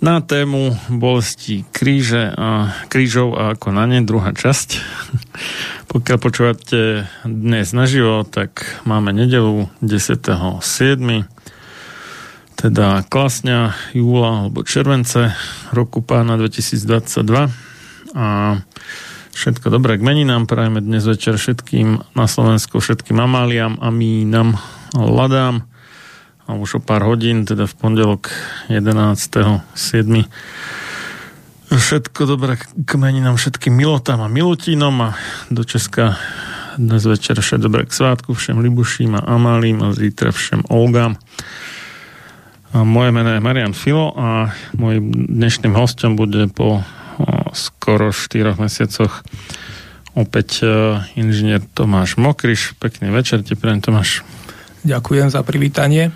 na tému bolesti kríže a krížov a ako na ne, druhá časť. Pokiaľ počúvate dnes naživo, tak máme nedelu 10.7. Teda klasňa júla alebo července roku pána 2022 a všetko dobré k meninám prajeme dnes večer všetkým na Slovensku, všetkým Amáliam, Amínam, Ladám a už o pár hodín, teda v pondelok 11.7. Všetko dobré k meninám všetkým milotám a milutínom a do Česka dnes večer všetko dobré k svátku všem Libuším a Amalím a zítra všem Olgám. A moje meno je Marian Filo a môjim dnešným hostom bude po skoro 4 mesiacoch opäť o, inžinier Tomáš Mokriš. Pekný večer ti prajem Tomáš. Ďakujem za privítanie.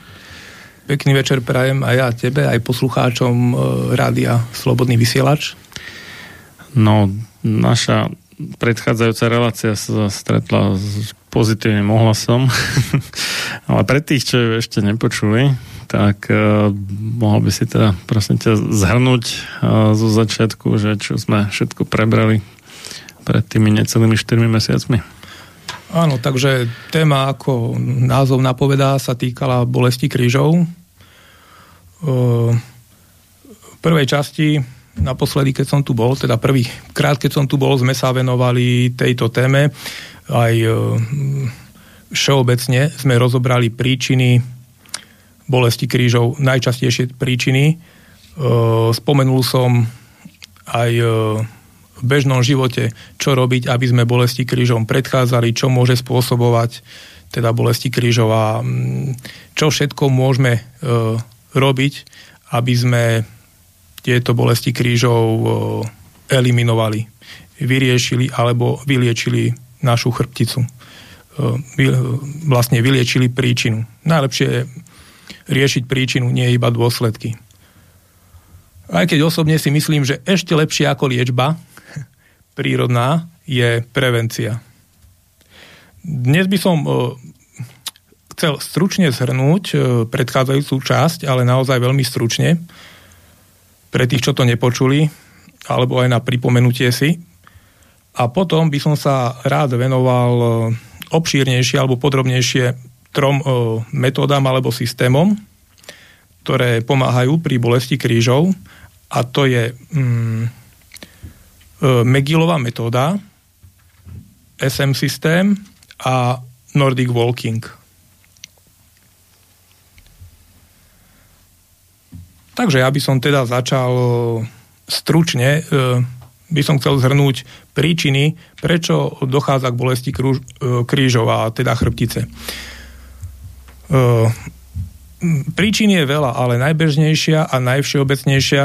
Pekný večer prajem aj ja tebe, aj poslucháčom e, rádia Slobodný vysielač. No, naša predchádzajúca relácia sa stretla s pozitívnym ohlasom, ale pre tých, čo ju ešte nepočuli, tak uh, mohol by si teda prosím ťa zhrnúť uh, zo začiatku, že čo sme všetko prebrali pred tými necelými 4 mesiacmi. Áno, takže téma, ako názov napovedá, sa týkala bolesti krížov v prvej časti, naposledy, keď som tu bol, teda prvý krát, keď som tu bol, sme sa venovali tejto téme. Aj všeobecne sme rozobrali príčiny bolesti krížov, najčastejšie príčiny. Spomenul som aj v bežnom živote, čo robiť, aby sme bolesti krížom predchádzali, čo môže spôsobovať teda bolesti krížov a čo všetko môžeme robiť, aby sme tieto bolesti krížov eliminovali, vyriešili alebo vyliečili našu chrbticu. Vlastne vyliečili príčinu. Najlepšie je riešiť príčinu, nie iba dôsledky. Aj keď osobne si myslím, že ešte lepšie ako liečba prírodná je prevencia. Dnes by som chcel stručne zhrnúť predchádzajúcu časť, ale naozaj veľmi stručne, pre tých, čo to nepočuli, alebo aj na pripomenutie si. A potom by som sa rád venoval obšírnejšie alebo podrobnejšie trom metódam alebo systémom, ktoré pomáhajú pri bolesti krížov a to je mm, Megilová metóda, SM systém a Nordic Walking. Takže ja by som teda začal stručne, by som chcel zhrnúť príčiny, prečo dochádza k bolesti krížov a teda chrbtice. Príčin je veľa, ale najbežnejšia a najvšeobecnejšia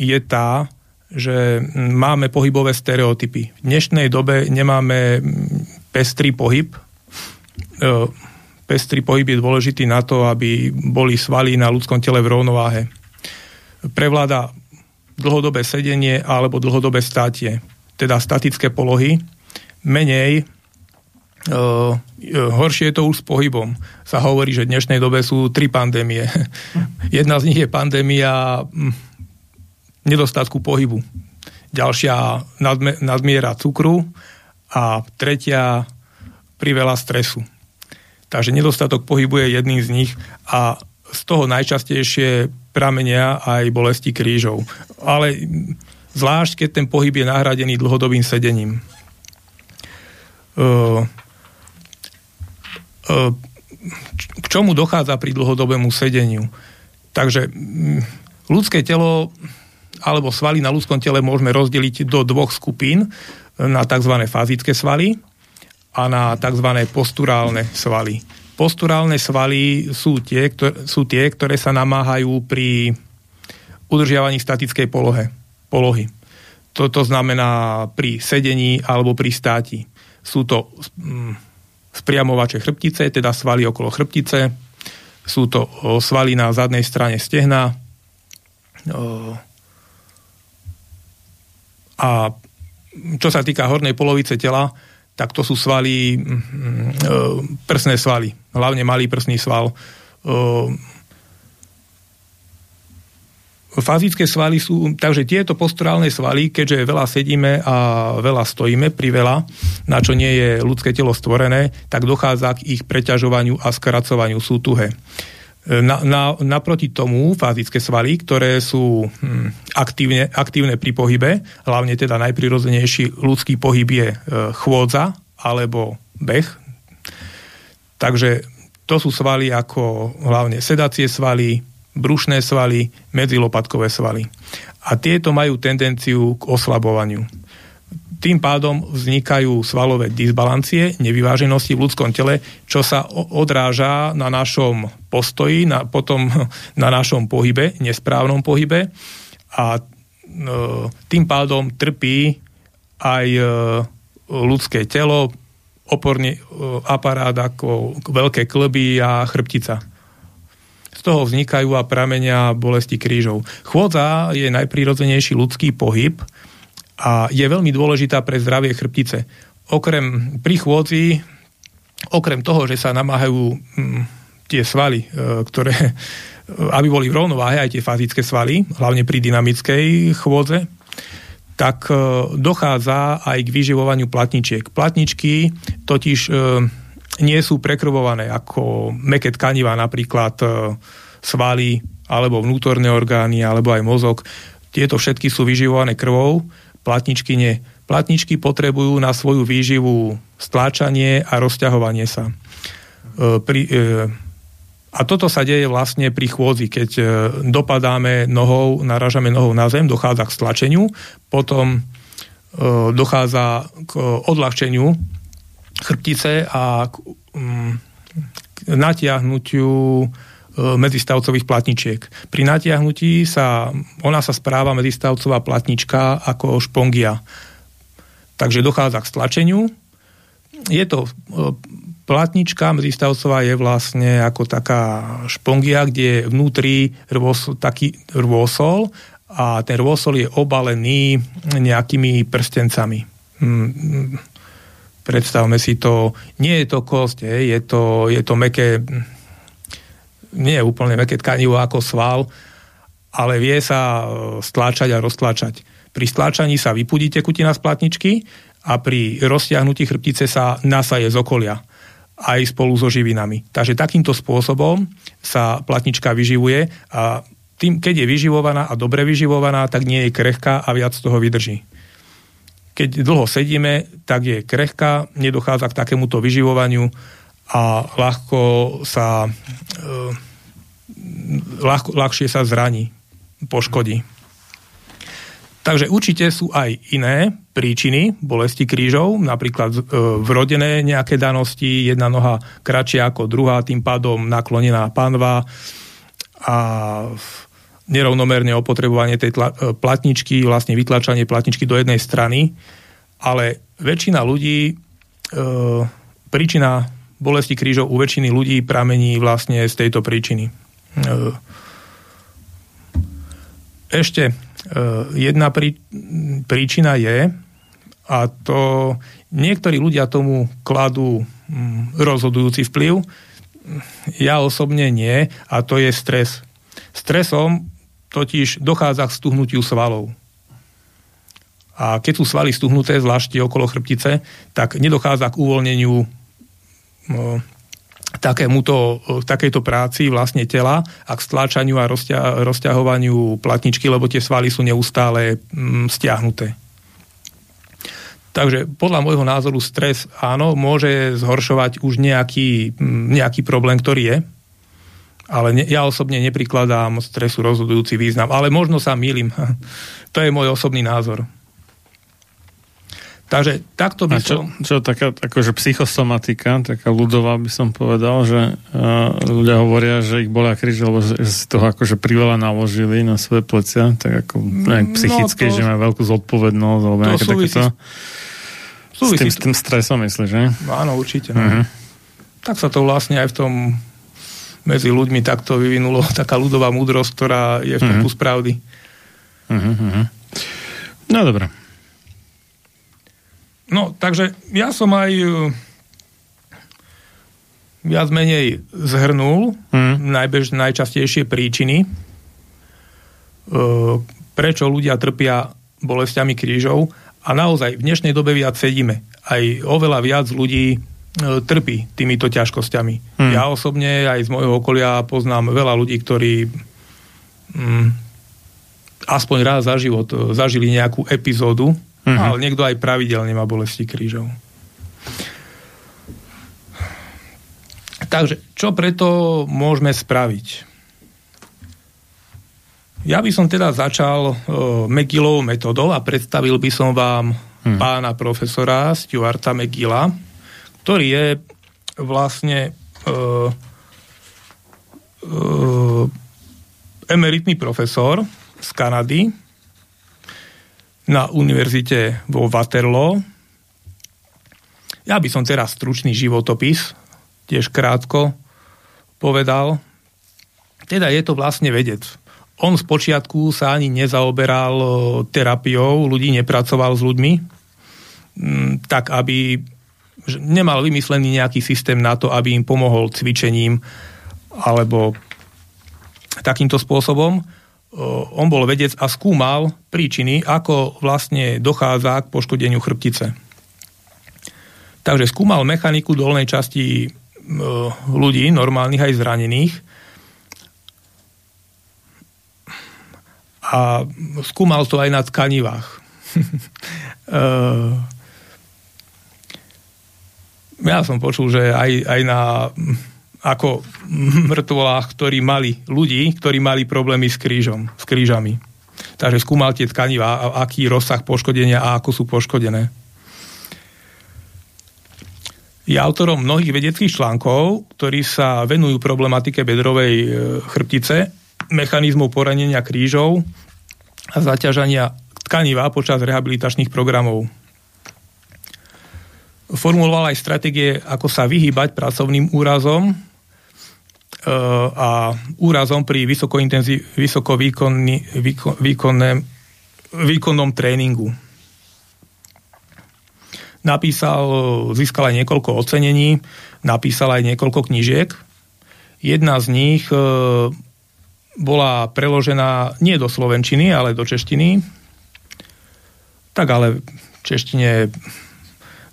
je tá, že máme pohybové stereotypy. V dnešnej dobe nemáme pestrý pohyb. E, pestrý pohyb je dôležitý na to, aby boli svaly na ľudskom tele v rovnováhe. Prevláda dlhodobé sedenie alebo dlhodobé státie, teda statické polohy. Menej Uh, horšie je to už s pohybom. Sa hovorí, že v dnešnej dobe sú tri pandémie. Jedna z nich je pandémia hm, nedostatku pohybu. Ďalšia nadme, nadmiera cukru a tretia priveľa stresu. Takže nedostatok pohybu je jedným z nich a z toho najčastejšie pramenia aj bolesti krížov. Ale zvlášť, keď ten pohyb je nahradený dlhodobým sedením. K čomu dochádza pri dlhodobému sedeniu. Takže mm, ľudské telo alebo svaly na ľudskom tele môžeme rozdeliť do dvoch skupín na tzv. fazické svaly a na tzv. posturálne svaly. Posturálne svaly sú tie, ktoré, sú tie, ktoré sa namáhajú pri udržiavaní statickej polohe, polohy. Toto znamená pri sedení alebo pri státi. Sú to mm, spriamovače chrbtice, teda svaly okolo chrbtice. Sú to svaly na zadnej strane stehna. A čo sa týka hornej polovice tela, tak to sú svaly, prsné svaly, hlavne malý prsný sval Fazické svaly sú, takže tieto posturálne svaly, keďže veľa sedíme a veľa stojíme pri veľa, na čo nie je ľudské telo stvorené, tak dochádza k ich preťažovaniu a skracovaniu, sú tuhé. Na, na, naproti tomu fazické svaly, ktoré sú hm, aktívne, aktívne pri pohybe, hlavne teda najprirodzenejší ľudský pohyb je e, chôdza alebo beh. Takže to sú svaly ako hlavne sedacie svaly, brušné svaly, medzilopatkové svaly. A tieto majú tendenciu k oslabovaniu. Tým pádom vznikajú svalové disbalancie, nevyváženosti v ľudskom tele, čo sa odráža na našom postoji, na, potom na našom pohybe, nesprávnom pohybe a e, tým pádom trpí aj e, ľudské telo, oporný e, aparát ako veľké klby a chrbtica z toho vznikajú a pramenia bolesti krížov. Chôdza je najprírodzenejší ľudský pohyb a je veľmi dôležitá pre zdravie chrbtice. Okrem pri chôdzi, okrem toho, že sa namáhajú hm, tie svaly, e, ktoré, e, aby boli v rovnováhe, aj tie fazické svaly, hlavne pri dynamickej chôdze, tak e, dochádza aj k vyživovaniu platničiek. Platničky totiž nie sú prekrvované ako meké tkanivá, napríklad svaly alebo vnútorné orgány alebo aj mozog. Tieto všetky sú vyživované krvou, platničky nie. Platničky potrebujú na svoju výživu stláčanie a rozťahovanie sa. E, pri, e, a toto sa deje vlastne pri chôdzi, keď dopadáme nohou, naražame nohou na zem, dochádza k stlačeniu, potom dochádza k odľahčeniu chrbtice a k, k natiahnutiu e, medzistavcových platničiek. Pri natiahnutí sa, ona sa správa medzistavcová platnička ako špongia. Takže dochádza k stlačeniu. Je to e, platnička medzistavcová je vlastne ako taká špongia, kde je vnútri rôsol, taký rôsol a ten rôsol je obalený nejakými prstencami mm, predstavme si to, nie je to kost, je, je, to, je to meké, nie je úplne meké tkanivo ako sval, ale vie sa e, stláčať a roztláčať. Pri stláčaní sa vypudí tekutina z platničky a pri roztiahnutí chrbtice sa nasaje z okolia aj spolu so živinami. Takže takýmto spôsobom sa platnička vyživuje a tým, keď je vyživovaná a dobre vyživovaná, tak nie je krehká a viac toho vydrží. Keď dlho sedíme, tak je krehká, nedochádza k takémuto vyživovaniu a ľahko sa e, ľahko, ľahšie sa zraní, poškodí. Takže určite sú aj iné príčiny bolesti krížov, napríklad e, vrodené nejaké danosti, jedna noha kratšia ako druhá, tým pádom naklonená panva a nerovnomerne opotrebovanie tej tla, e, platničky, vlastne vytlačanie platničky do jednej strany, ale väčšina ľudí, e, príčina bolesti krížov u väčšiny ľudí pramení vlastne z tejto príčiny. E, ešte Eh, jedna prí, príčina je, a to niektorí ľudia tomu kladú mm, rozhodujúci vplyv, ja osobne nie, a to je stres. Stresom totiž dochádza k stuhnutiu svalov. A keď sú svaly stuhnuté, zvlášť okolo chrbtice, tak nedochádza k uvoľneniu takémuto, takejto práci vlastne tela a k stláčaniu a rozťa, rozťahovaniu platničky, lebo tie svaly sú neustále mm, stiahnuté. Takže podľa môjho názoru stres áno, môže zhoršovať už nejaký, mm, nejaký problém, ktorý je, ale ne, ja osobne neprikladám stresu rozhodujúci význam. Ale možno sa mýlim. to je môj osobný názor. Takže takto by A čo, som... Čo taká akože psychosomatika, taká ľudová by som povedal, že uh, ľudia hovoria, že ich bolia kríž, lebo že si toho akože priveľa naložili na svoje plecia, tak ako nejak psychicky, no to, že má veľkú zodpovednosť, alebo nejaké takéto... S tým, s tým stresom myslíš, že? Áno, určite. Uh-huh. Tak sa to vlastne aj v tom medzi ľuďmi takto vyvinulo taká ľudová múdrosť, ktorá je v tom uh-huh. kus pravdy. Uh-huh. No dobré. No, takže ja som aj uh, viac menej zhrnul hmm. najbež, najčastejšie príčiny, uh, prečo ľudia trpia bolestiami krížov a naozaj v dnešnej dobe viac sedíme. Aj oveľa viac ľudí uh, trpí týmito ťažkosťami. Hmm. Ja osobne aj z môjho okolia poznám veľa ľudí, ktorí um, aspoň raz za život zažili nejakú epizódu Mm-hmm. Ale niekto aj pravidelne má bolesti krížov. Takže, čo preto môžeme spraviť? Ja by som teda začal uh, McGillovou metodou a predstavil by som vám hmm. pána profesora Stuarta McGilla, ktorý je vlastne uh, uh, emeritný profesor z Kanady, na univerzite vo Waterloo. Ja by som teraz stručný životopis, tiež krátko povedal. Teda je to vlastne vedec. On z počiatku sa ani nezaoberal terapiou, ľudí nepracoval s ľuďmi, mm, tak aby nemal vymyslený nejaký systém na to, aby im pomohol cvičením alebo takýmto spôsobom on bol vedec a skúmal príčiny, ako vlastne dochádza k poškodeniu chrbtice. Takže skúmal mechaniku dolnej časti ľudí, normálnych aj zranených. A skúmal to aj na tkanivách. ja som počul, že aj, aj na ako mŕtvolách, ktorí mali ľudí, ktorí mali problémy s krížom, s krížami. Takže skúmal tie tkaniva, aký rozsah poškodenia a ako sú poškodené. Je autorom mnohých vedeckých článkov, ktorí sa venujú problematike bedrovej e, chrbtice, mechanizmov poranenia krížov a zaťažania tkaniva počas rehabilitačných programov. Formuloval aj stratégie, ako sa vyhýbať pracovným úrazom, a úrazom pri vysokovýkonnom tréningu. Napísal, získal aj niekoľko ocenení, napísal aj niekoľko knížiek. Jedna z nich e, bola preložená nie do slovenčiny, ale do češtiny. Tak ale v češtine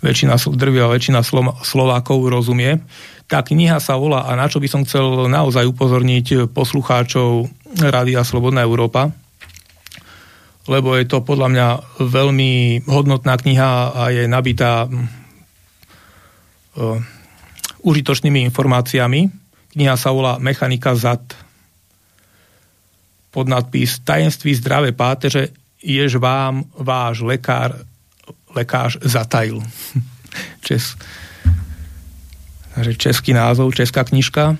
väčšina, drvia väčšina Slovákov rozumie. Tá kniha sa volá, a na čo by som chcel naozaj upozorniť poslucháčov Rádia Slobodná Európa, lebo je to podľa mňa veľmi hodnotná kniha a je nabitá uh, užitočnými informáciami. Kniha sa volá Mechanika zad. Pod nadpis Tajenství zdravé páteře, jež vám váš lekár, lekář zatajil. Čes, český názov, česká knižka.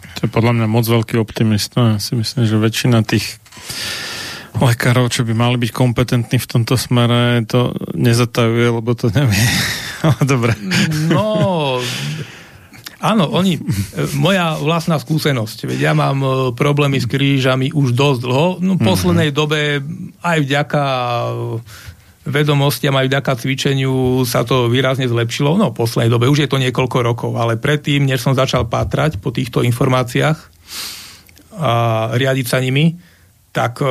To je podľa mňa moc veľký optimista. Ja si myslím, že väčšina tých lekárov, čo by mali byť kompetentní v tomto smere, to nezatajuje, lebo to nevie. Dobre. No, áno, oni, moja vlastná skúsenosť, veď ja mám e, problémy s krížami už dosť dlho, no v poslednej mm-hmm. dobe aj vďaka vedomostiam aj vďaka cvičeniu sa to výrazne zlepšilo. No, v poslednej dobe už je to niekoľko rokov, ale predtým, než som začal pátrať po týchto informáciách a riadiť sa nimi, tak e,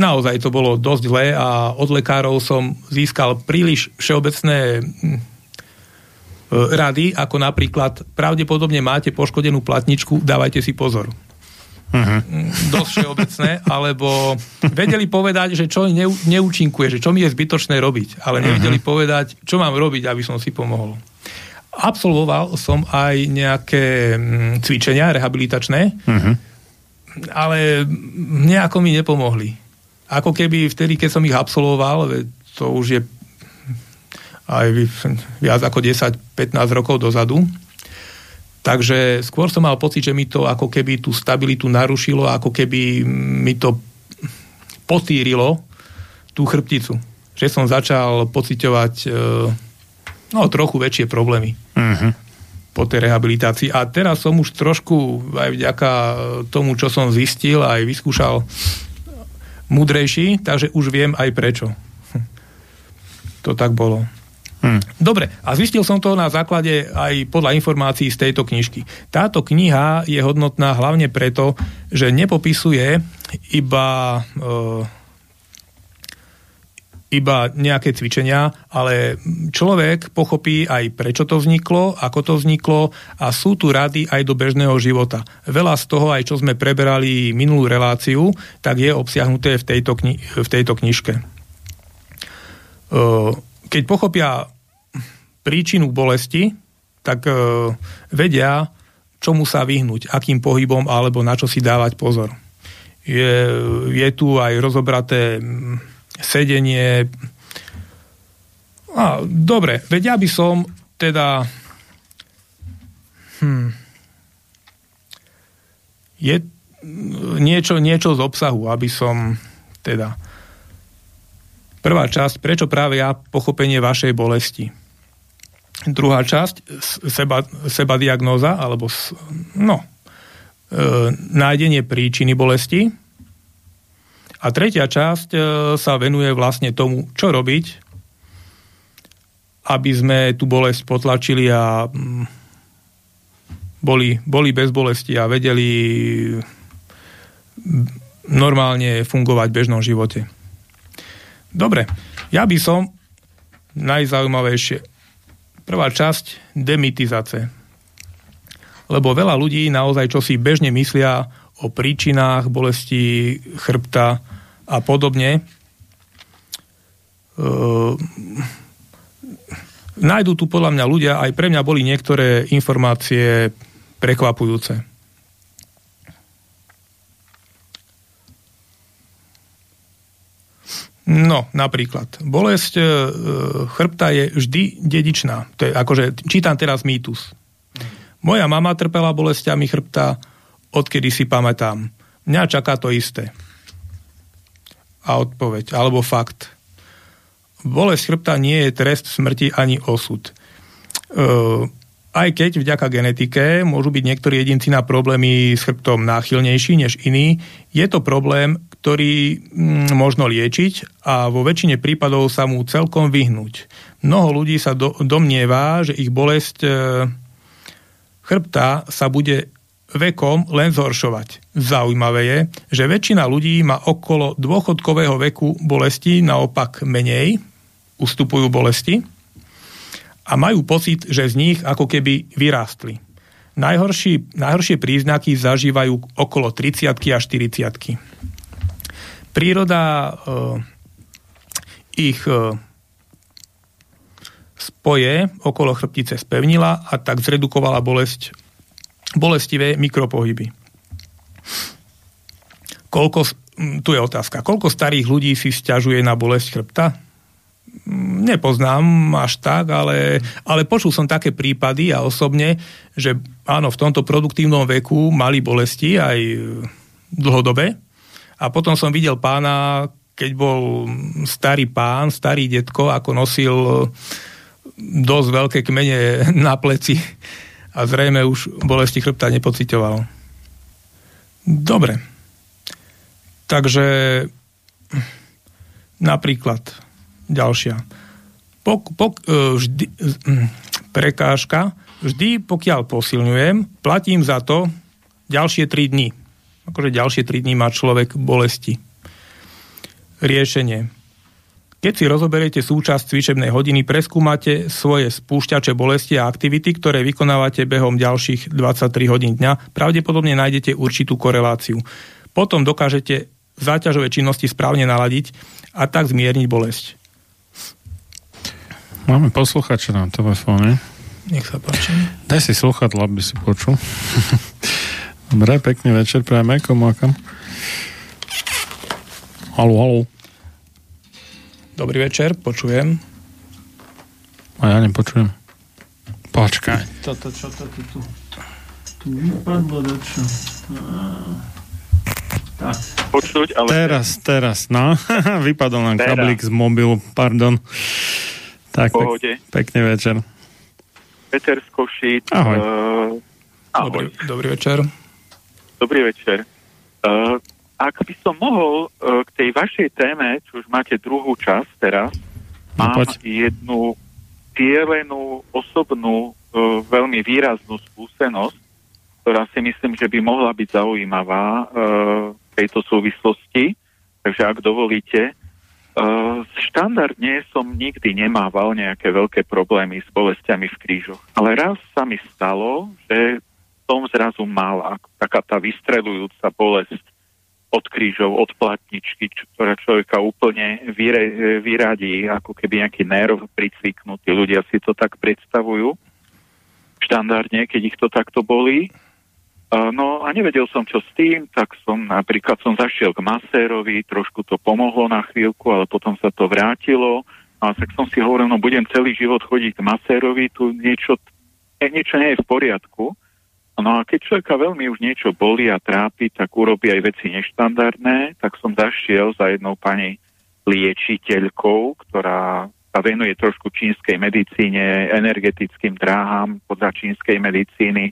naozaj to bolo dosť zlé a od lekárov som získal príliš všeobecné hm, e, rady, ako napríklad pravdepodobne máte poškodenú platničku, dávajte si pozor. Uh-huh. Dosť všeobecné, alebo vedeli povedať, že čo ne, neúčinkuje, že čo mi je zbytočné robiť, ale nevedeli uh-huh. povedať, čo mám robiť, aby som si pomohol. Absolvoval som aj nejaké hm, cvičenia rehabilitačné, uh-huh ale nejako mi nepomohli. Ako keby vtedy, keď som ich absolvoval, to už je aj viac ako 10-15 rokov dozadu, takže skôr som mal pocit, že mi to ako keby tú stabilitu narušilo, ako keby mi to potýrilo tú chrbticu. Že som začal pociťovať e, no, trochu väčšie problémy. Uh-huh po tej rehabilitácii. A teraz som už trošku aj vďaka tomu, čo som zistil aj vyskúšal múdrejší, takže už viem aj prečo. To tak bolo. Hmm. Dobre, a zistil som to na základe aj podľa informácií z tejto knižky. Táto kniha je hodnotná hlavne preto, že nepopisuje iba e, iba nejaké cvičenia, ale človek pochopí aj prečo to vzniklo, ako to vzniklo a sú tu rady aj do bežného života. Veľa z toho, aj čo sme preberali minulú reláciu, tak je obsiahnuté v tejto, kni- v tejto knižke. Keď pochopia príčinu bolesti, tak vedia, čomu sa vyhnúť, akým pohybom alebo na čo si dávať pozor. Je, je tu aj rozobraté sedenie. A, dobre, veď ja by som teda... Hm, je niečo, niečo z obsahu, aby som teda... Prvá časť, prečo práve ja pochopenie vašej bolesti. Druhá časť, seba, seba diagnóza, alebo no, e, nájdenie príčiny bolesti, a tretia časť e, sa venuje vlastne tomu, čo robiť, aby sme tú bolesť potlačili a mm, boli, boli bez bolesti a vedeli mm, normálne fungovať v bežnom živote. Dobre, ja by som najzaujímavejšie. Prvá časť demitizace. Lebo veľa ľudí naozaj čo si bežne myslia o príčinách bolesti chrbta a podobne. E, nájdú tu podľa mňa ľudia, aj pre mňa boli niektoré informácie prekvapujúce. No, napríklad. Bolesť e, chrbta je vždy dedičná. To je akože, čítam teraz mýtus. Moja mama trpela bolestiami chrbta, odkedy si pamätám. Mňa čaká to isté. A odpoveď, alebo fakt. Bolesť chrbta nie je trest smrti ani osud. E, aj keď vďaka genetike môžu byť niektorí jedinci na problémy s chrbtom náchylnejší než iní, je to problém, ktorý mm, možno liečiť a vo väčšine prípadov sa mu celkom vyhnúť. Mnoho ľudí sa do, domnieva, že ich bolesť e, chrbta sa bude vekom len zhoršovať. Zaujímavé je, že väčšina ľudí má okolo dôchodkového veku bolesti naopak menej, ustupujú bolesti a majú pocit, že z nich ako keby vyrástli. Najhorší, najhoršie príznaky zažívajú okolo 30 a 40 Príroda e, ich e, spoje okolo chrbtice spevnila a tak zredukovala bolesť, bolestivé mikropohyby. Koľko, tu je otázka, koľko starých ľudí si stiažuje na bolesť chrbta? Nepoznám až tak, ale, ale počul som také prípady a osobne, že áno, v tomto produktívnom veku mali bolesti aj dlhodobé. A potom som videl pána, keď bol starý pán, starý detko, ako nosil dosť veľké kmene na pleci a zrejme už bolesti chrbta nepocitoval. Dobre. Takže napríklad ďalšia. Pok, pok, e, vždy, prekážka, vždy pokiaľ posilňujem, platím za to ďalšie 3 dní. Akože ďalšie 3 dní má človek bolesti. Riešenie. Keď si rozoberiete súčasť cvičebnej hodiny, preskúmate svoje spúšťače bolesti a aktivity, ktoré vykonávate behom ďalších 23 hodín dňa, pravdepodobne nájdete určitú koreláciu. Potom dokážete záťažové činnosti správne naladiť a tak zmierniť bolesť. Máme posluchača na telefóne. Nech sa páči. Daj si sluchadla, aby si počul. Dobre, pekný večer, prajeme, komu akam. Haló, haló. Dobrý večer, počujem. A ja nepočujem. Počkaj. Toto, čo to tu, tu, tu vypadlo, čo? Tak. Počuť, ale... Teraz, teraz, no. Vypadol nám kablík z mobilu, pardon. Tak, pek, pekný večer. Peter z Košic. Ahoj. Uh, ahoj. Dobrý, dobrý večer. Dobrý večer. Uh, ak by som mohol uh, k tej vašej téme, čo už máte druhú časť teraz, no, mám poď. jednu cielenú, osobnú, uh, veľmi výraznú skúsenosť, ktorá si myslím, že by mohla byť zaujímavá uh, v tejto súvislosti. Takže ak dovolíte, uh, štandardne som nikdy nemával nejaké veľké problémy s bolestiami v krížoch. Ale raz sa mi stalo, že som zrazu mal taká tá vystrelujúca bolesť od krížov, od platničky, ktorá človeka úplne vyre, vyradí, ako keby nejaký nerv pricviknutý. Ľudia si to tak predstavujú štandardne, keď ich to takto bolí. No a nevedel som, čo s tým, tak som napríklad som zašiel k masérovi, trošku to pomohlo na chvíľku, ale potom sa to vrátilo. A tak som si hovoril, no budem celý život chodiť k masérovi, tu niečo, niečo nie je v poriadku. No a keď človeka veľmi už niečo boli a trápi, tak urobí aj veci neštandardné, tak som zašiel za jednou pani liečiteľkou, ktorá sa venuje trošku čínskej medicíne, energetickým dráham podľa čínskej medicíny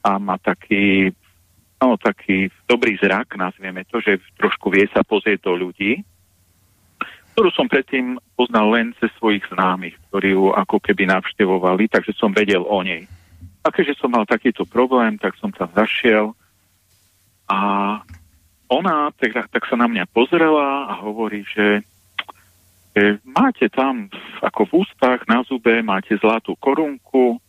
a má taký, no, taký dobrý zrak, nazvieme to, že trošku vie sa pozrieť do ľudí, ktorú som predtým poznal len cez svojich známych, ktorí ju ako keby navštevovali, takže som vedel o nej. A keďže som mal takýto problém, tak som tam zašiel a ona tak, tak sa na mňa pozrela a hovorí, že, že máte tam ako v ústach na zube, máte zlatú korunku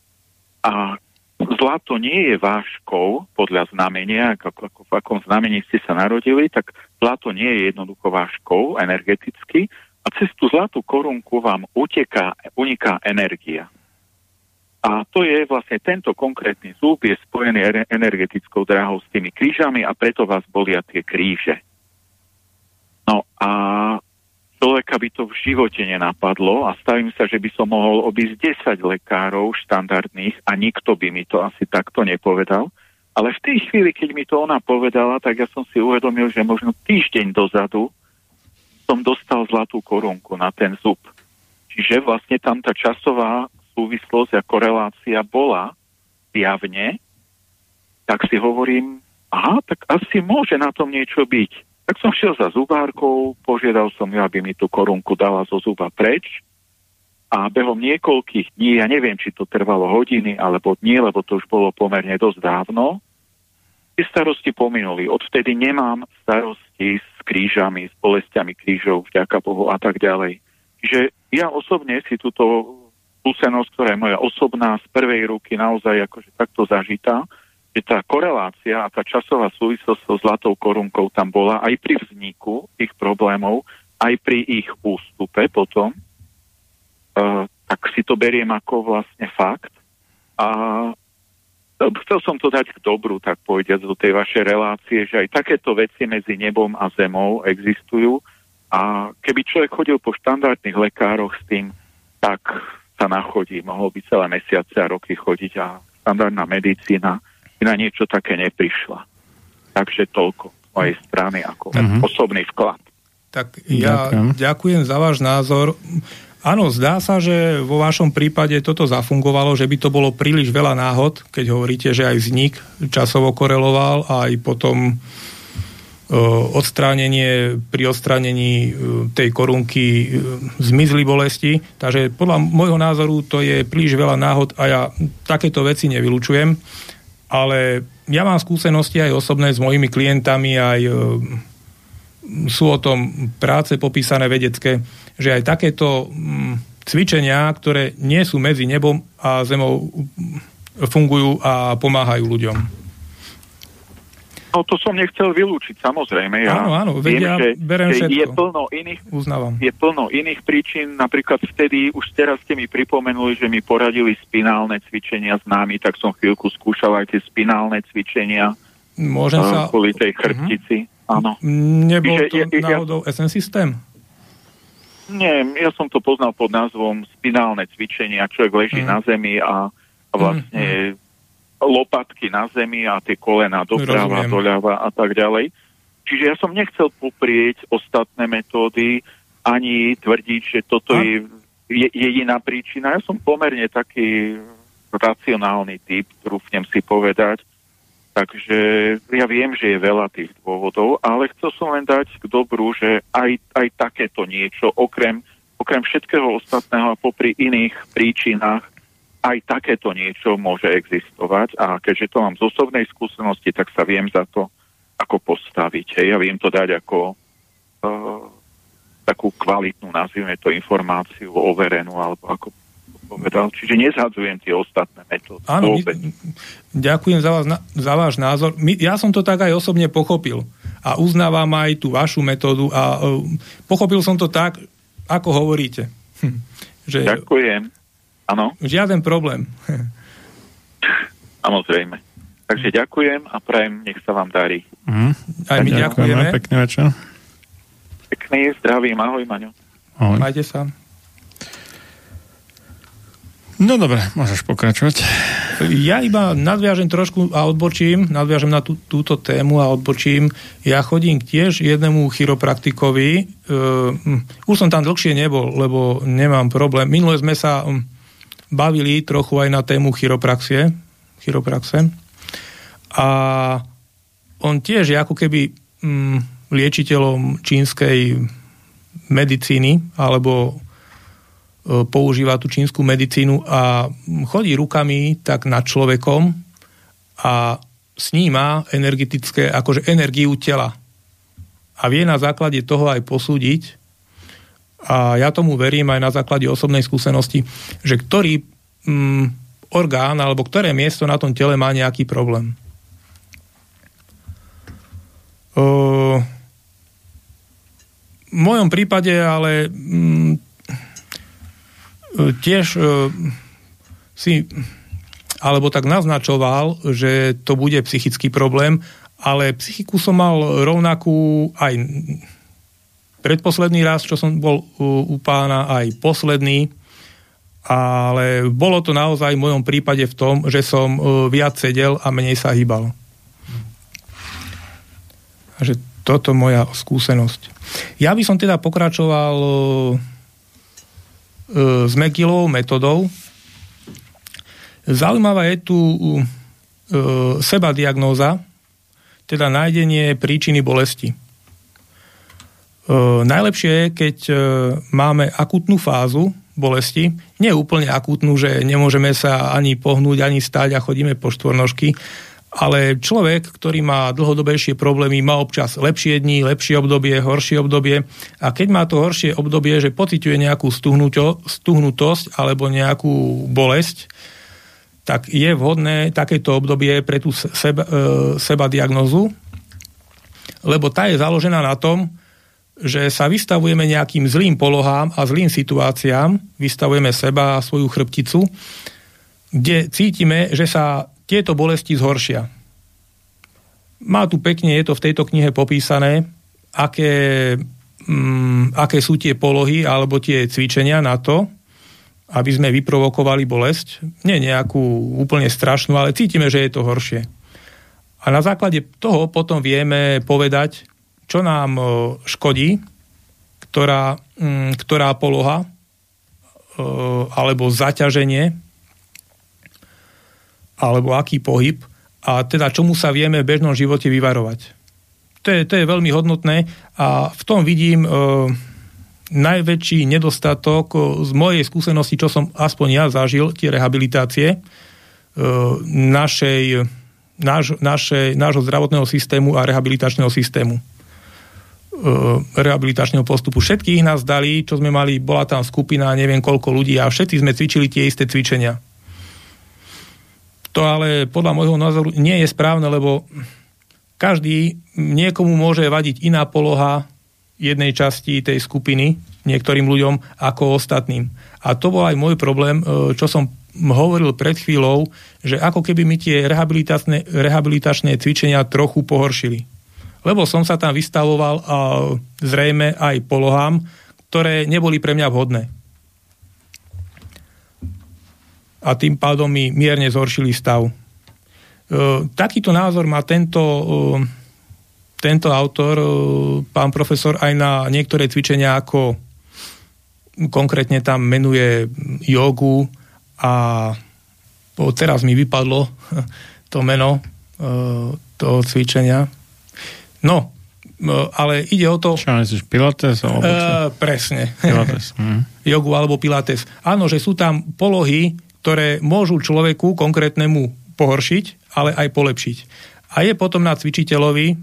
a zlato nie je váškou podľa znamenia, ako, ako v akom znamení ste sa narodili, tak zlato nie je jednoducho váškou energeticky a cez tú zlatú korunku vám uteká, uniká energia. A to je vlastne tento konkrétny zúb je spojený energetickou dráhou s tými krížami a preto vás bolia tie kríže. No a človeka by to v živote nenapadlo a stavím sa, že by som mohol obísť 10 lekárov štandardných a nikto by mi to asi takto nepovedal. Ale v tej chvíli, keď mi to ona povedala, tak ja som si uvedomil, že možno týždeň dozadu som dostal zlatú korunku na ten zub. Čiže vlastne tam tá časová súvislosť a korelácia bola javne, tak si hovorím, aha, tak asi môže na tom niečo byť. Tak som šiel za zubárkou, požiadal som ju, aby mi tú korunku dala zo zuba preč a behom niekoľkých dní, ja neviem, či to trvalo hodiny alebo dní, lebo to už bolo pomerne dosť dávno, tie starosti pominuli. Odvtedy nemám starosti s krížami, s bolestiami krížov, vďaka Bohu a tak ďalej. Čiže ja osobne si túto skúsenosť, ktorá je moja osobná, z prvej ruky naozaj akože takto zažitá, že tá korelácia a tá časová súvislosť so zlatou korunkou tam bola aj pri vzniku ich problémov, aj pri ich ústupe potom, uh, tak si to beriem ako vlastne fakt. A chcel som to dať k dobru, tak povediať, do tej vašej relácie, že aj takéto veci medzi nebom a zemou existujú a keby človek chodil po štandardných lekároch s tým, tak sa nachodí, mohol by celé mesiace a roky chodiť a štandardná medicína na niečo také neprišla. Takže toľko z mojej strany ako mm-hmm. osobný vklad. Tak ja ďakujem. ďakujem za váš názor. Áno, zdá sa, že vo vašom prípade toto zafungovalo, že by to bolo príliš veľa náhod, keď hovoríte, že aj vznik časovo koreloval a aj potom odstránenie, pri odstránení tej korunky zmizli bolesti. Takže podľa môjho názoru to je príliš veľa náhod a ja takéto veci nevylučujem ale ja mám skúsenosti aj osobné s mojimi klientami, aj sú o tom práce popísané vedecké, že aj takéto mm, cvičenia, ktoré nie sú medzi nebom a zemou, fungujú a pomáhajú ľuďom. No to som nechcel vylúčiť, samozrejme. Ja áno, áno, viem, ja že, berem že je plno iných, Uznávam. je plno iných príčin. Napríklad vtedy, už teraz ste mi pripomenuli, že mi poradili spinálne cvičenia s nami, tak som chvíľku skúšal aj tie spinálne cvičenia. Môžem sa... Kvôli tej chrbtici, uh-huh. áno. Nebol to je, náhodou ja... SN systém? Nie, ja som to poznal pod názvom spinálne cvičenia. Človek leží uh-huh. na zemi a, a vlastne uh-huh lopatky na zemi a tie kolena doprava, Rozumiem. doľava a tak ďalej. Čiže ja som nechcel poprieť ostatné metódy, ani tvrdiť, že toto je, je jediná príčina. Ja som pomerne taký racionálny typ, trúfnem si povedať. Takže ja viem, že je veľa tých dôvodov, ale chcel som len dať k dobru, že aj, aj takéto niečo, okrem, okrem všetkého ostatného a popri iných príčinách, aj takéto niečo môže existovať a keďže to mám z osobnej skúsenosti, tak sa viem za to ako postaviť. Hej. Ja viem to dať ako uh, takú kvalitnú, nazvime to informáciu, overenú, alebo ako povedal. Čiže nezhadzujem tie ostatné metódy. Áno, my, ďakujem za, vás, za váš názor. My, ja som to tak aj osobne pochopil a uznávam aj tú vašu metódu a uh, pochopil som to tak, ako hovoríte. Hm, že, Ďakujem. Áno. Žiaden problém. Samozrejme. Takže ďakujem a prajem, nech sa vám darí. Mm. Aj my ďakujeme. Pekný večer. Pekný, zdravý, ahoj Maňo. Ahoj. Majte sa. No dobre, môžeš pokračovať. Ja iba nadviažem trošku a odbočím, nadviažem na tú, túto tému a odbočím. Ja chodím tiež jednému chiropraktikovi. Uh, už som tam dlhšie nebol, lebo nemám problém. Minule sme sa um, bavili trochu aj na tému chiropraxie, chiropraxe. A on tiež je ako keby mm, liečiteľom čínskej medicíny, alebo e, používa tú čínsku medicínu a chodí rukami tak nad človekom a sníma energetické, akože energiu tela. A vie na základe toho aj posúdiť, a ja tomu verím aj na základe osobnej skúsenosti, že ktorý mm, orgán alebo ktoré miesto na tom tele má nejaký problém. O, v mojom prípade ale mm, tiež uh, si alebo tak naznačoval, že to bude psychický problém, ale psychiku som mal rovnakú aj predposledný raz, čo som bol u, u pána, aj posledný, ale bolo to naozaj v mojom prípade v tom, že som uh, viac sedel a menej sa hýbal. Takže toto moja skúsenosť. Ja by som teda pokračoval uh, s Mekilovou metodou. Zaujímavá je tu seba diagnóza, teda nájdenie príčiny bolesti. Najlepšie je, keď e, máme akutnú fázu bolesti, nie úplne akútnu, že nemôžeme sa ani pohnúť, ani stať a chodíme po štvornožky, ale človek, ktorý má dlhodobejšie problémy, má občas lepšie dni, lepšie obdobie, horšie obdobie. A keď má to horšie obdobie, že pociťuje nejakú stuhnutosť alebo nejakú bolesť, tak je vhodné takéto obdobie pre tú seba, e, seba diagnozu, lebo tá je založená na tom, že sa vystavujeme nejakým zlým polohám a zlým situáciám, vystavujeme seba a svoju chrbticu, kde cítime, že sa tieto bolesti zhoršia. Má tu pekne, je to v tejto knihe popísané, aké, mm, aké sú tie polohy alebo tie cvičenia na to, aby sme vyprovokovali bolesť. Nie nejakú úplne strašnú, ale cítime, že je to horšie. A na základe toho potom vieme povedať, čo nám e, škodí, ktorá, mm, ktorá poloha e, alebo zaťaženie alebo aký pohyb a teda čomu sa vieme v bežnom živote vyvarovať. To je, to je veľmi hodnotné a v tom vidím e, najväčší nedostatok z mojej skúsenosti, čo som aspoň ja zažil, tie rehabilitácie našej, náš, našej, nášho zdravotného systému a rehabilitačného systému. E, rehabilitačného postupu. Všetkých nás dali, čo sme mali, bola tam skupina, neviem koľko ľudí a všetci sme cvičili tie isté cvičenia. To ale podľa môjho názoru nie je správne, lebo každý, niekomu môže vadiť iná poloha jednej časti tej skupiny, niektorým ľuďom, ako ostatným. A to bol aj môj problém, e, čo som hovoril pred chvíľou, že ako keby mi tie rehabilitačné, rehabilitačné cvičenia trochu pohoršili lebo som sa tam vystavoval a zrejme aj polohám, ktoré neboli pre mňa vhodné. A tým pádom mi mierne zhoršili stav. E, takýto názor má tento, e, tento autor, e, pán profesor, aj na niektoré cvičenia, ako konkrétne tam menuje jogu a teraz mi vypadlo to meno toho cvičenia No, ale ide o to... Čo myslíš, Pilates? Alebo čo? Uh, presne. Pilates. Mm. Jogu alebo Pilates. Áno, že sú tam polohy, ktoré môžu človeku konkrétnemu pohoršiť, ale aj polepšiť. A je potom na cvičiteľovi,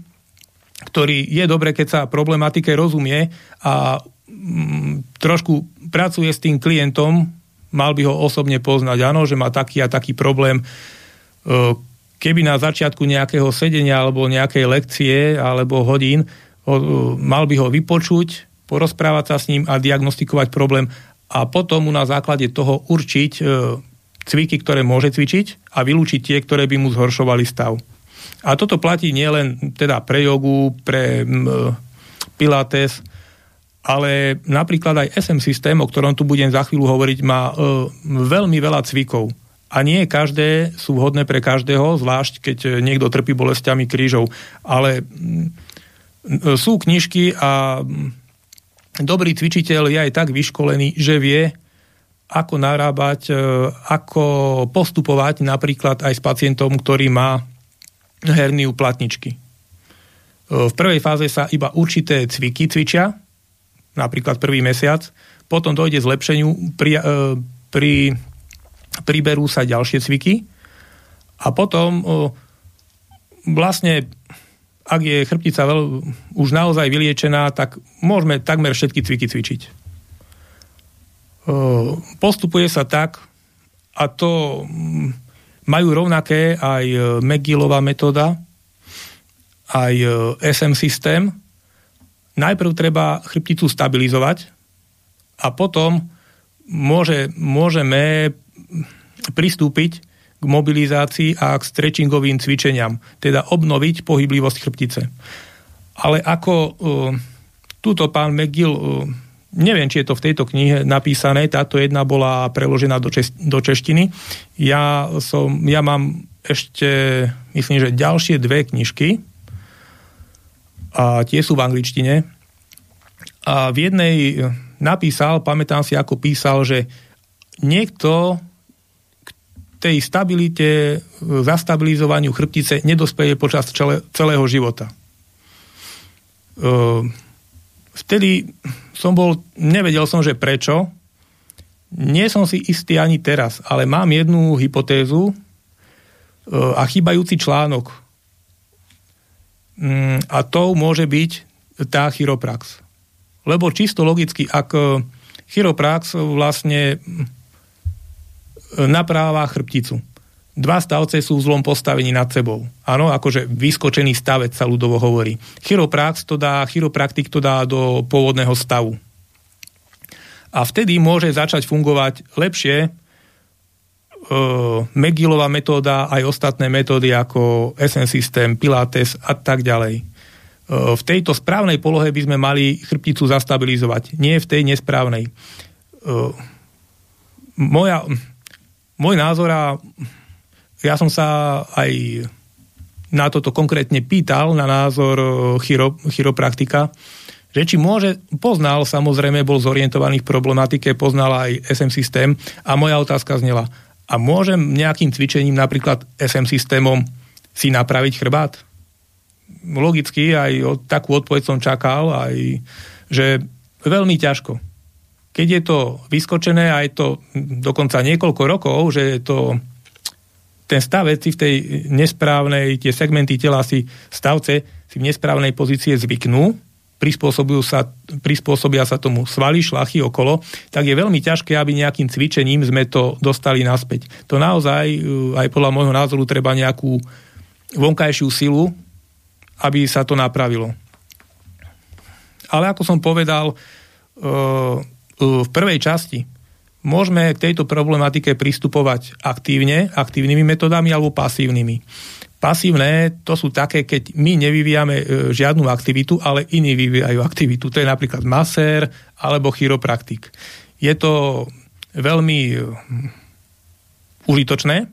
ktorý je dobre, keď sa problematike rozumie a mm, trošku pracuje s tým klientom, mal by ho osobne poznať, áno, že má taký a taký problém, uh, keby na začiatku nejakého sedenia alebo nejakej lekcie alebo hodín mal by ho vypočuť, porozprávať sa s ním a diagnostikovať problém a potom mu na základe toho určiť e, cviky, ktoré môže cvičiť a vylúčiť tie, ktoré by mu zhoršovali stav. A toto platí nielen teda pre jogu, pre m, pilates, ale napríklad aj SM systém, o ktorom tu budem za chvíľu hovoriť, má e, veľmi veľa cvikov a nie každé sú vhodné pre každého, zvlášť keď niekto trpí bolestiami krížov. Ale mm, sú knižky a mm, dobrý cvičiteľ je aj tak vyškolený, že vie, ako narábať, e, ako postupovať napríklad aj s pacientom, ktorý má herniu platničky. V prvej fáze sa iba určité cviky cvičia, napríklad prvý mesiac, potom dojde zlepšeniu pri, pri priberú sa ďalšie cviky a potom vlastne ak je chrbtica veľ, už naozaj vyliečená, tak môžeme takmer všetky cviky cvičiť. Postupuje sa tak, a to majú rovnaké aj McGillová metóda, aj SM systém. Najprv treba chrbticu stabilizovať a potom môže, môžeme pristúpiť k mobilizácii a k stretchingovým cvičeniam, teda obnoviť pohyblivosť chrbtice. Ale ako uh, túto pán McGill, uh, neviem, či je to v tejto knihe napísané, táto jedna bola preložená do, čes- do češtiny. Ja, som, ja mám ešte, myslím, že ďalšie dve knižky a tie sú v angličtine. A v jednej napísal, pamätám si, ako písal, že niekto tej stabilite, zastabilizovaniu chrbtice nedospeje počas celé, celého života. vtedy som bol, nevedel som, že prečo. Nie som si istý ani teraz, ale mám jednu hypotézu e, a chýbajúci článok. Mm, a to môže byť tá chiroprax. Lebo čisto logicky, ak e, chiroprax vlastne napráva chrbticu Dva stavce sú v zlom postavení nad sebou. Áno, akože vyskočený stavec sa ľudovo hovorí. Chiroprax to dá, chiropraktik to dá do pôvodného stavu. A vtedy môže začať fungovať lepšie e, Megilová metóda, aj ostatné metódy ako SN systém, Pilates a tak ďalej. E, v tejto správnej polohe by sme mali chrbticu zastabilizovať, nie v tej nesprávnej. E, moja, môj názor a ja som sa aj na toto konkrétne pýtal, na názor e, chiro, chiropraktika, že či môže, poznal samozrejme, bol zorientovaný v problematike, poznal aj SM systém a moja otázka znela, a môžem nejakým cvičením, napríklad SM systémom, si napraviť chrbát? Logicky, aj takú odpoveď som čakal, aj, že veľmi ťažko. Keď je to vyskočené a je to dokonca niekoľko rokov, že je to ten stavec si v tej nesprávnej, tie segmenty tela si stavce si v nesprávnej pozície zvyknú, prispôsobujú sa, prispôsobia sa tomu svaly, šlachy okolo, tak je veľmi ťažké, aby nejakým cvičením sme to dostali naspäť. To naozaj, uh, aj podľa môjho názoru, treba nejakú vonkajšiu silu, aby sa to napravilo. Ale ako som povedal, uh, v prvej časti môžeme k tejto problematike pristupovať aktívne, aktívnymi metodami alebo pasívnymi. Pasívne to sú také, keď my nevyvíjame e, žiadnu aktivitu, ale iní vyvíjajú aktivitu. To je napríklad masér alebo chiropraktik. Je to veľmi e, užitočné.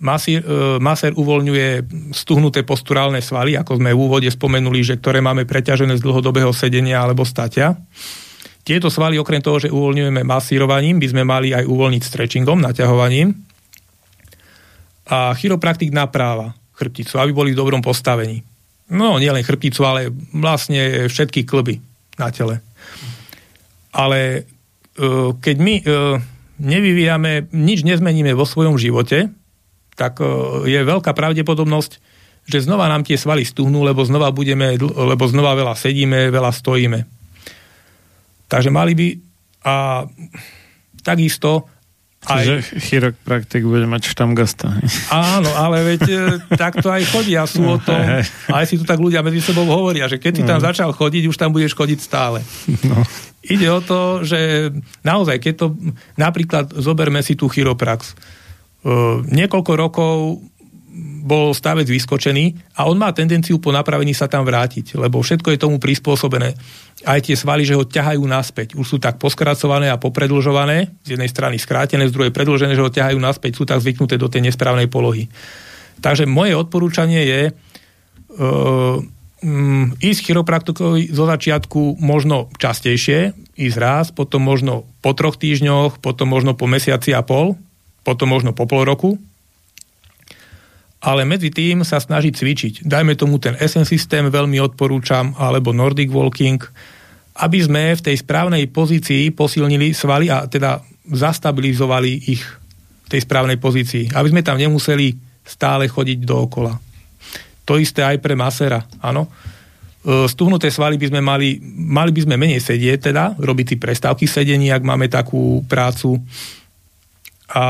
Masér, e, masér uvoľňuje stuhnuté posturálne svaly, ako sme v úvode spomenuli, že ktoré máme preťažené z dlhodobého sedenia alebo statia. Tieto svaly okrem toho, že uvoľňujeme masírovaním, by sme mali aj uvoľniť stretchingom, naťahovaním. A chiropraktik napráva chrbticu, aby boli v dobrom postavení. No, nielen chrbticu, ale vlastne všetky klby na tele. Ale e, keď my e, nevyvíjame, nič nezmeníme vo svojom živote, tak e, je veľká pravdepodobnosť, že znova nám tie svaly stuhnú, lebo znova budeme, lebo znova veľa sedíme, veľa stojíme. Takže mali by a takisto aj... Čiže chiropraktik bude mať štamgasta. Áno, ale veď e, takto aj chodia sú o tom, aj si tu tak ľudia medzi sebou hovoria, že keď si tam no. začal chodiť, už tam budeš chodiť stále. No. Ide o to, že naozaj, keď to napríklad zoberme si tú chiroprax, e, niekoľko rokov bol stavec vyskočený a on má tendenciu po napravení sa tam vrátiť, lebo všetko je tomu prispôsobené. Aj tie svaly, že ho ťahajú naspäť. Už sú tak poskracované a popredlžované, z jednej strany skrátené, z druhej predlžené, že ho ťahajú naspäť, sú tak zvyknuté do tej nesprávnej polohy. Takže moje odporúčanie je uh, um, ísť chiropraktikovi zo začiatku možno častejšie, ísť raz, potom možno po troch týždňoch, potom možno po mesiaci a pol, potom možno po pol roku, ale medzi tým sa snaží cvičiť. Dajme tomu ten SN systém, veľmi odporúčam, alebo Nordic Walking, aby sme v tej správnej pozícii posilnili svaly a teda zastabilizovali ich v tej správnej pozícii. Aby sme tam nemuseli stále chodiť dookola. To isté aj pre masera, áno. E, stuhnuté svaly by sme mali, mali by sme menej sedieť, teda robiť si prestávky sedení, ak máme takú prácu. A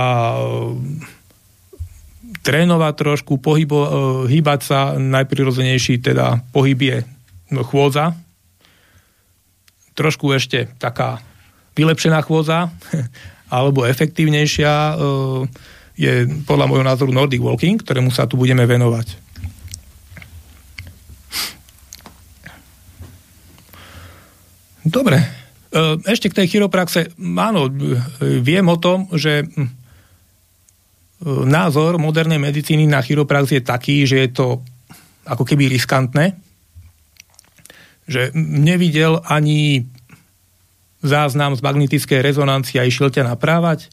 trénovať trošku, pohybo, e, hýbať sa, najprirodzenejší teda pohyb je chôdza. Trošku ešte taká vylepšená chôdza, alebo efektívnejšia e, je podľa môjho názoru Nordic Walking, ktorému sa tu budeme venovať. Dobre. E, ešte k tej chiropraxe. Áno, viem o tom, že názor modernej medicíny na chiroprax je taký, že je to ako keby riskantné, že nevidel ani záznam z magnetickej rezonancie a išiel ťa naprávať. E,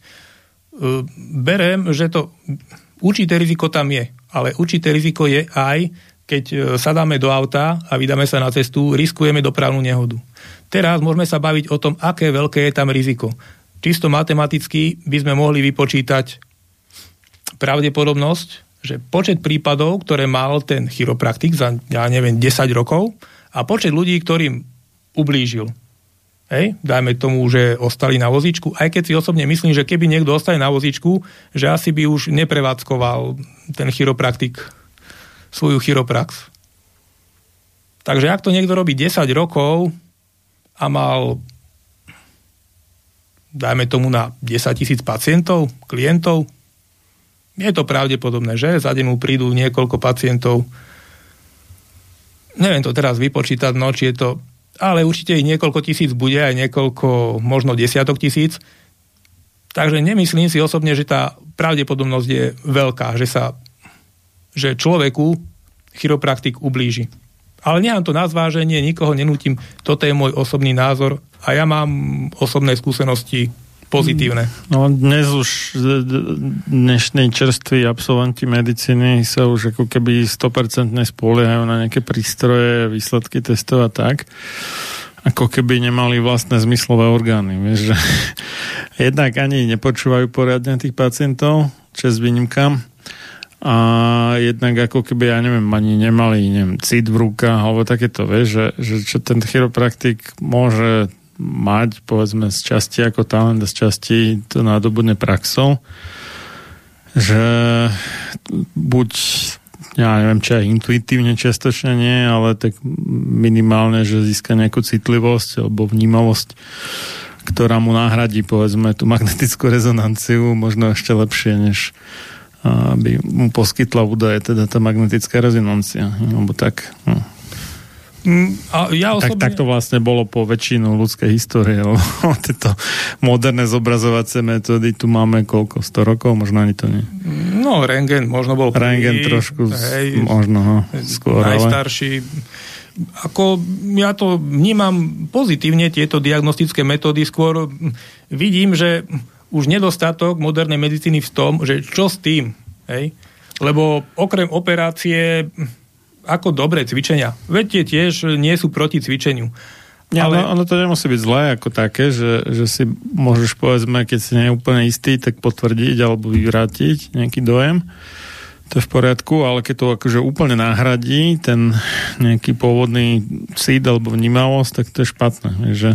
berem, že to určité riziko tam je, ale určité riziko je aj keď e, sadáme do auta a vydáme sa na cestu, riskujeme dopravnú nehodu. Teraz môžeme sa baviť o tom, aké veľké je tam riziko. Čisto matematicky by sme mohli vypočítať pravdepodobnosť, že počet prípadov, ktoré mal ten chiropraktik za, ja neviem, 10 rokov a počet ľudí, ktorým ublížil. Hej, dajme tomu, že ostali na vozíčku, aj keď si osobne myslím, že keby niekto ostali na vozíčku, že asi by už neprevádzkoval ten chiropraktik svoju chiroprax. Takže ak to niekto robí 10 rokov a mal dajme tomu na 10 tisíc pacientov, klientov, je to pravdepodobné, že za deň mu prídu niekoľko pacientov. Neviem to teraz vypočítať, no či je to, ale určite ich niekoľko tisíc bude, aj niekoľko, možno desiatok tisíc. Takže nemyslím si osobne, že tá pravdepodobnosť je veľká, že sa že človeku chiropraktik ublíži. Ale nemám to na zváženie, nikoho nenútim, toto je môj osobný názor a ja mám osobné skúsenosti pozitívne. No dnes už dnešní čerství absolventi medicíny sa už ako keby 100% spoliehajú na nejaké prístroje, výsledky testov a tak ako keby nemali vlastné zmyslové orgány. Vieš, že jednak ani nepočúvajú poriadne tých pacientov, čes výnimkám, a jednak ako keby, ja neviem, ani nemali neviem, cit v rukách alebo takéto, vieš, že, že čo ten chiropraktik môže mať, povedzme, z časti ako talent a z časti to nádobudne praxou, že buď ja neviem, či aj intuitívne čiastočne nie, ale tak minimálne, že získa nejakú citlivosť alebo vnímavosť, ktorá mu nahradí, povedzme, tú magnetickú rezonanciu možno ešte lepšie, než aby mu poskytla údaje teda tá magnetická rezonancia. Alebo tak. No. Mm, a ja osobne... tak, tak to vlastne bolo po väčšinu ľudskej histórie, lebo tieto moderné zobrazovacie metódy tu máme koľko? 100 rokov? Možno ani to nie. No, rengen možno bol prvý. Rengen trošku hej, možno no, skôr. Najstarší. Ale... Ako ja to vnímam pozitívne, tieto diagnostické metódy, skôr vidím, že už nedostatok modernej medicíny v tom, že čo s tým, hej? Lebo okrem operácie, ako dobré cvičenia. Veď tiež nie sú proti cvičeniu. Ja, ale... ono, ono to nemusí byť zlé ako také, že, že si môžeš povedzme, keď si nie je úplne istý, tak potvrdiť alebo vyvrátiť nejaký dojem. To je v poriadku, ale keď to akože úplne nahradí ten nejaký pôvodný cít alebo vnímavosť, tak to je špatné. Že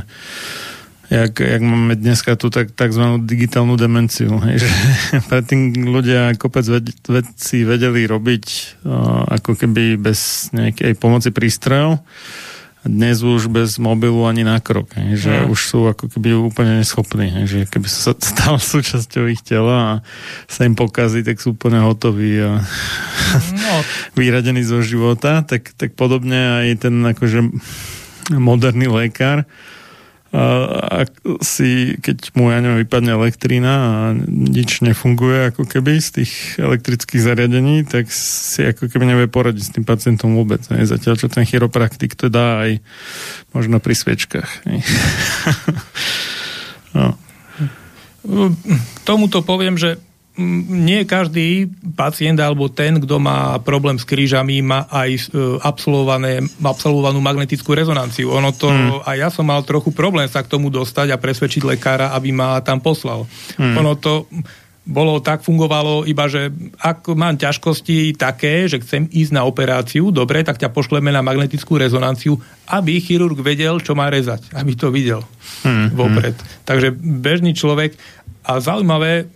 jak, jak máme dneska tú tak, takzvanú digitálnu demenciu. Hej, že predtým ľudia kopec ved, vedci vedeli robiť uh, ako keby bez nejakej pomoci prístrojov. Dnes už bez mobilu ani na krok. Hej, že no. už sú ako keby úplne neschopní. Hej, že keby sa stal súčasťou ich tela a sa im pokazí, tak sú úplne hotoví a no. vyradení zo života. Tak, tak podobne aj ten akože moderný lekár a si, keď mu, ja neviem, vypadne elektrina a nič nefunguje ako keby z tých elektrických zariadení, tak si ako keby nevie poradiť s tým pacientom vôbec. Ne? Zatiaľ, čo ten chiropraktik to dá aj možno pri sviečkách. no. Tomuto poviem, že nie každý pacient alebo ten, kto má problém s krížami, má aj e, absolvované, absolvovanú magnetickú rezonanciu. Ono to, hmm. a ja som mal trochu problém sa k tomu dostať a presvedčiť lekára, aby ma tam poslal. Hmm. Ono to bolo tak, fungovalo iba, že ak mám ťažkosti také, že chcem ísť na operáciu, dobre, tak ťa pošleme na magnetickú rezonanciu, aby chirurg vedel, čo má rezať, aby to videl hmm. vopred. Hmm. Takže bežný človek, a zaujímavé,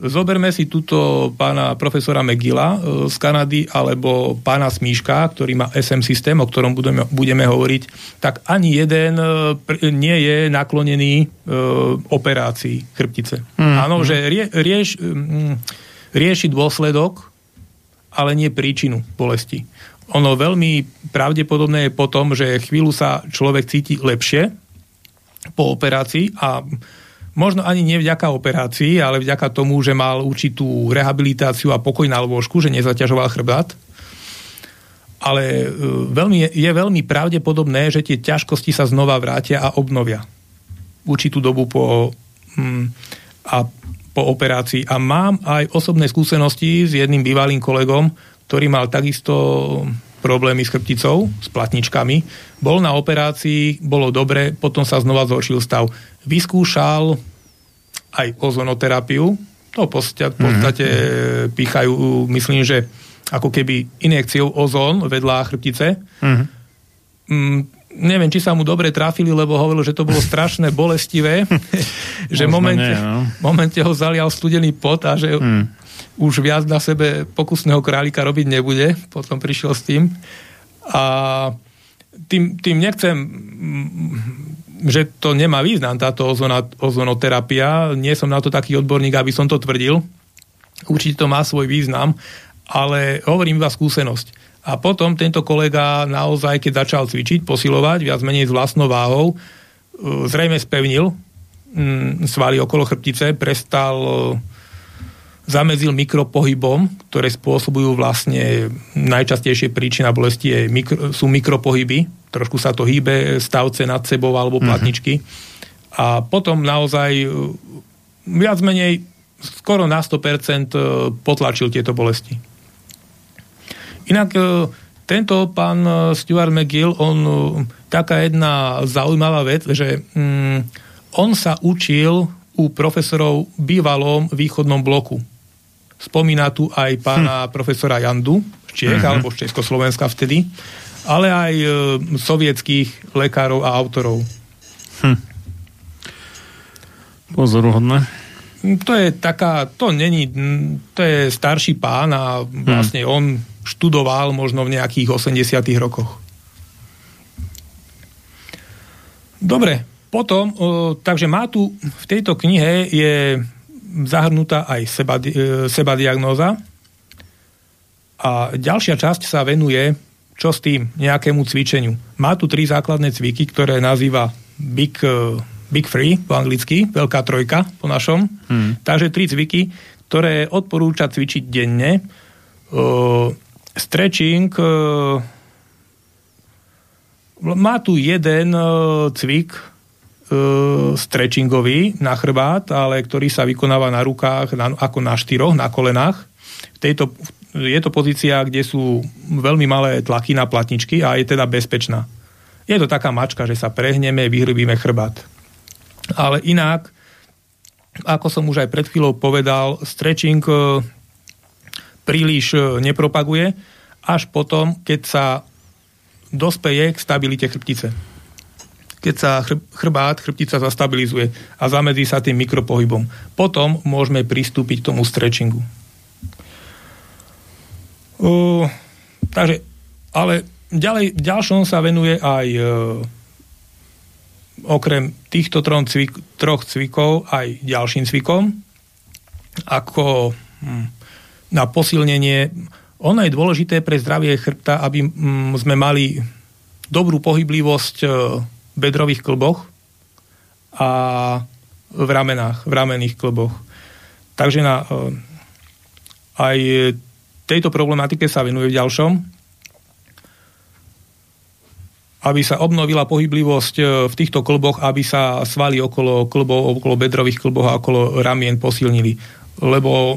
Zoberme si túto pána profesora Megila e, z Kanady alebo pána Smíška, ktorý má SM systém, o ktorom budeme, budeme hovoriť, tak ani jeden e, nie je naklonený e, operácii chrbtice. Mm. Áno, že rie, rieš, rieši dôsledok, ale nie príčinu bolesti. Ono veľmi pravdepodobné je potom, že chvíľu sa človek cíti lepšie po operácii a možno ani nie vďaka operácii, ale vďaka tomu, že mal určitú rehabilitáciu a pokoj na lôžku, že nezaťažoval chrbát. Ale e, veľmi, je veľmi pravdepodobné, že tie ťažkosti sa znova vrátia a obnovia určitú dobu po, mm, a po operácii. A mám aj osobné skúsenosti s jedným bývalým kolegom, ktorý mal takisto problémy s chrbticou, s platničkami. Bol na operácii, bolo dobre, potom sa znova zhoršil stav. Vyskúšal aj ozonoterapiu, to v podstate, v podstate mm-hmm. pýchajú, myslím, že ako keby injekciou ozón vedľa chrbtice. Mm-hmm. Mm, neviem, či sa mu dobre trafili, lebo hovoril, že to bolo strašné, bolestivé, že momente, nie, no. momente ho zalial studený pot a že mm. už viac na sebe pokusného králika robiť nebude. Potom prišiel s tým. A tým, tým nechcem že to nemá význam, táto ozonoterapia. Nie som na to taký odborník, aby som to tvrdil. Určite to má svoj význam, ale hovorím iba skúsenosť. A potom tento kolega naozaj, keď začal cvičiť, posilovať, viac menej s vlastnou váhou, e, zrejme spevnil mm, svaly okolo chrbtice, prestal e, zamedzil mikropohybom, ktoré spôsobujú vlastne najčastejšie príčina bolesti je mikro, sú mikropohyby, trošku sa to hýbe stavce nad sebou alebo mhm. platničky. Mm-hmm. A potom naozaj e, viac menej skoro na 100% e, potlačil tieto bolesti. Inak e, tento pán Stuart McGill, on taká jedna zaujímavá vec, že mm, on sa učil u profesorov bývalom východnom bloku. Spomína tu aj pána hm. profesora Jandu z Čiech, uh-huh. alebo z Československa vtedy, ale aj e, sovietských lekárov a autorov. Hm. Pozoruhodné. To je taká, to není, to je starší pán a hm. vlastne hm. on študoval možno v nejakých 80 rokoch. Dobre, potom, takže má tu, v tejto knihe je zahrnutá aj seba, e, seba diagnóza. A ďalšia časť sa venuje čo s tým, nejakému cvičeniu. Má tu tri základné cviky, ktoré nazýva Big, e, Big Free po anglicky, veľká trojka po našom. Hmm. Takže tri cviky, ktoré odporúča cvičiť denne. Uh, stretching uh, má tu jeden uh, cvik, E, stretchingový na chrbát, ale ktorý sa vykonáva na rukách ako na štyroch, na kolenách. V tejto, je to pozícia, kde sú veľmi malé tlaky na platničky a je teda bezpečná. Je to taká mačka, že sa prehneme, vyhrubíme chrbát. Ale inak, ako som už aj pred chvíľou povedal, stretching e, príliš e, nepropaguje, až potom, keď sa dospeje k stabilite chrbtice keď sa chrbát, chrbtica zastabilizuje a zamedzí sa tým mikropohybom. Potom môžeme pristúpiť k tomu stretchingu. Uh, takže, ale ďalej, ďalšom sa venuje aj uh, okrem týchto troch, cvik, troch cvikov aj ďalším cvikom, ako hm, na posilnenie. Ono je dôležité pre zdravie chrbta, aby hm, sme mali dobrú pohyblivosť uh, bedrových klboch a v ramenách, v ramenných klboch. Takže na, e, aj tejto problematike sa venuje v ďalšom, aby sa obnovila pohyblivosť e, v týchto klboch, aby sa svaly okolo klbov, okolo bedrových klbov a okolo ramien posilnili. Lebo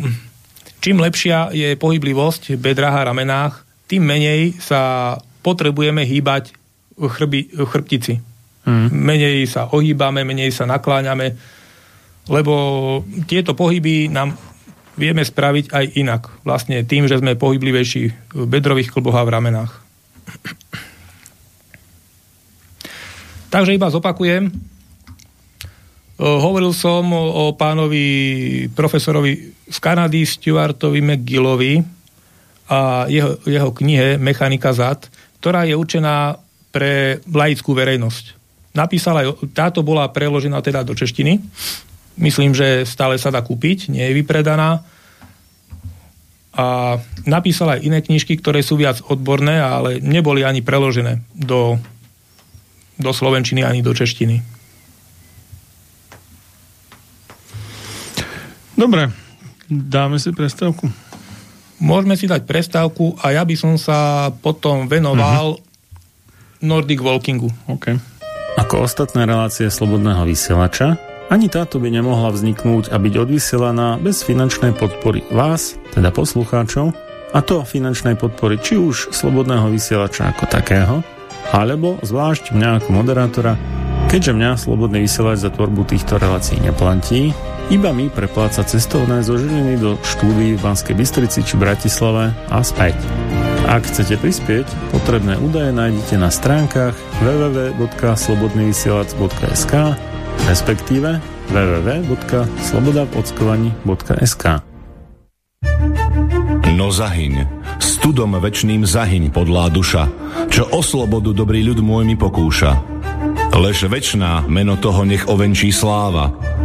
čím lepšia je pohyblivosť v bedrách a ramenách, tým menej sa potrebujeme hýbať v, chrbi, v chrbtici. Mm. Menej sa ohýbame, menej sa nakláňame, lebo tieto pohyby nám vieme spraviť aj inak. Vlastne tým, že sme pohyblivejší v bedrových klboch a v ramenách. Takže iba zopakujem. Hovoril som o pánovi profesorovi z Kanady Stuartovi McGillovi a jeho, jeho knihe Mechanika zad, ktorá je určená pre laickú verejnosť napísala, táto bola preložená teda do češtiny. Myslím, že stále sa dá kúpiť, nie je vypredaná. A napísala aj iné knižky, ktoré sú viac odborné, ale neboli ani preložené do, do slovenčiny ani do češtiny. Dobre, dáme si prestávku. Môžeme si dať prestávku a ja by som sa potom venoval uh-huh. Nordic Walkingu. Okay. Ako ostatné relácie Slobodného vysielača, ani táto by nemohla vzniknúť a byť odvysielaná bez finančnej podpory vás, teda poslucháčov, a to finančnej podpory či už slobodného vysielača ako takého, alebo zvlášť mňa ako moderátora, keďže mňa slobodný vysielač za tvorbu týchto relácií neplatí, iba mi prepláca cestovné zo Žiliny do štúdií v Banskej Bystrici či Bratislave a späť. Ak chcete prispieť, potrebné údaje nájdete na stránkach www.slobodnyvysielac.sk respektíve www.slobodavockovaní.sk No zahyň, studom večným zahyň, podlá duša, čo o slobodu dobrý ľud môj mi pokúša. Lež večná meno toho nech ovenčí sláva,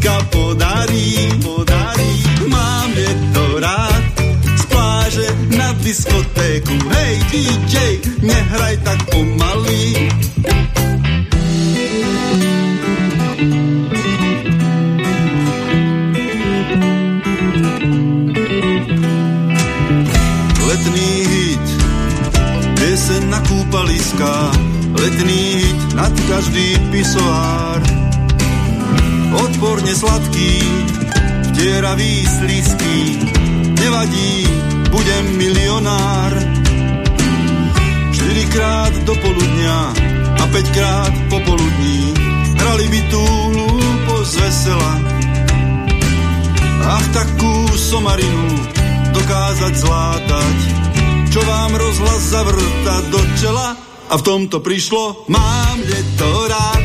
láska podarí, podarí. Mám je to rád, z pláže na diskotéku, hej DJ, nehraj tak pomaly. kúpaliska, letný hit nad každý pisoár. Odporne sladký, vtieravý slízky, nevadí, budem milionár. Štyrikrát do poludnia a päťkrát popoludní hrali by tú hlúposť vesela. Ach, takú somarinu dokázať zlátať čo vám rozhlas zavrta do čela a v tomto prišlo, mám je to rád.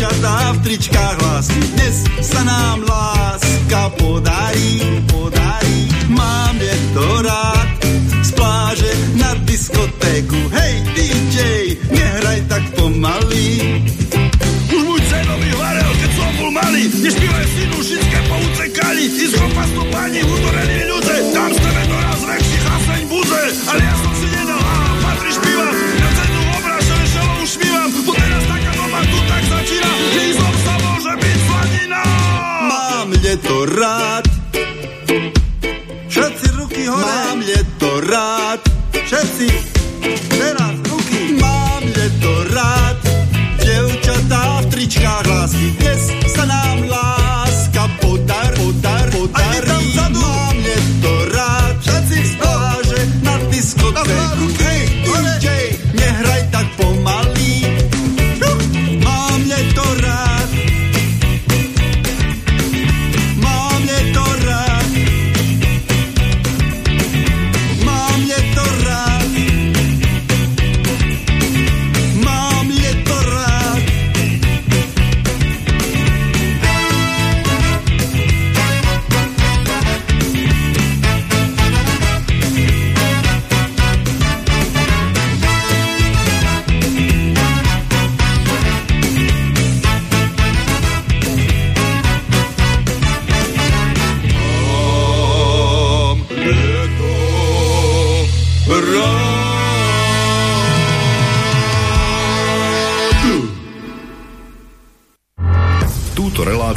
Dievčatá v tričkách lásky, dnes sa nám láska podarí, podarí. Mám je to rád, z pláže na diskotéku, hej DJ, nehraj tak pomaly. Už môj cenový hvarel, keď som bol malý, nešpívaj si dušické poucekali, i z pani, udoreli ľudze, tam ste doraz vekší chaseň buze, ale ja som si nedal, a patrí špíva, tu tak začína, že som sa môže byť sladina. Mám je to rád,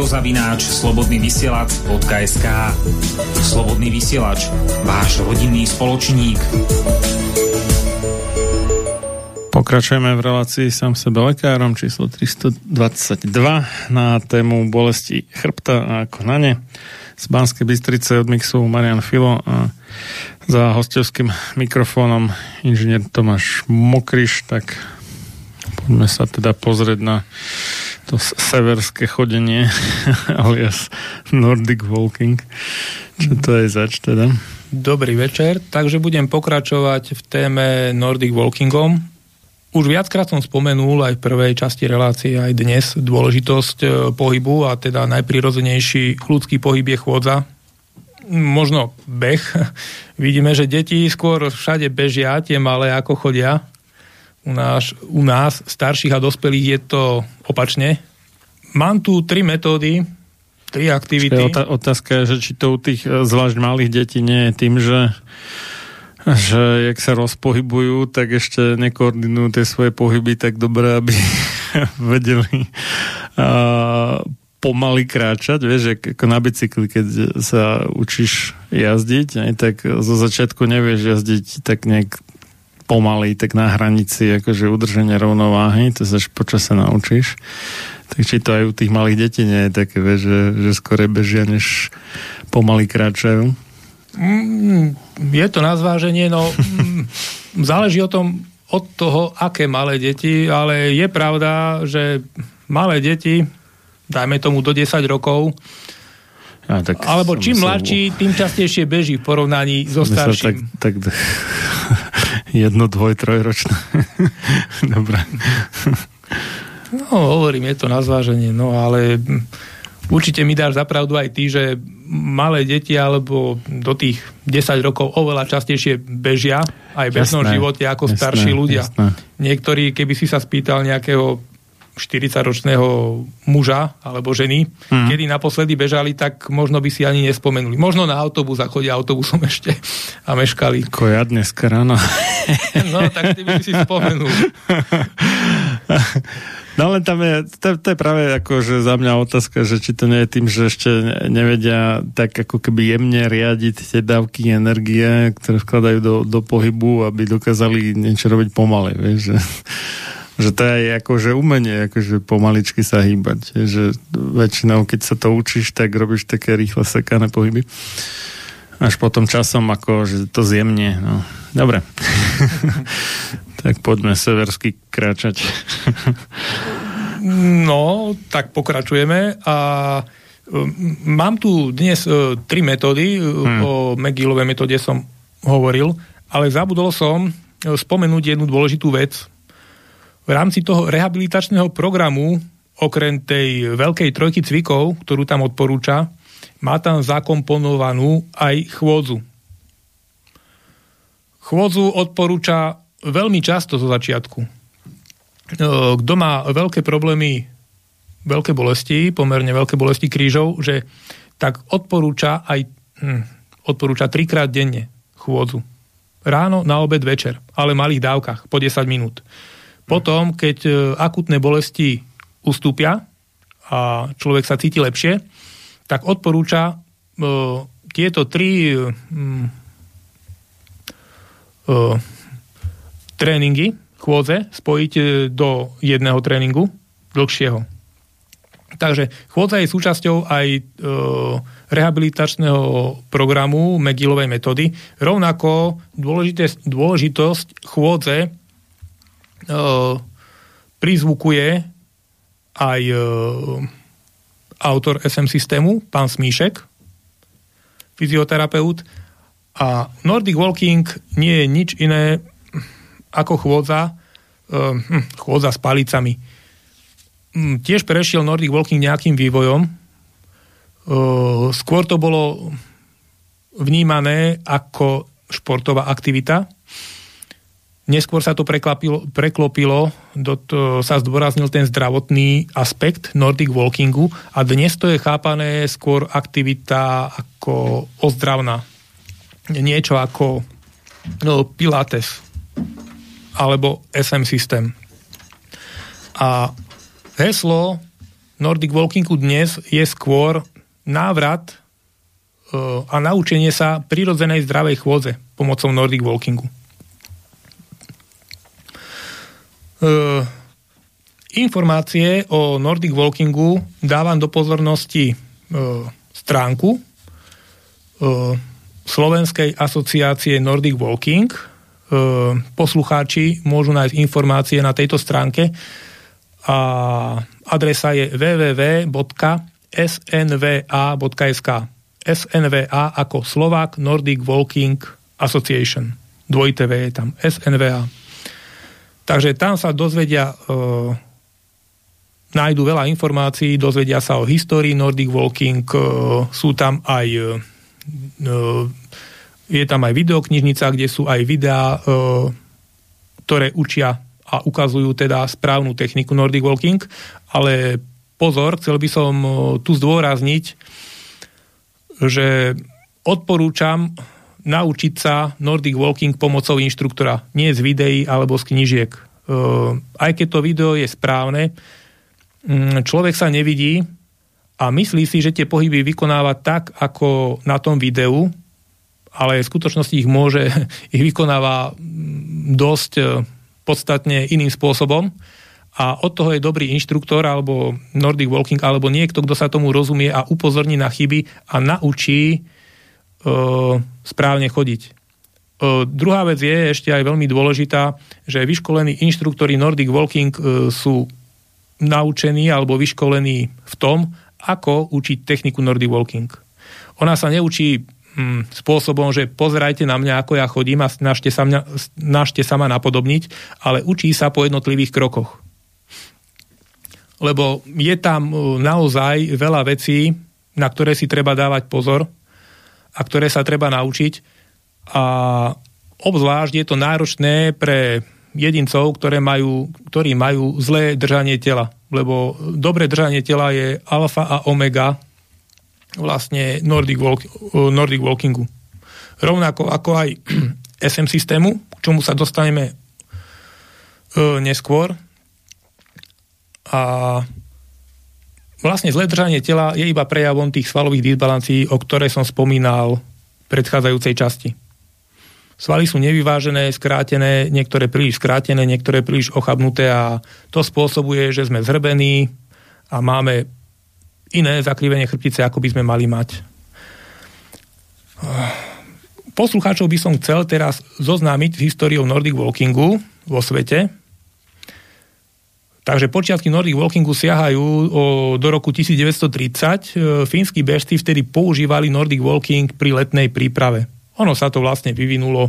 Studiozavináč slobodný vysielač KSK. Slobodný vysielač, váš rodinný spoločník. Pokračujeme v relácii sám sebe lekárom číslo 322 na tému bolesti chrbta a ako na ne. Z Banskej Bystrice od mixu Marian Filo a za hostovským mikrofónom inžinier Tomáš Mokriš, tak poďme sa teda pozrieť na to severské chodenie alias Nordic Walking. Čo to je zač teda? Dobrý večer, takže budem pokračovať v téme Nordic Walkingom. Už viackrát som spomenul aj v prvej časti relácie, aj dnes, dôležitosť e, pohybu a teda najprirodzenejší ľudský pohyb je chôdza. Možno beh. Vidíme, že deti skôr všade bežia, tie malé ako chodia, u nás, u nás, starších a dospelých, je to opačne. Mám tu tri metódy, tri aktivity. Čiže otázka je, že či to u tých e, zvlášť malých detí nie je tým, že že jak sa rozpohybujú, tak ešte nekoordinujú tie svoje pohyby tak dobre, aby vedeli a, pomaly kráčať, vieš, ako na bicykli, keď sa učíš jazdiť, aj, tak zo začiatku nevieš jazdiť tak nejak pomaly, tak na hranici akože udrženie rovnováhy, to sa až počas sa naučíš. Tak či to aj u tých malých detí nie je také, vieš, že, že skore bežia, než pomaly kráčajú? Mm, je to na zváženie, no mm, záleží o tom, od toho, aké malé deti, ale je pravda, že malé deti, dajme tomu do 10 rokov, a, tak alebo čím mladší, tým častejšie beží v porovnaní so starším. Tak, tak jedno, dvoj, trojročné. Dobre. No, hovorím, je to na zváženie, no ale určite mi dáš zapravdu aj ty, že malé deti alebo do tých 10 rokov oveľa častejšie bežia aj v bežnom živote ako jasné, starší ľudia. Jasné. Niektorí, keby si sa spýtal nejakého 40-ročného muža alebo ženy, hmm. kedy naposledy bežali, tak možno by si ani nespomenuli. Možno na autobus a chodia autobusom ešte a meškali. Ko ja dneska ráno. no, tak ty by si spomenul. No len tam je, to, to je práve ako, že za mňa otázka, že či to nie je tým, že ešte nevedia tak ako keby jemne riadiť tie dávky energie, ktoré vkladajú do, do pohybu, aby dokázali niečo robiť pomaly, vieš, že, že to je ako, že umenie, akože pomaličky sa hýbať, že väčšinou, keď sa to učíš, tak robíš také rýchle sekané pohyby. Až potom časom, ako, že to zjemne, no. Dobre. Tak poďme seversky kráčať. no, tak pokračujeme a mám tu dnes uh, tri metódy, hmm. o Megilovej metóde som hovoril, ale zabudol som uh, spomenúť jednu dôležitú vec. V rámci toho rehabilitačného programu, okrem tej veľkej trojky cvikov, ktorú tam odporúča, má tam zakomponovanú aj chôdzu. Chôdzu odporúča veľmi často zo začiatku. Kto má veľké problémy, veľké bolesti, pomerne veľké bolesti krížov, že tak odporúča aj hm, odporúča trikrát denne chôdzu. Ráno, na obed, večer, ale v malých dávkach, po 10 minút. Potom, keď e, akutné bolesti ustúpia a človek sa cíti lepšie, tak odporúča uh, tieto tri uh, uh, tréningy, chôdze, spojiť e, do jedného tréningu, dlhšieho. Takže chôdza je súčasťou aj e, rehabilitačného programu Megilovej metódy. Rovnako dôležitosť chôdze e, prizvukuje aj e, autor SM systému, pán Smíšek, fyzioterapeut. A Nordic Walking nie je nič iné ako chôdza, uh, chôdza s palicami. Um, tiež prešiel Nordic Walking nejakým vývojom. Skôr to bolo vnímané ako športová aktivita. Neskôr sa to preklopilo, do to, sa zdôraznil ten zdravotný aspekt Nordic Walkingu a dnes to je chápané skôr aktivita ako ozdravná. Niečo ako no, Pilates alebo SM systém. A heslo Nordic Walkingu dnes je skôr návrat uh, a naučenie sa prirodzenej zdravej chôdze pomocou Nordic Walkingu. Uh, informácie o Nordic Walkingu dávam do pozornosti uh, stránku uh, Slovenskej asociácie Nordic Walking – E, poslucháči môžu nájsť informácie na tejto stránke a adresa je www.snva.sk SNVA ako Slovak Nordic Walking Association. Dvojité V je tam. SNVA. Takže tam sa dozvedia uh, nájdu veľa informácií, dozvedia sa o histórii Nordic Walking, uh, sú tam aj uh, je tam aj videoknižnica, kde sú aj videá, e, ktoré učia a ukazujú teda správnu techniku Nordic Walking, ale pozor, chcel by som tu zdôrazniť, že odporúčam naučiť sa Nordic Walking pomocou inštruktora, nie z videí alebo z knižiek. Aj keď to video je správne, mm, človek sa nevidí a myslí si, že tie pohyby vykonáva tak, ako na tom videu, ale v skutočnosti ich môže, ich vykonáva mm, dosť e, podstatne iným spôsobom a od toho je dobrý inštruktor alebo Nordic Walking alebo niekto, kto sa tomu rozumie a upozorní na chyby a naučí správne chodiť. Uh, druhá vec je ešte aj veľmi dôležitá, že vyškolení inštruktori Nordic Walking uh, sú naučení alebo vyškolení v tom, ako učiť techniku Nordic Walking. Ona sa neučí hm, spôsobom, že pozerajte na mňa, ako ja chodím a snažte sa, mňa, snažte sa ma napodobniť, ale učí sa po jednotlivých krokoch. Lebo je tam naozaj veľa vecí, na ktoré si treba dávať pozor a ktoré sa treba naučiť. A obzvlášť je to náročné pre jedincov, ktoré majú, ktorí majú zlé držanie tela. Lebo dobré držanie tela je alfa a omega vlastne Nordic, walk, Nordic Walkingu. Rovnako ako aj SM systému, k čomu sa dostaneme uh, neskôr. A vlastne zlé tela je iba prejavom tých svalových disbalancií, o ktoré som spomínal v predchádzajúcej časti. Svaly sú nevyvážené, skrátené, niektoré príliš skrátené, niektoré príliš ochabnuté a to spôsobuje, že sme zhrbení a máme iné zakrivenie chrbtice, ako by sme mali mať. Poslucháčov by som chcel teraz zoznámiť s históriou Nordic Walkingu vo svete. Takže počiatky Nordic Walkingu siahajú o, do roku 1930. Fínsky bežci vtedy používali Nordic Walking pri letnej príprave. Ono sa to vlastne vyvinulo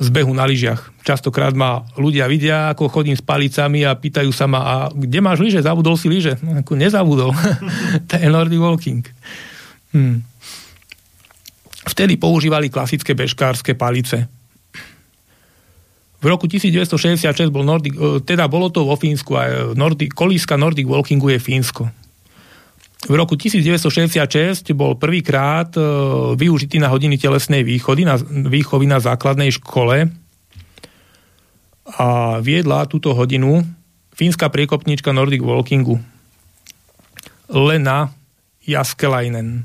z behu na lyžiach. Častokrát ma ľudia vidia, ako chodím s palicami a pýtajú sa ma, a kde máš lyže? Zabudol si lyže? No, ako nezabudol. to je Nordic Walking. Hmm. Vtedy používali klasické bežkárske palice. V roku 1966 bol Nordic, e, teda bolo to vo Fínsku a Nordic, kolíska Nordic Walkingu je Fínsko v roku 1966 bol prvýkrát e, využitý na hodiny telesnej východy, na, výchovy na základnej škole a viedla túto hodinu fínska priekopníčka Nordic Walkingu Lena Jaskelainen.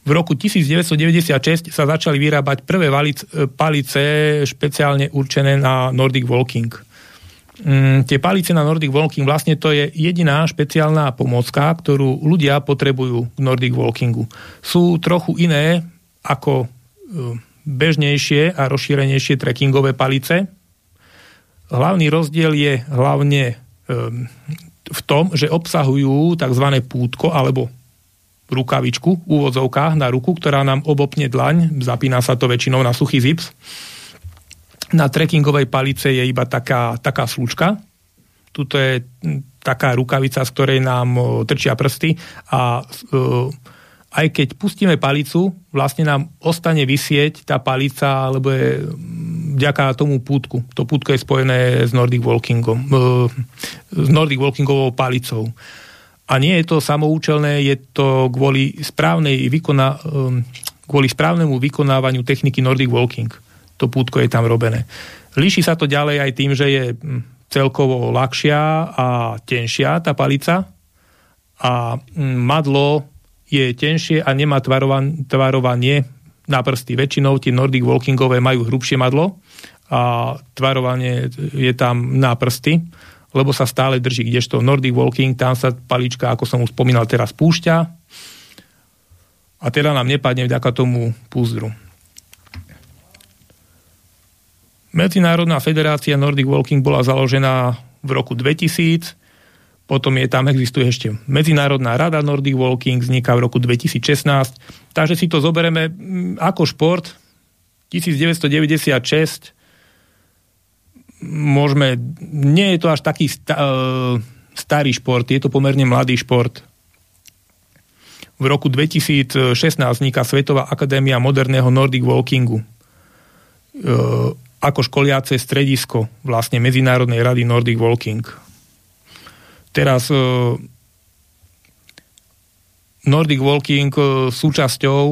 V roku 1996 sa začali vyrábať prvé valic, e, palice špeciálne určené na Nordic Walking – mm, tie palice na Nordic Walking, vlastne to je jediná špeciálna pomocka, ktorú ľudia potrebujú k Nordic Walkingu. Sú trochu iné ako e, bežnejšie a rozšírenejšie trekkingové palice. Hlavný rozdiel je hlavne e, v tom, že obsahujú tzv. pútko alebo rukavičku úvodzovkách na ruku, ktorá nám obopne dlaň, zapína sa to väčšinou na suchý zips na trekkingovej palice je iba taká, taká slučka. Tuto je taká rukavica, z ktorej nám trčia prsty a uh, aj keď pustíme palicu, vlastne nám ostane vysieť tá palica, alebo je vďaka tomu pútku. To pútko je spojené s Nordic Walkingom, uh, s Nordic Walkingovou palicou. A nie je to samoučelné, je to kvôli, správnej vykona, um, kvôli správnemu vykonávaniu techniky Nordic Walking to pútko je tam robené. Líši sa to ďalej aj tým, že je hm, celkovo ľahšia a tenšia tá palica a hm, madlo je tenšie a nemá tvarovan, tvarovanie na prsty. Väčšinou tie Nordic Walkingové majú hrubšie madlo a tvarovanie je tam na prsty, lebo sa stále drží, kdežto Nordic Walking, tam sa palička, ako som už spomínal, teraz púšťa a teda nám nepadne vďaka tomu púzdru. Medzinárodná federácia Nordic Walking bola založená v roku 2000, potom je tam existuje ešte Medzinárodná rada Nordic Walking, vzniká v roku 2016, takže si to zoberieme ako šport 1996 môžeme, nie je to až taký sta, e, starý šport, je to pomerne mladý šport. V roku 2016 vzniká Svetová akadémia moderného Nordic Walkingu. E, ako školiace stredisko vlastne Medzinárodnej rady Nordic Walking. Teraz e, Nordic Walking súčasťou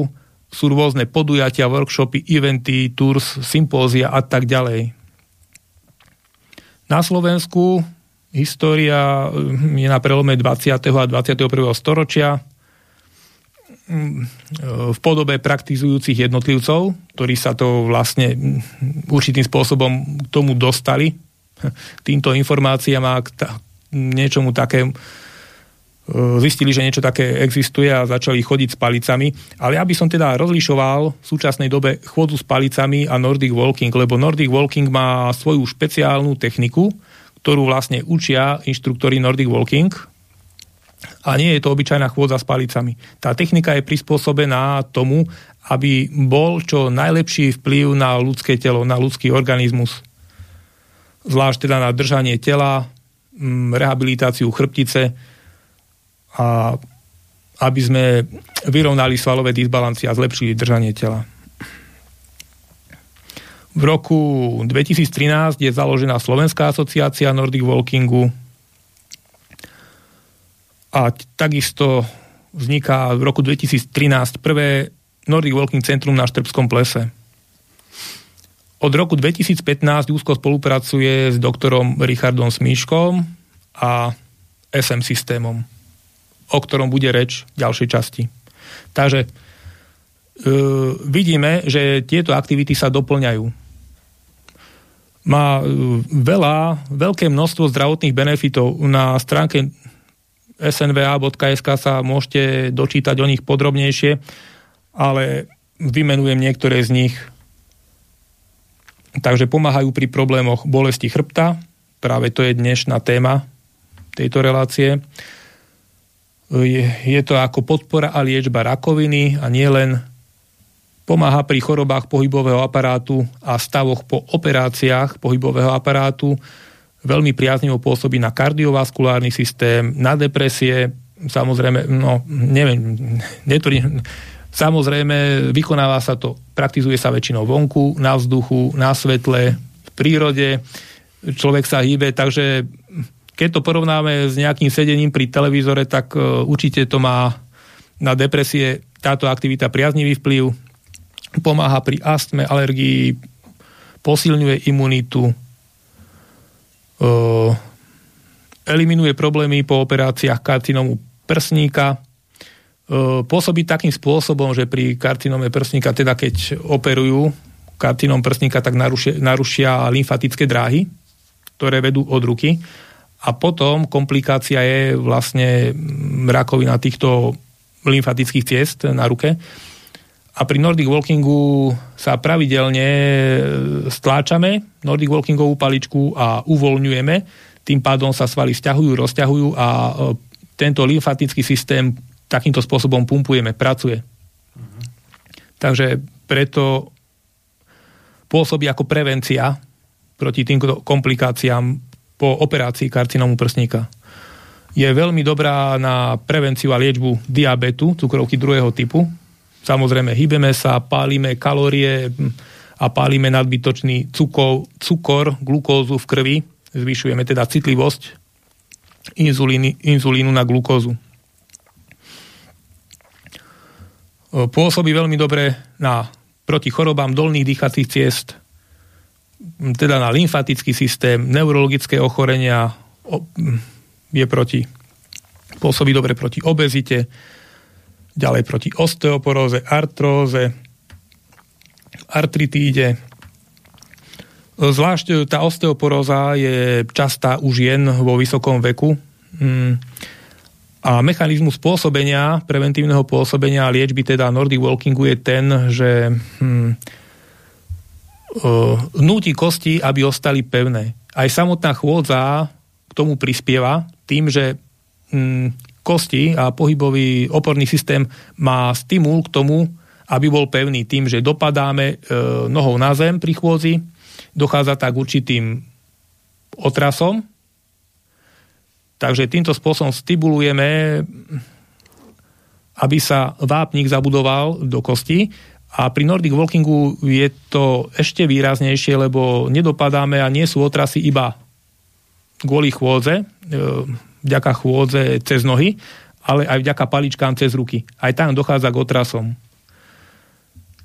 sú rôzne podujatia, workshopy, eventy, tours, sympózia a tak ďalej. Na Slovensku história je na prelome 20. a 21. storočia v podobe praktizujúcich jednotlivcov, ktorí sa to vlastne určitým spôsobom k tomu dostali, týmto informáciám a k niečomu takému zistili, že niečo také existuje a začali chodiť s palicami. Ale ja by som teda rozlišoval v súčasnej dobe chôdzu s palicami a Nordic Walking, lebo Nordic Walking má svoju špeciálnu techniku, ktorú vlastne učia inštruktori Nordic Walking a nie je to obyčajná chôdza s palicami. Tá technika je prispôsobená tomu, aby bol čo najlepší vplyv na ľudské telo, na ľudský organizmus. Zvlášť teda na držanie tela, rehabilitáciu chrbtice, a aby sme vyrovnali svalové disbalancie a zlepšili držanie tela. V roku 2013 je založená Slovenská asociácia Nordic Walkingu a takisto vzniká v roku 2013 prvé Nordic Walking Centrum na Štrbskom plese. Od roku 2015 úzko spolupracuje s doktorom Richardom Smíškom a SM systémom o ktorom bude reč v ďalšej časti. Takže e, vidíme, že tieto aktivity sa doplňajú. Má e, veľa, veľké množstvo zdravotných benefitov. Na stránke snva.sk sa môžete dočítať o nich podrobnejšie, ale vymenujem niektoré z nich. Takže pomáhajú pri problémoch bolesti chrbta, práve to je dnešná téma tejto relácie je, je to ako podpora a liečba rakoviny a nielen pomáha pri chorobách pohybového aparátu a stavoch po operáciách pohybového aparátu, veľmi priaznivo pôsobí na kardiovaskulárny systém, na depresie, samozrejme, no neviem, netvrdím, samozrejme vykonáva sa to, praktizuje sa väčšinou vonku, na vzduchu, na svetle, v prírode, človek sa hýbe, takže keď to porovnáme s nejakým sedením pri televízore, tak uh, určite to má na depresie. Táto aktivita priaznivý vplyv, pomáha pri astme, alergii, posilňuje imunitu, uh, eliminuje problémy po operáciách karcinomu prsníka, uh, pôsobí takým spôsobom, že pri karcinome prsníka, teda keď operujú karcinom prsníka, tak narušia, narušia lymfatické dráhy, ktoré vedú od ruky a potom komplikácia je vlastne rakovina týchto lymfatických ciest na ruke. A pri Nordic Walkingu sa pravidelne stláčame Nordic Walkingovú paličku a uvoľňujeme. Tým pádom sa svaly vzťahujú, rozťahujú a e, tento lymfatický systém takýmto spôsobom pumpujeme, pracuje. Uh-huh. Takže preto pôsobí ako prevencia proti týmto komplikáciám po operácii karcinómu prsníka. Je veľmi dobrá na prevenciu a liečbu diabetu, cukrovky druhého typu. Samozrejme, hýbeme sa, pálime kalórie a pálime nadbytočný cukor, cukor, glukózu v krvi. Zvyšujeme teda citlivosť inzulíny, inzulínu na glukózu. Pôsobí veľmi dobre na proti chorobám dolných dýchacích ciest, teda na lymfatický systém, neurologické ochorenia je proti, pôsobí dobre proti obezite, ďalej proti osteoporóze, artróze, artritíde. Zvlášť tá osteoporóza je častá už jen vo vysokom veku. Mm. A mechanizmus pôsobenia, preventívneho pôsobenia liečby teda Nordic Walkingu je ten, že hm, núti kosti, aby ostali pevné. Aj samotná chôdza k tomu prispieva tým, že mm, kosti a pohybový oporný systém má stimul k tomu, aby bol pevný tým, že dopadáme e, nohou na zem pri chôdzi, dochádza tak určitým otrasom, takže týmto spôsobom stimulujeme, aby sa vápnik zabudoval do kosti a pri Nordic Walkingu je to ešte výraznejšie, lebo nedopadáme a nie sú otrasy iba kvôli chôdze, e, vďaka chôdze cez nohy, ale aj vďaka paličkám cez ruky. Aj tam dochádza k otrasom.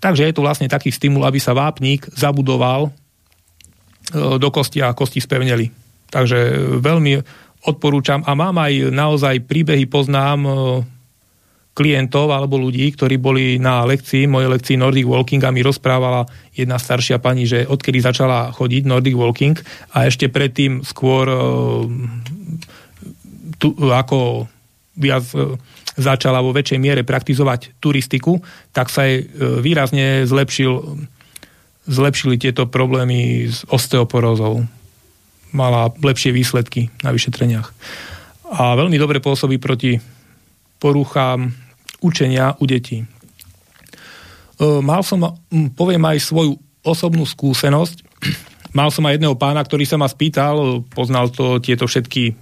Takže je to vlastne taký stimul, aby sa vápnik zabudoval e, do kosti a kosti spevneli. Takže veľmi odporúčam a mám aj naozaj príbehy, poznám e, klientov alebo ľudí, ktorí boli na lekcii, mojej lekcii Nordic Walking a mi rozprávala jedna staršia pani, že odkedy začala chodiť Nordic Walking a ešte predtým skôr e, tu, ako viac začala vo väčšej miere praktizovať turistiku, tak sa jej e, výrazne zlepšil, zlepšili tieto problémy s osteoporózou. Mala lepšie výsledky na vyšetreniach. A veľmi dobre pôsobí proti poruchám učenia u detí. E, mal som, poviem aj svoju osobnú skúsenosť. Mal som aj jedného pána, ktorý sa ma spýtal, poznal to tieto všetky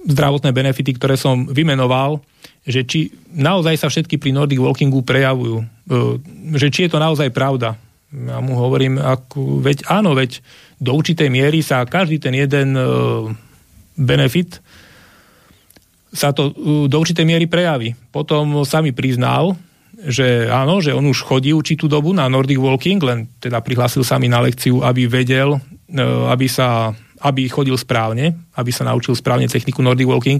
zdravotné benefity, ktoré som vymenoval, že či naozaj sa všetky pri Nordic Walkingu prejavujú. E, že či je to naozaj pravda. Ja mu hovorím, ako, veď áno, veď do určitej miery sa každý ten jeden e, benefit sa to e, do určitej miery prejaví. Potom sa mi priznal, že áno, že on už chodí určitú dobu na Nordic Walking, len teda prihlásil sa mi na lekciu, aby vedel, aby sa aby chodil správne, aby sa naučil správne techniku Nordic Walking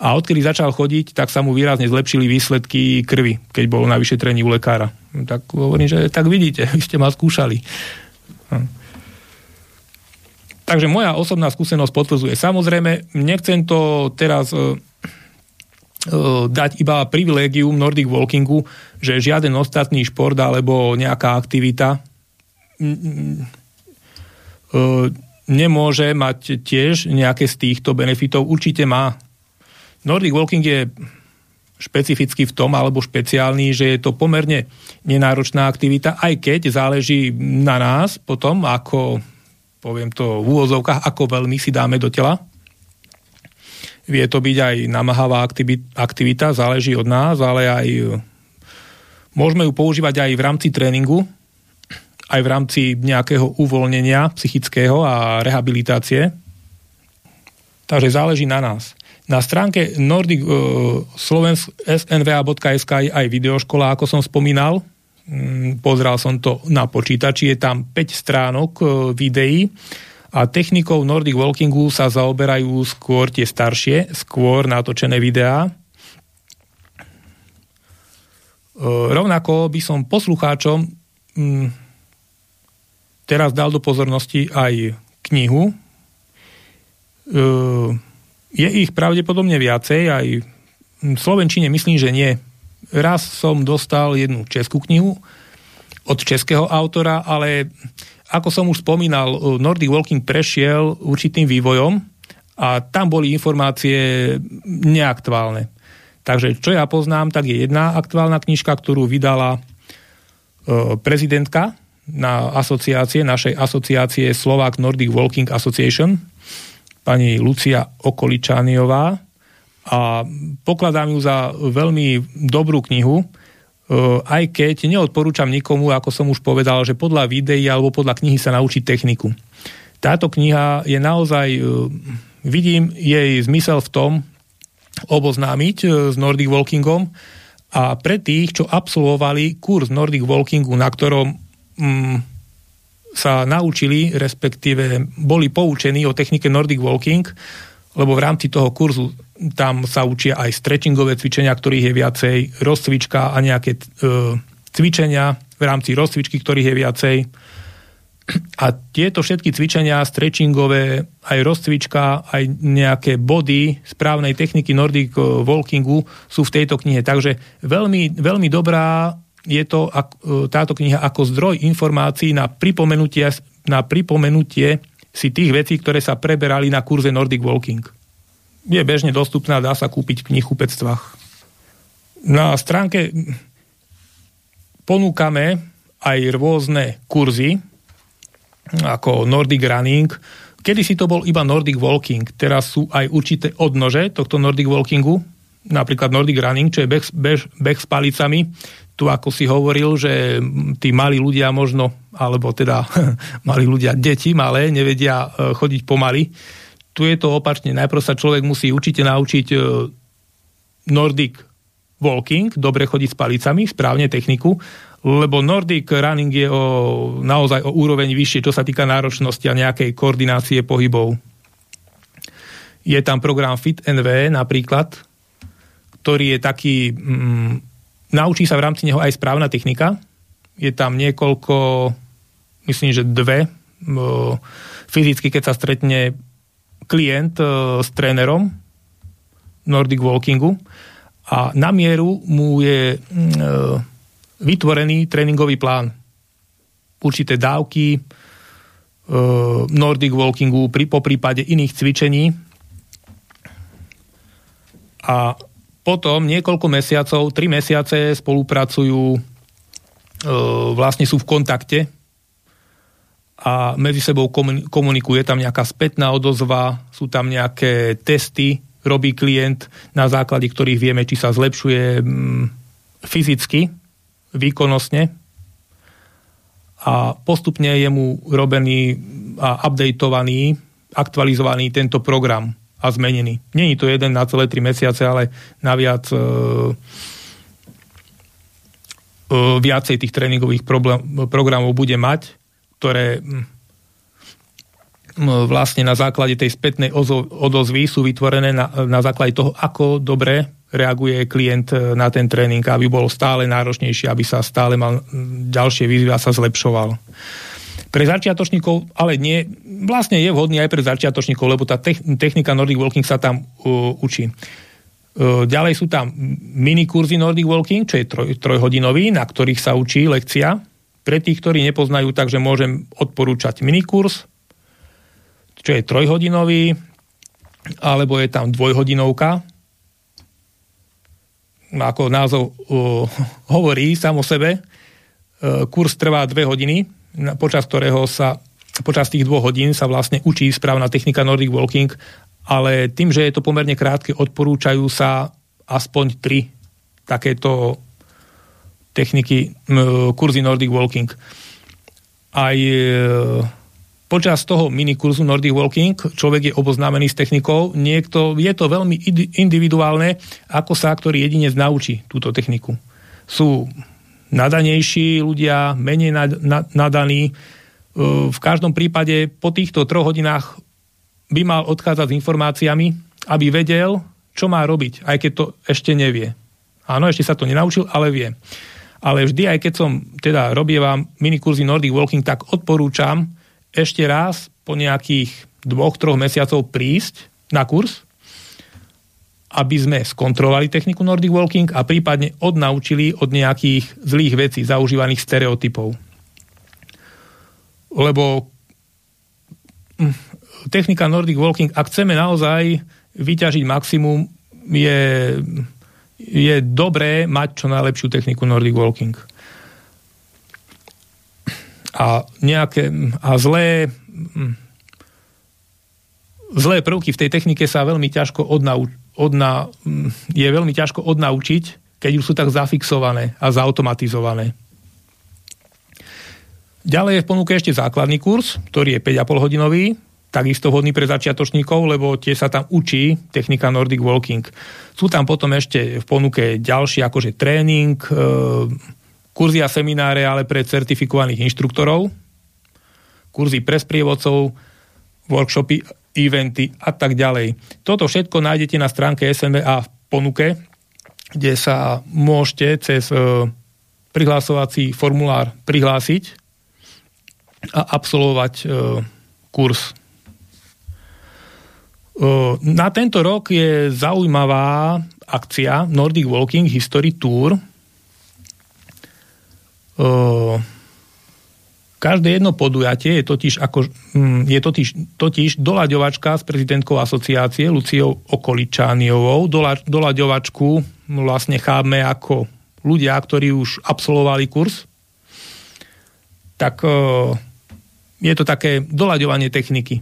a odkedy začal chodiť, tak sa mu výrazne zlepšili výsledky krvi, keď bol na vyšetrení u lekára. Tak hovorím, že tak vidíte, vy ste ma skúšali. Hm. Takže moja osobná skúsenosť potvrdzuje. Samozrejme, nechcem to teraz uh, dať iba privilégium Nordic Walkingu, že žiaden ostatný šport alebo nejaká aktivita uh, nemôže mať tiež nejaké z týchto benefitov. Určite má. Nordic Walking je špecificky v tom, alebo špeciálny, že je to pomerne nenáročná aktivita, aj keď záleží na nás potom, ako, poviem to v úvozovkách, ako veľmi si dáme do tela. Vie to byť aj namahavá aktivita, záleží od nás, ale aj môžeme ju používať aj v rámci tréningu, aj v rámci nejakého uvoľnenia psychického a rehabilitácie. Takže záleží na nás. Na stránke Nordic Slovensk snva.sk je aj videoškola, ako som spomínal. Mm, pozrel som to na počítači, je tam 5 stránok uh, videí a technikou Nordic Walkingu sa zaoberajú skôr tie staršie, skôr natočené videá. Uh, rovnako by som poslucháčom um, teraz dal do pozornosti aj knihu. E, je ich pravdepodobne viacej, aj v Slovenčine myslím, že nie. Raz som dostal jednu českú knihu od českého autora, ale ako som už spomínal, Nordic Walking prešiel určitým vývojom a tam boli informácie neaktuálne. Takže čo ja poznám, tak je jedna aktuálna knižka, ktorú vydala e, prezidentka na asociácie, našej asociácie Slovak Nordic Walking Association, pani Lucia Okoličániová a pokladám ju za veľmi dobrú knihu, aj keď neodporúčam nikomu, ako som už povedal, že podľa videí alebo podľa knihy sa naučiť techniku. Táto kniha je naozaj, e, vidím jej zmysel v tom, oboznámiť e, s Nordic Walkingom a pre tých, čo absolvovali kurz Nordic Walkingu, na ktorom mm, sa naučili, respektíve boli poučení o technike Nordic Walking, lebo v rámci toho kurzu tam sa učia aj stretchingové cvičenia, ktorých je viacej, rozcvička a nejaké e, cvičenia v rámci rozcvičky, ktorých je viacej. A tieto všetky cvičenia, stretchingové, aj rozcvička, aj nejaké body správnej techniky Nordic Walkingu sú v tejto knihe. Takže veľmi, veľmi dobrá je to e, táto kniha ako zdroj informácií na pripomenutie, na pripomenutie si tých vecí, ktoré sa preberali na kurze Nordic Walking. Je bežne dostupná, dá sa kúpiť v knihkupectvách. Na stránke ponúkame aj rôzne kurzy, ako Nordic Running. Kedy si to bol iba Nordic Walking, teraz sú aj určité odnože tohto Nordic Walkingu, napríklad Nordic Running, čo je beh, beh, beh s palicami, tu ako si hovoril, že tí malí ľudia možno, alebo teda malí ľudia, deti malé, nevedia e, chodiť pomaly. Tu je to opačne. Najprv sa človek musí určite naučiť e, Nordic walking, dobre chodiť s palicami, správne techniku, lebo Nordic running je o, naozaj o úroveň vyššie, čo sa týka náročnosti a nejakej koordinácie pohybov. Je tam program Fit NV napríklad, ktorý je taký, mm, naučí sa v rámci neho aj správna technika. Je tam niekoľko, myslím, že dve, mm, fyzicky, keď sa stretne klient e, s trénerom Nordic Walkingu a na mieru mu je mm, e, vytvorený tréningový plán. Určité dávky e, Nordic Walkingu pri, po prípade iných cvičení a potom niekoľko mesiacov, tri mesiace spolupracujú, vlastne sú v kontakte a medzi sebou komunikuje tam nejaká spätná odozva, sú tam nejaké testy, robí klient, na základe ktorých vieme, či sa zlepšuje mm, fyzicky, výkonnostne a postupne je mu robený a updateovaný, aktualizovaný tento program a zmenený. Není to jeden na celé tri mesiace, ale naviac e, e, viacej tých tréningových problém, programov bude mať, ktoré vlastne na základe tej spätnej odozvy sú vytvorené na, na základe toho, ako dobre reaguje klient e, na ten tréning, aby bol stále náročnejší, aby sa stále mal ďalšie výzvy a sa zlepšoval. Pre začiatočníkov, ale nie, vlastne je vhodný aj pre začiatočníkov, lebo tá technika Nordic Walking sa tam uh, učí. Uh, ďalej sú tam minikurzy Nordic Walking, čo je troj, trojhodinový, na ktorých sa učí lekcia. Pre tých, ktorí nepoznajú, takže môžem odporúčať minikurs, čo je trojhodinový, alebo je tam dvojhodinovka, ako názov uh, hovorí samo sebe, uh, kurz trvá dve hodiny, počas ktorého sa počas tých dvoch hodín sa vlastne učí správna technika Nordic Walking, ale tým, že je to pomerne krátke, odporúčajú sa aspoň tri takéto techniky, kurzy Nordic Walking. Aj e, počas toho minikurzu Nordic Walking človek je oboznámený s technikou, niekto, je to veľmi individuálne, ako sa ktorý jedinec naučí túto techniku. Sú nadanejší ľudia, menej nadaní. E, v každom prípade po týchto troch hodinách by mal odchádzať s informáciami, aby vedel, čo má robiť, aj keď to ešte nevie. Áno, ešte sa to nenaučil, ale vie. Ale vždy, aj keď som teda robievam minikurzy Nordic Walking, tak odporúčam ešte raz po nejakých dvoch, troch mesiacov prísť na kurz, aby sme skontrolovali techniku Nordic Walking a prípadne odnaučili od nejakých zlých vecí, zaužívaných stereotypov. Lebo hm, technika Nordic Walking, ak chceme naozaj vyťažiť maximum, je, je dobré mať čo najlepšiu techniku Nordic Walking. A nejaké a zlé hm, zlé prvky v tej technike sa veľmi ťažko odnauč, odna, je veľmi ťažko odnaučiť, keď už sú tak zafixované a zautomatizované. Ďalej je v ponuke ešte základný kurz, ktorý je 5,5 hodinový, takisto vhodný pre začiatočníkov, lebo tie sa tam učí technika Nordic Walking. Sú tam potom ešte v ponuke ďalší akože tréning, e, kurzy a semináre, ale pre certifikovaných inštruktorov, kurzy pre sprievodcov, workshopy eventy a tak ďalej. Toto všetko nájdete na stránke SMBA v ponuke, kde sa môžete cez e, prihlásovací formulár prihlásiť a absolvovať e, kurz. Na tento rok je zaujímavá akcia Nordic Walking History Tour. Každé jedno podujatie je totiž, ako, mm, je totiž, totiž doľaďovačka s prezidentkou asociácie Luciou Okoličániovou. Dola, doľaďovačku vlastne chápme ako ľudia, ktorí už absolvovali kurz. Tak je to také doľaďovanie techniky.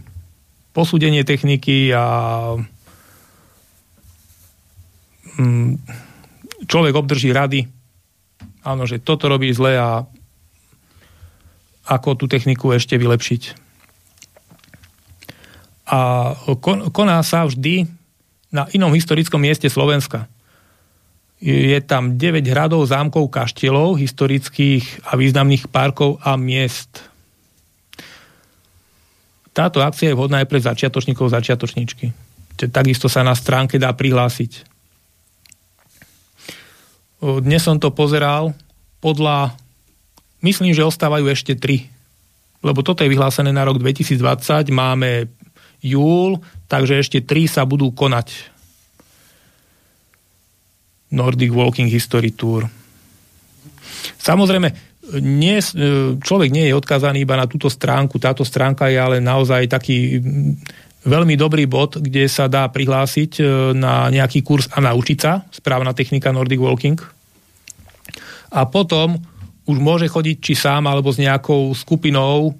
Posúdenie techniky a mm, človek obdrží rady. Áno, že toto robí zle a ako tú techniku ešte vylepšiť. A koná sa vždy na inom historickom mieste Slovenska. Je tam 9 hradov, zámkov, kaštielov, historických a významných parkov a miest. Táto akcia je vhodná aj pre začiatočníkov začiatočníčky. Takisto sa na stránke dá prihlásiť. Dnes som to pozeral podľa... Myslím, že ostávajú ešte tri. Lebo toto je vyhlásené na rok 2020. Máme júl, takže ešte tri sa budú konať Nordic Walking History Tour. Samozrejme, nie, e, človek nie je odkázaný iba na túto stránku. Táto stránka je ale naozaj taký veľmi dobrý bod, kde sa dá prihlásiť e, na nejaký kurz a naučiť sa správna technika Nordic Walking. A potom už môže chodiť či sám alebo s nejakou skupinou e,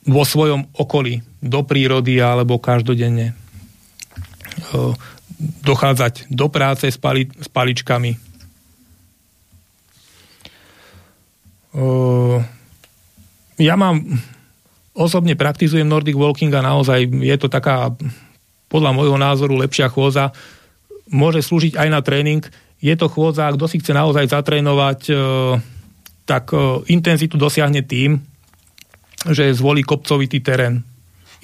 vo svojom okolí, do prírody alebo každodenne dochádzať do práce s, pali, s paličkami. Uh, ja mám, osobne praktizujem Nordic Walking a naozaj je to taká, podľa môjho názoru, lepšia chôza. Môže slúžiť aj na tréning. Je to chôdza, kto si chce naozaj zatrénovať, uh, tak uh, intenzitu dosiahne tým, že zvolí kopcovitý terén.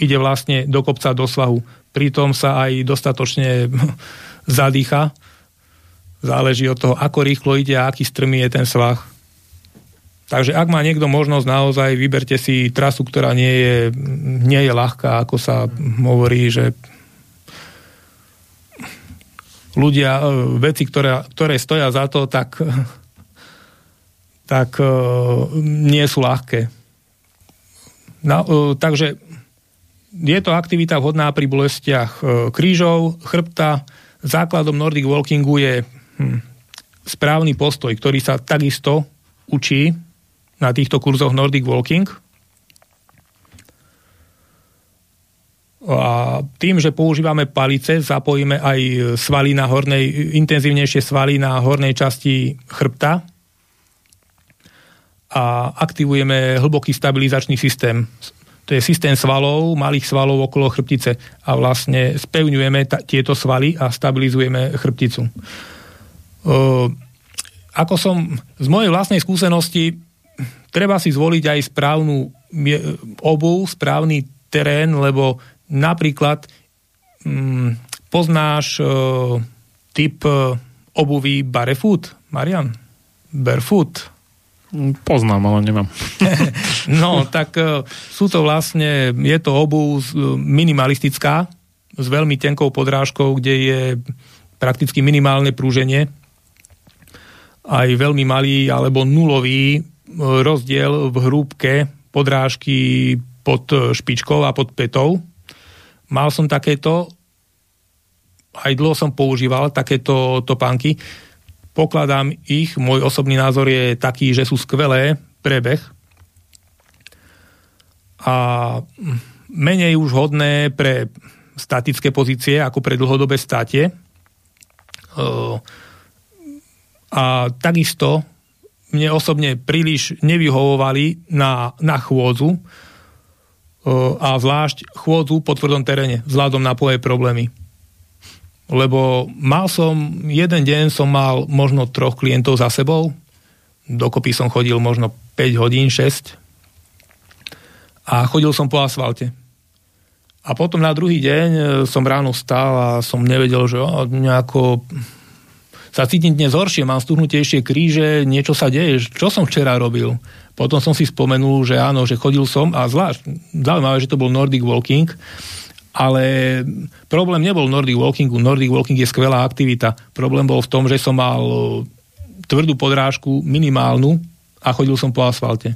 Ide vlastne do kopca do svahu pritom sa aj dostatočne zadýcha. Záleží od toho, ako rýchlo ide a aký strmý je ten svah. Takže ak má niekto možnosť, naozaj vyberte si trasu, ktorá nie je, nie je ľahká, ako sa hovorí, že ľudia, e, veci, ktoré, ktoré stoja za to, tak, tak e, nie sú ľahké. No, takže je to aktivita vhodná pri bolestiach e, krížov, chrbta. Základom Nordic Walkingu je hm, správny postoj, ktorý sa takisto učí na týchto kurzoch Nordic Walking. A tým, že používame palice, zapojíme aj svaly na hornej, intenzívnejšie svaly na hornej časti chrbta a aktivujeme hlboký stabilizačný systém to je systém svalov, malých svalov okolo chrbtice a vlastne spevňujeme ta, tieto svaly a stabilizujeme chrbticu. E, ako som z mojej vlastnej skúsenosti, treba si zvoliť aj správnu obu, správny terén, lebo napríklad mm, poznáš e, typ e, obuvy barefoot, Marian? Barefoot? Poznám, ale nemám. no, tak uh, sú to vlastne, je to obu minimalistická, s veľmi tenkou podrážkou, kde je prakticky minimálne prúženie, aj veľmi malý alebo nulový e, rozdiel v hrúbke podrážky pod špičkou a pod petou. Mal som takéto, aj dlho som používal takéto topánky pokladám ich, môj osobný názor je taký, že sú skvelé prebeh a menej už hodné pre statické pozície ako pre dlhodobé státie. A takisto mne osobne príliš nevyhovovali na, na chôdzu a zvlášť chôdzu po tvrdom teréne vzhľadom na poje problémy lebo mal som, jeden deň som mal možno troch klientov za sebou, dokopy som chodil možno 5 hodín, 6 a chodil som po asfalte. A potom na druhý deň e, som ráno vstal a som nevedel, že o, nejako sa cítim dnes horšie, mám stuhnutejšie kríže, niečo sa deje, čo som včera robil. Potom som si spomenul, že áno, že chodil som a zvlášť, zaujímavé, že to bol Nordic Walking ale problém nebol Nordic Walkingu. Nordic Walking je skvelá aktivita. Problém bol v tom, že som mal tvrdú podrážku, minimálnu a chodil som po asfalte.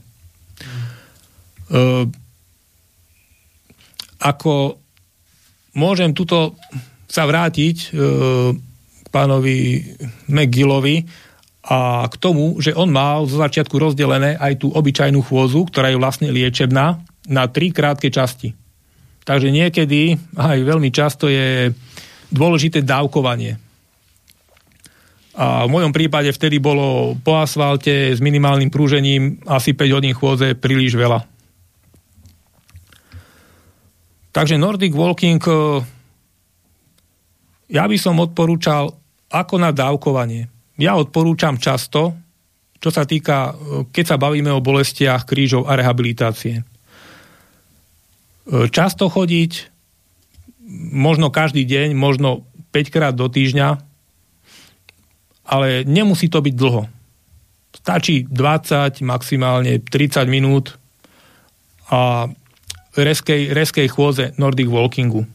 Mm. ako môžem tuto sa vrátiť uh, pánovi McGillovi a k tomu, že on mal zo začiatku rozdelené aj tú obyčajnú chôzu, ktorá je vlastne liečebná, na tri krátke časti. Takže niekedy, aj veľmi často je dôležité dávkovanie. A v mojom prípade vtedy bolo po asfalte s minimálnym prúžením asi 5 hodín chôdze príliš veľa. Takže Nordic Walking ja by som odporúčal ako na dávkovanie. Ja odporúčam často, čo sa týka, keď sa bavíme o bolestiach krížov a rehabilitácie. Často chodiť, možno každý deň, možno 5 krát do týždňa, ale nemusí to byť dlho. Stačí 20, maximálne 30 minút a reskej, reskej chôze Nordic Walkingu.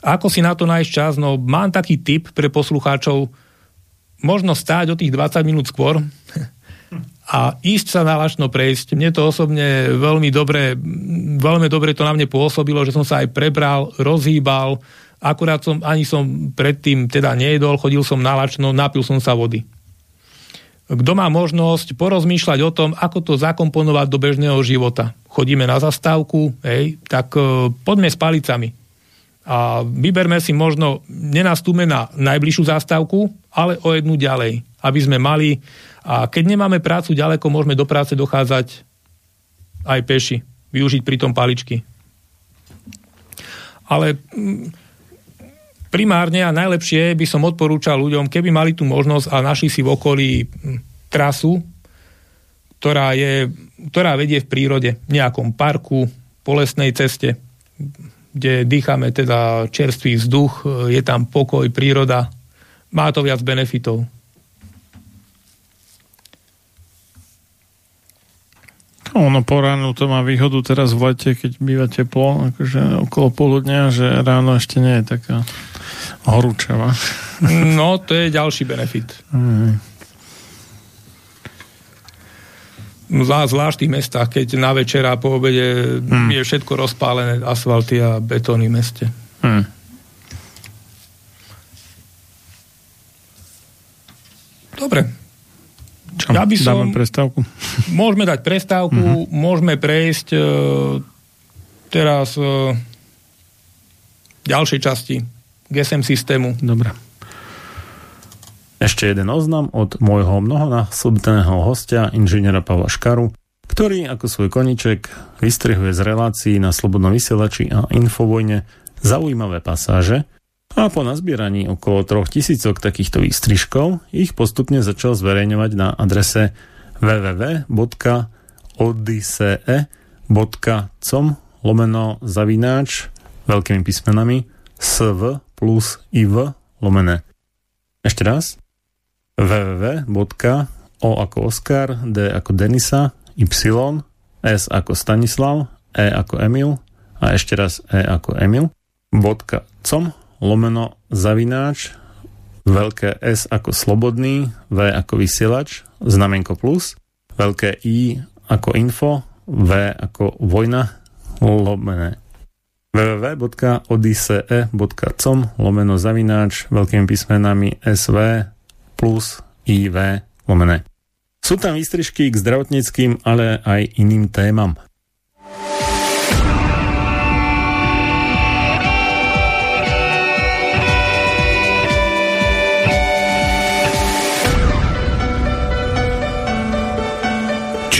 Ako si na to nájsť čas? No, mám taký tip pre poslucháčov, možno stáť o tých 20 minút skôr a ísť sa nálačno prejsť. Mne to osobne veľmi dobre, veľmi dobre to na mne pôsobilo, že som sa aj prebral, rozhýbal, akurát som, ani som predtým teda nejedol, chodil som nálačno, napil som sa vody. Kto má možnosť porozmýšľať o tom, ako to zakomponovať do bežného života. Chodíme na zastávku, hej, tak uh, poďme s palicami. A vyberme si možno, nenastúme na najbližšiu zastávku, ale o jednu ďalej, aby sme mali a keď nemáme prácu ďaleko, môžeme do práce dochádzať aj peši, využiť pritom paličky. Ale mm, primárne a najlepšie by som odporúčal ľuďom, keby mali tú možnosť a našli si v okolí mm, trasu, ktorá, je, ktorá vedie v prírode, v nejakom parku, po lesnej ceste, kde dýchame teda čerstvý vzduch, je tam pokoj, príroda, má to viac benefitov. Ono po ránu to má výhodu teraz v lete, keď býva teplo, akože okolo poludnia, že ráno ešte nie je taká horúčava. No, to je ďalší benefit. Mm. Zvlášť v tých mestách, keď na večera po obede mm. je všetko rozpálené, asfalty a betóny v meste. Mm. Dobre, čo, ja by som, dáme prestávku? Môžeme dať prestávku, mm-hmm. môžeme prejsť uh, teraz uh, ďalšej časti GSM systému. Dobre. Ešte jeden oznam od môjho mnohonásobného hostia, inžiniera Pavla Škaru, ktorý ako svoj koniček vystrihuje z relácií na Slobodnom vysielači a Infovojne zaujímavé pasáže, a po nazbieraní okolo troch tisícok takýchto výstrižkov ich postupne začal zverejňovať na adrese www.odysee.com lomeno zavináč veľkými písmenami sv plus iv lomené. Ešte raz www. O ako Oskar, D ako Denisa, Y, S ako Stanislav, E ako Emil a ešte raz E ako Emil, .com lomeno zavináč, veľké S ako slobodný, V ako vysielač, znamenko plus, veľké I ako info, V ako vojna, lomené www.odisee.com lomeno zavináč veľkými písmenami SV plus IV lomené. Sú tam výstrižky k zdravotníckým, ale aj iným témam.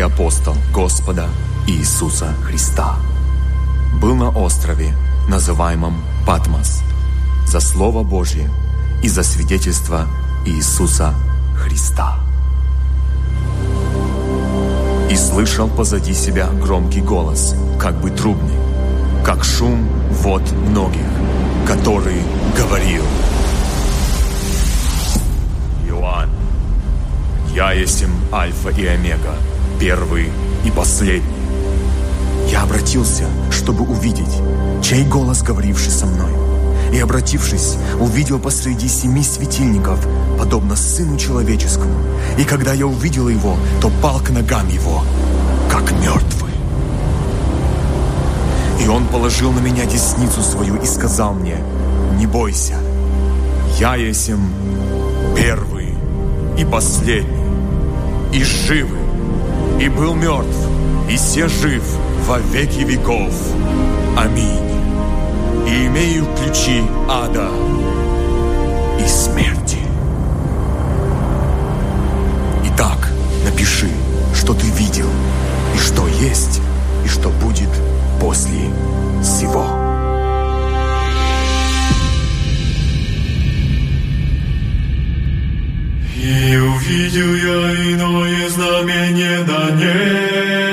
Апостол Господа Иисуса Христа. Был на острове, называемом Патмос, за Слово Божье и за свидетельство Иисуса Христа. И слышал позади себя громкий голос, как бы трубный, как шум вод многих, который говорил я есть им Альфа и Омега, первый и последний. Я обратился, чтобы увидеть, чей голос, говоривший со мной. И, обратившись, увидел посреди семи светильников, подобно Сыну Человеческому. И когда я увидел его, то пал к ногам его, как мертвый. И он положил на меня десницу свою и сказал мне, не бойся, я есмь первый и последний, и живый, и был мертв, и все жив во веки веков. Аминь. И имею ключи ада и смерти. Итак, напиши, что ты видел, и что есть, и что будет после всего. И увидел я иное знамение на небе.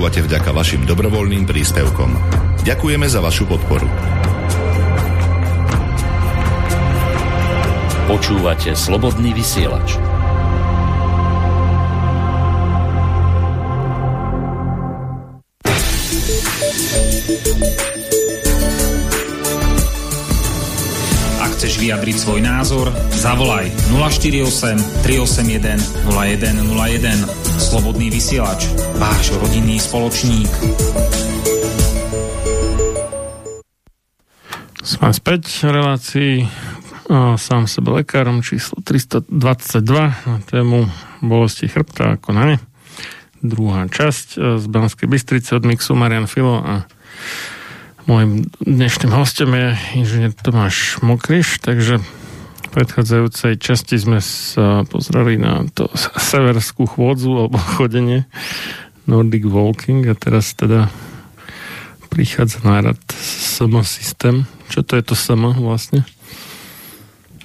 počúvate vďaka vašim dobrovoľným príspevkom. Ďakujeme za vašu podporu. Počúvate slobodný vysielač. Ak chceš vyjadriť svoj názor, zavolaj 048 381 0101. Slobodný vysielač, váš rodinný spoločník. Sme späť v relácii a sám sebe lekárom číslo 322 na tému bolesti chrbta ako na ne. Druhá časť e, z Banskej Bystrice od Mixu Marian Filo a môjim dnešným hostom je inžinier Tomáš Mokriš, takže predchádzajúcej časti sme sa pozreli na to severskú chôdzu alebo chodenie Nordic Walking a teraz teda prichádza na rad SM systém. Čo to je to SM vlastne?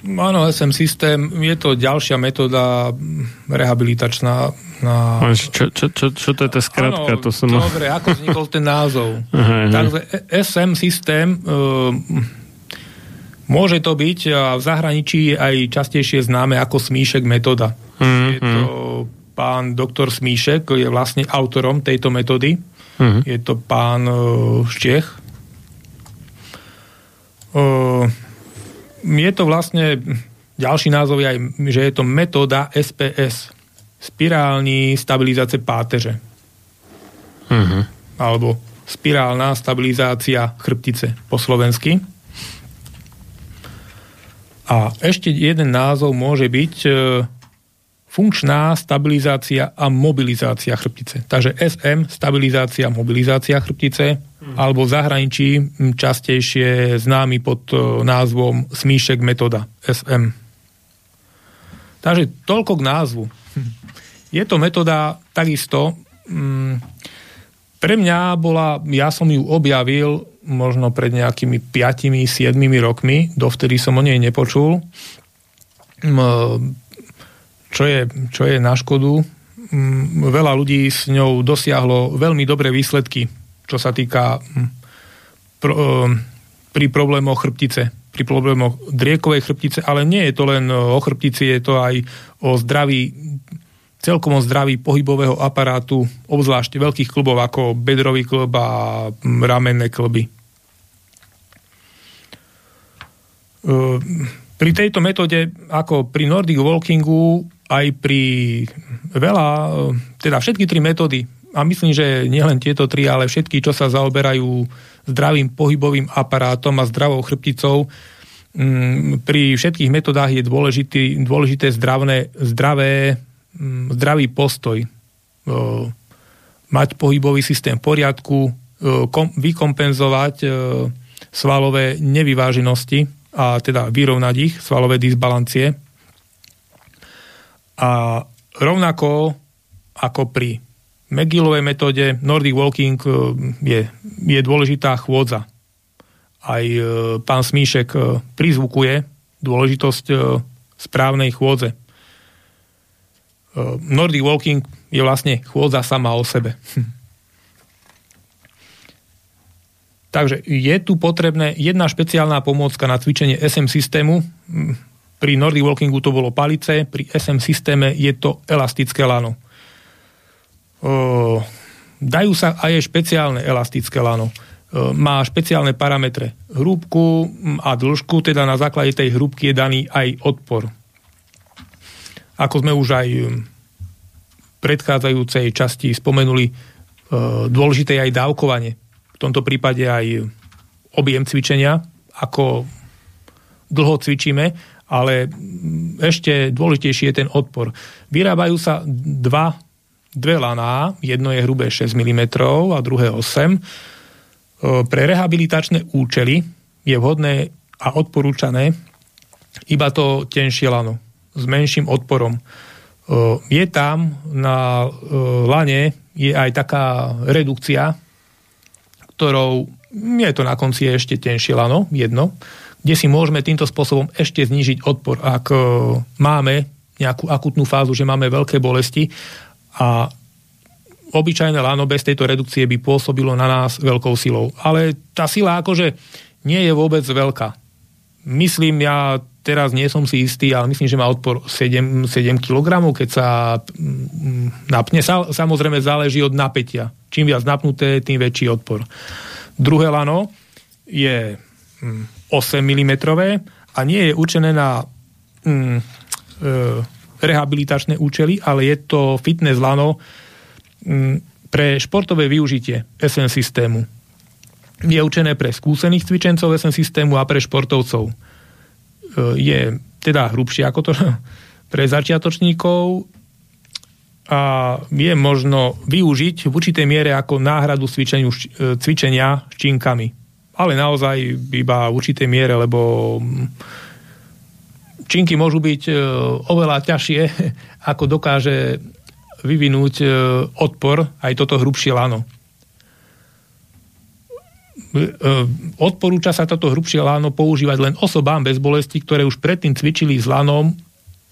Áno, SM systém je to ďalšia metóda rehabilitačná. Na... Čo, čo, čo, čo to je tá skratka? Áno, to som... dobre, ako vznikol ten názov. Aha, Takže SM systém uh, môže to byť a v zahraničí aj častejšie známe ako Smíšek metóda. Mm, je to pán doktor Smíšek, je vlastne autorom tejto metódy. Mm. Je to pán uh, Štiech. Uh, je to vlastne, ďalší názov je aj, že je to metóda SPS, spirální stabilizácie páteře. Uh-huh. Alebo spirálna stabilizácia chrbtice po slovensky. A ešte jeden názov môže byť e, funkčná stabilizácia a mobilizácia chrbtice. Takže SM, stabilizácia, mobilizácia chrbtice, hmm. alebo v zahraničí častejšie známy pod e, názvom smíšek metóda, SM. Takže toľko k názvu. Je to metóda takisto, mm, pre mňa bola, ja som ju objavil možno pred nejakými 5-7 rokmi, dovtedy som o nej nepočul čo je, čo je na škodu. Veľa ľudí s ňou dosiahlo veľmi dobré výsledky, čo sa týka pro, e, pri problémoch chrbtice, pri problémoch driekovej chrbtice, ale nie je to len o chrbtici, je to aj o zdraví, celkom zdraví pohybového aparátu, obzvlášť veľkých klubov ako bedrový klub a ramenné kluby. E, pri tejto metóde, ako pri Nordic Walkingu, aj pri veľa, teda všetky tri metódy, a myslím, že nielen tieto tri, ale všetky, čo sa zaoberajú zdravým pohybovým aparátom a zdravou chrbticou, mm, pri všetkých metodách je dôležitý, dôležité zdravné, zdravé, zdravý postoj. Mať pohybový systém v poriadku, vykompenzovať svalové nevyváženosti a teda vyrovnať ich, svalové disbalancie a rovnako ako pri McGillovej metóde Nordic Walking e, je, je dôležitá chôdza. Aj e, pán Smíšek e, prizvukuje dôležitosť správnej chôdze. Nordic Walking je vlastne chôdza sama o sebe. Takže je tu potrebné jedna špeciálna pomôcka na cvičenie SM systému, pri Nordic Walkingu to bolo palice, pri SM systéme je to elastické lano. Dajú sa aj špeciálne elastické lano. Má špeciálne parametre hrúbku a dĺžku, teda na základe tej hrúbky je daný aj odpor. Ako sme už aj v predchádzajúcej časti spomenuli, dôležité je aj dávkovanie. V tomto prípade aj objem cvičenia, ako dlho cvičíme ale ešte dôležitejší je ten odpor. Vyrábajú sa dva, dve laná, jedno je hrubé 6 mm a druhé 8. E, pre rehabilitačné účely je vhodné a odporúčané iba to tenšie lano s menším odporom. E, je tam na e, lane je aj taká redukcia, ktorou je to na konci ešte tenšie lano, jedno, kde si môžeme týmto spôsobom ešte znížiť odpor, ak e, máme nejakú akutnú fázu, že máme veľké bolesti a obyčajné lano bez tejto redukcie by pôsobilo na nás veľkou silou. Ale tá sila akože nie je vôbec veľká. Myslím, ja teraz nie som si istý, ale myslím, že má odpor 7, 7 kg, keď sa mm, napne. Sa, samozrejme záleží od napätia. Čím viac napnuté, tým väčší odpor. Druhé lano je 8 mm, a nie je určené na mm, e, rehabilitačné účely, ale je to fitness lano mm, pre športové využitie SN systému. Je určené pre skúsených cvičencov SN systému a pre športovcov. E, je teda hrubšie ako to pre začiatočníkov a je možno využiť v určitej miere ako náhradu cvičeniu, e, cvičenia činkami. Ale naozaj iba v určitej miere, lebo mm, činky môžu byť e, oveľa ťažšie, ako dokáže vyvinúť e, odpor aj toto hrubšie lano. Odporúča sa toto hrubšie lano používať len osobám bez bolesti, ktoré už predtým cvičili s lanom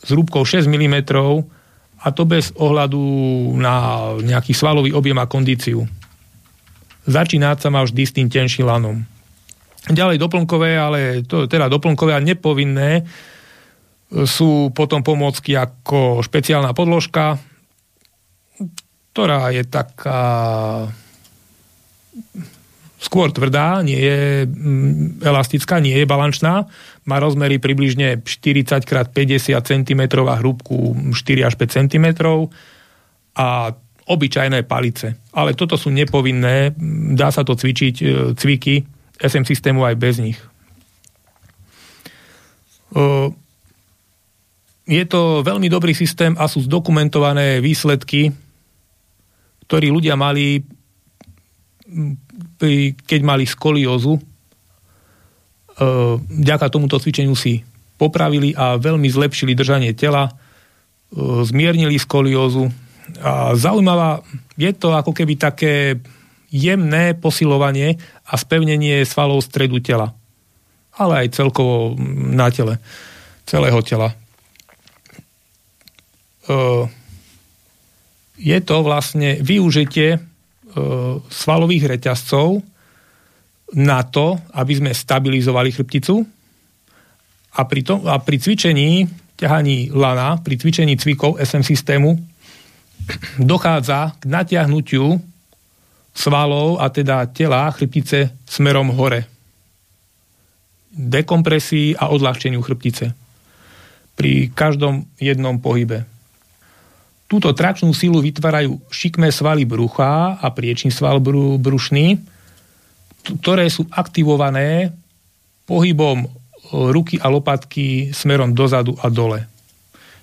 s hrúbkou 6 mm a to bez ohľadu na nejaký svalový objem a kondíciu. Začínať sa má vždy s tým tenším lanom. Ďalej doplnkové, ale to teda doplnkové a nepovinné sú potom pomôcky ako špeciálna podložka, ktorá je taká skôr tvrdá, nie je mm, elastická, nie je balančná. Má rozmery približne 40 x 50 cm a hrúbku 4 až 5 cm a obyčajné palice. Ale toto sú nepovinné, dá sa to cvičiť e, cviky SM systému aj bez nich. E, je to veľmi dobrý systém a sú zdokumentované výsledky, ktorí ľudia mali, keď mali skoliózu. E, vďaka tomuto cvičeniu si popravili a veľmi zlepšili držanie tela, e, zmiernili skoliózu. A zaujímavá, je to ako keby také jemné posilovanie a spevnenie svalov stredu tela. Ale aj celkovo na tele, celého tela. E, je to vlastne využitie e, svalových reťazcov na to, aby sme stabilizovali chrbticu a pri, tom, a pri cvičení ťahaní lana, pri cvičení cvikov SM systému dochádza k natiahnutiu svalov a teda tela chrbtice smerom hore. Dekompresii a odľahčeniu chrbtice. Pri každom jednom pohybe. Túto trakčnú silu vytvárajú šikmé svaly brucha a priečný sval bru, brušný, ktoré sú aktivované pohybom e, ruky a lopatky smerom dozadu a dole.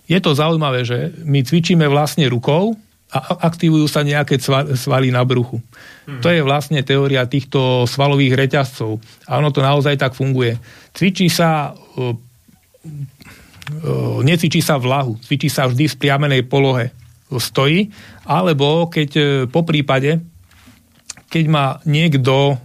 Je to zaujímavé, že my cvičíme vlastne rukou a aktivujú sa nejaké svaly na bruchu. Hmm. To je vlastne teória týchto svalových reťazcov. A ono to naozaj tak funguje. Cvičí sa e, e, necvičí sa v lahu, cvičí sa vždy v spriamenej polohe stojí, alebo keď po prípade, keď má niekto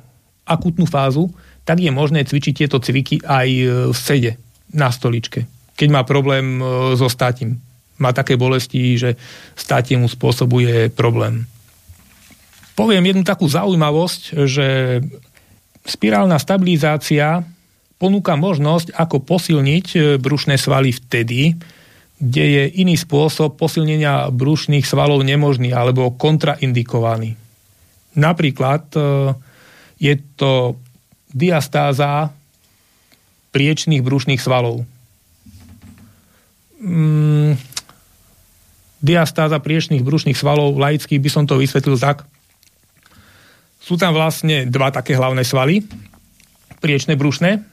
akutnú fázu, tak je možné cvičiť tieto cviky aj e, v sede, na stoličke. Keď má problém e, so státím. Má také bolesti, že státie mu spôsobuje problém. Poviem jednu takú zaujímavosť, že spirálna stabilizácia ponúka možnosť, ako posilniť brušné svaly vtedy, kde je iný spôsob posilnenia brušných svalov nemožný alebo kontraindikovaný. Napríklad e, je to diastáza priečných brušných svalov. Mm, diastáza priečných brušných svalov, laicky by som to vysvetlil tak. Sú tam vlastne dva také hlavné svaly, priečné brušné,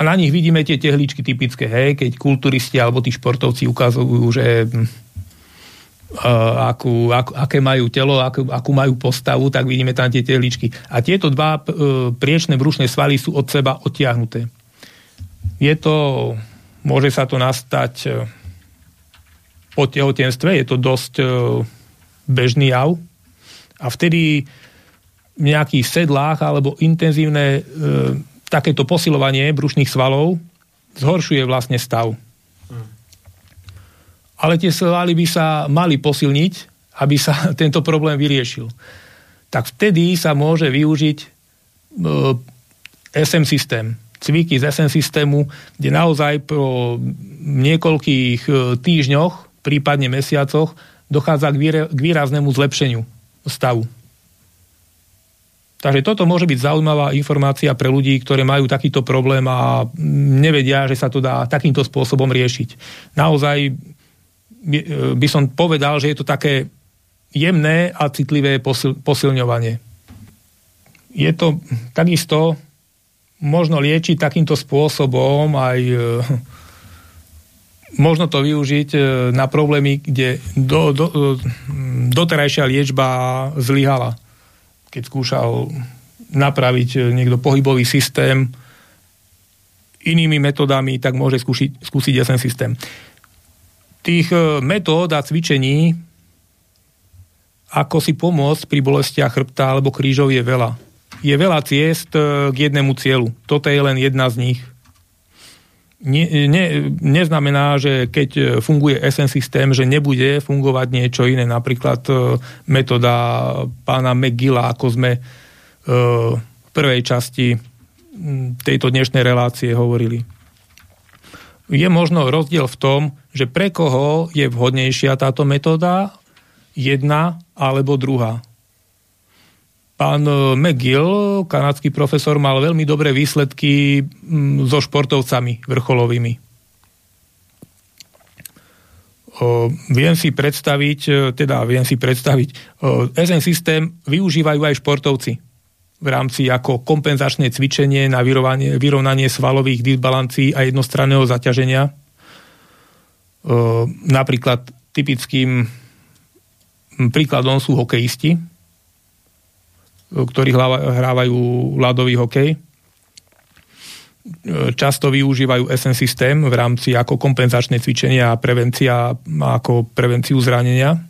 a na nich vidíme tie tehličky typické, hej, keď kulturisti alebo tí športovci ukazujú, že uh, akú, akú, aké majú telo, akú, akú majú postavu, tak vidíme tam tie tehličky. A tieto dva uh, priečné brušné svaly sú od seba odtiahnuté. Je to, môže sa to nastať uh, po tehotenstve, je to dosť bežný jav. A vtedy v nejakých sedlách alebo intenzívne uh, takéto posilovanie brušných svalov zhoršuje vlastne stav. Ale tie svaly by sa mali posilniť aby sa tento problém vyriešil. Tak vtedy sa môže využiť e, SM systém, cviky z SM systému, kde naozaj po niekoľkých e, týždňoch, prípadne mesiacoch, dochádza k výraznému zlepšeniu stavu. Takže toto môže byť zaujímavá informácia pre ľudí, ktorí majú takýto problém a nevedia, že sa to dá takýmto spôsobom riešiť. Naozaj by som povedal, že je to také jemné a citlivé posil, posilňovanie. Je to takisto možno liečiť takýmto spôsobom aj e, možno to využiť e, na problémy, kde do, do, e, doterajšia liečba zlyhala keď skúšal napraviť niekto pohybový systém inými metodami, tak môže skúšiť, skúsiť SN systém. Tých eh, metód a cvičení, ako si pomôcť pri bolestiach chrbta alebo krížov je veľa. Je veľa ciest eh, k jednému cieľu. Toto je len jedna z nich ne, ne, neznamená, že keď funguje SN systém, že nebude fungovať niečo iné. Napríklad e, metóda pána McGilla, ako sme e, v prvej časti tejto dnešnej relácie hovorili. Je možno rozdiel v tom, že pre koho je vhodnejšia táto metóda, jedna alebo druhá. Pán e, McGill, kanadský profesor, mal veľmi dobré výsledky so športovcami vrcholovými. O, viem si predstaviť, e, teda viem si predstaviť, SN systém využívajú aj športovci v rámci ako kompenzačné cvičenie na vyrovnanie, vyrovnanie svalových disbalancií a jednostranného zaťaženia. O, napríklad typickým príkladom sú hokejisti, ktorí hrávajú ľadový hokej. Často využívajú SN systém v rámci ako kompenzačné cvičenia a prevencia ako prevenciu zranenia.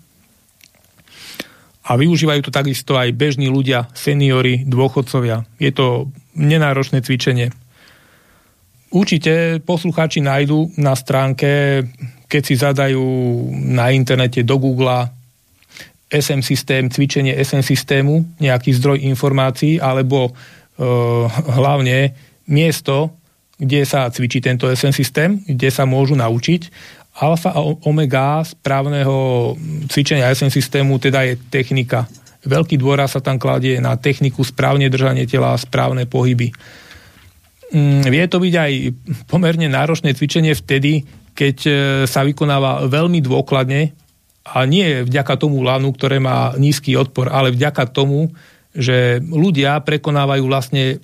A využívajú to takisto aj bežní ľudia, seniory, dôchodcovia. Je to nenáročné cvičenie. Určite poslucháči nájdu na stránke, keď si zadajú na internete do Google SM systém, cvičenie SM systému, nejaký zdroj informácií, alebo e, hlavne miesto, kde sa cvičí tento SM systém, kde sa môžu naučiť. Alfa a omega správneho cvičenia SM systému teda je technika. Veľký dôraz sa tam kladie na techniku, správne držanie tela, správne pohyby. Mm, vie to byť aj pomerne náročné cvičenie vtedy, keď e, sa vykonáva veľmi dôkladne, a nie vďaka tomu lanu, ktoré má nízky odpor, ale vďaka tomu, že ľudia prekonávajú vlastne e,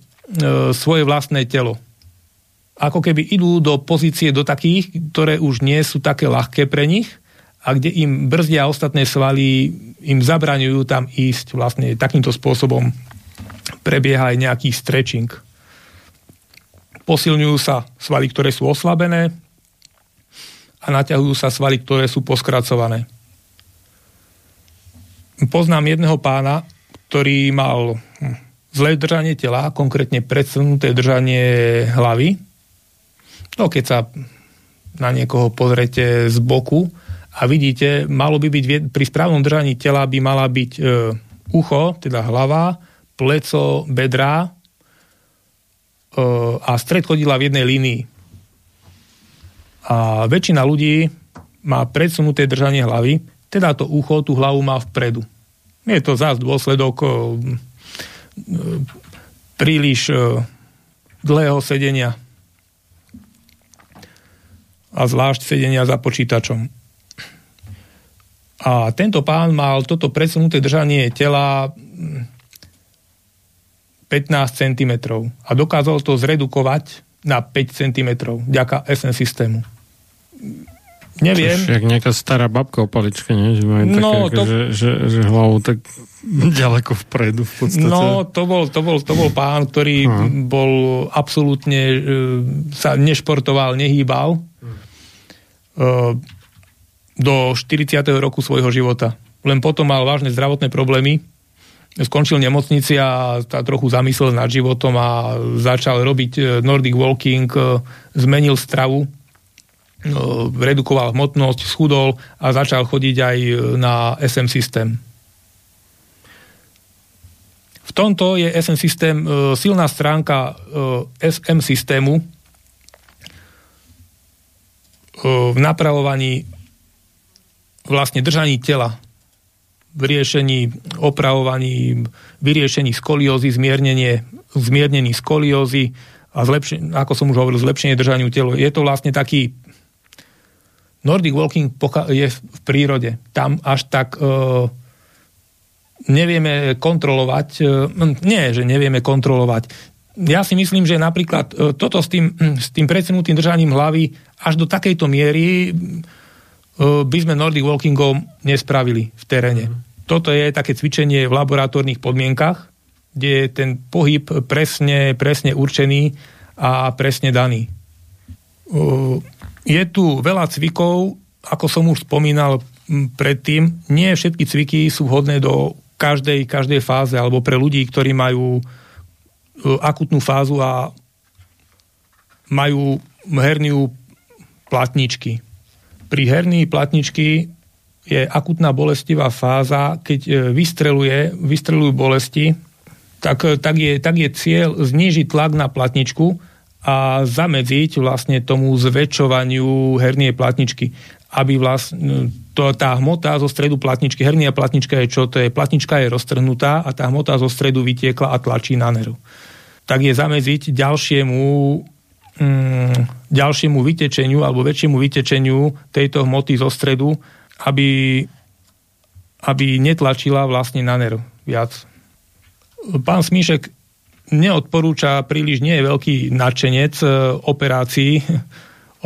svoje vlastné telo. Ako keby idú do pozície do takých, ktoré už nie sú také ľahké pre nich a kde im brzdia ostatné svaly, im zabraňujú tam ísť. Vlastne takýmto spôsobom prebieha aj nejaký stretching. Posilňujú sa svaly, ktoré sú oslabené a naťahujú sa svaly, ktoré sú poskracované poznám jedného pána, ktorý mal zlé držanie tela, konkrétne predsunuté držanie hlavy. No keď sa na niekoho pozrete z boku a vidíte, malo by byť pri správnom držaní tela by mala byť e, ucho, teda hlava, pleco, bedra e, a stred chodila v jednej línii. A väčšina ľudí má predsunuté držanie hlavy, teda to ucho tú hlavu má vpredu. Je to zás dôsledok eh, príliš eh, dlhého sedenia a zvlášť sedenia za počítačom. A tento pán mal toto presunuté držanie tela 15 cm a dokázal to zredukovať na 5 cm vďaka SN systému Neviem. Čo nejaká stará babka o paličke, nie? Že majú no, také, to... že, že, že hlavu tak ďaleko vpredu v podstate. No, to bol, to bol, to bol pán, ktorý Aha. bol absolútne uh, sa nešportoval, nehýbal do 40. roku svojho života. Len potom mal vážne zdravotné problémy, skončil nemocnici a tá trochu zamyslel nad životom a začal robiť e, Nordic Walking, zmenil stravu redukoval hmotnosť, schudol a začal chodiť aj na SM systém. V tomto je SM systém silná stránka SM systému v napravovaní vlastne držaní tela v riešení, opravovaní, vyriešení skoliózy, zmiernenie, zmiernení skoliózy a zlepšenie, ako som už hovoril, zlepšenie držaniu tela. Je to vlastne taký Nordic walking je v prírode. Tam až tak uh, nevieme kontrolovať. Uh, nie, že nevieme kontrolovať. Ja si myslím, že napríklad uh, toto s tým, s tým predsunutým držaním hlavy až do takejto miery by sme Nordic walkingom nespravili v teréne. Mm. Toto je také cvičenie v laboratórnych podmienkach, kde je ten pohyb presne, presne určený a presne daný. Je tu veľa cvikov, ako som už spomínal predtým, nie všetky cviky sú vhodné do každej, každej fáze, alebo pre ľudí, ktorí majú akutnú fázu a majú herniu platničky. Pri herní platničky je akutná bolestivá fáza, keď e, vystreluje, vystrelujú bolesti, tak, e, tak, je, tak je cieľ znížiť tlak na platničku a zamedziť vlastne tomu zväčšovaniu hernie platničky, aby vlastne to, tá hmota zo stredu platničky, hernia platnička je čo? To je, platnička je roztrhnutá a tá hmota zo stredu vytiekla a tlačí na nerv. Tak je zamedziť ďalšiemu mm, ďalšiemu vytečeniu alebo väčšiemu vytečeniu tejto hmoty zo stredu, aby, aby netlačila vlastne na nerv viac. Pán Smíšek neodporúča, príliš nie je veľký nadšenec operácií,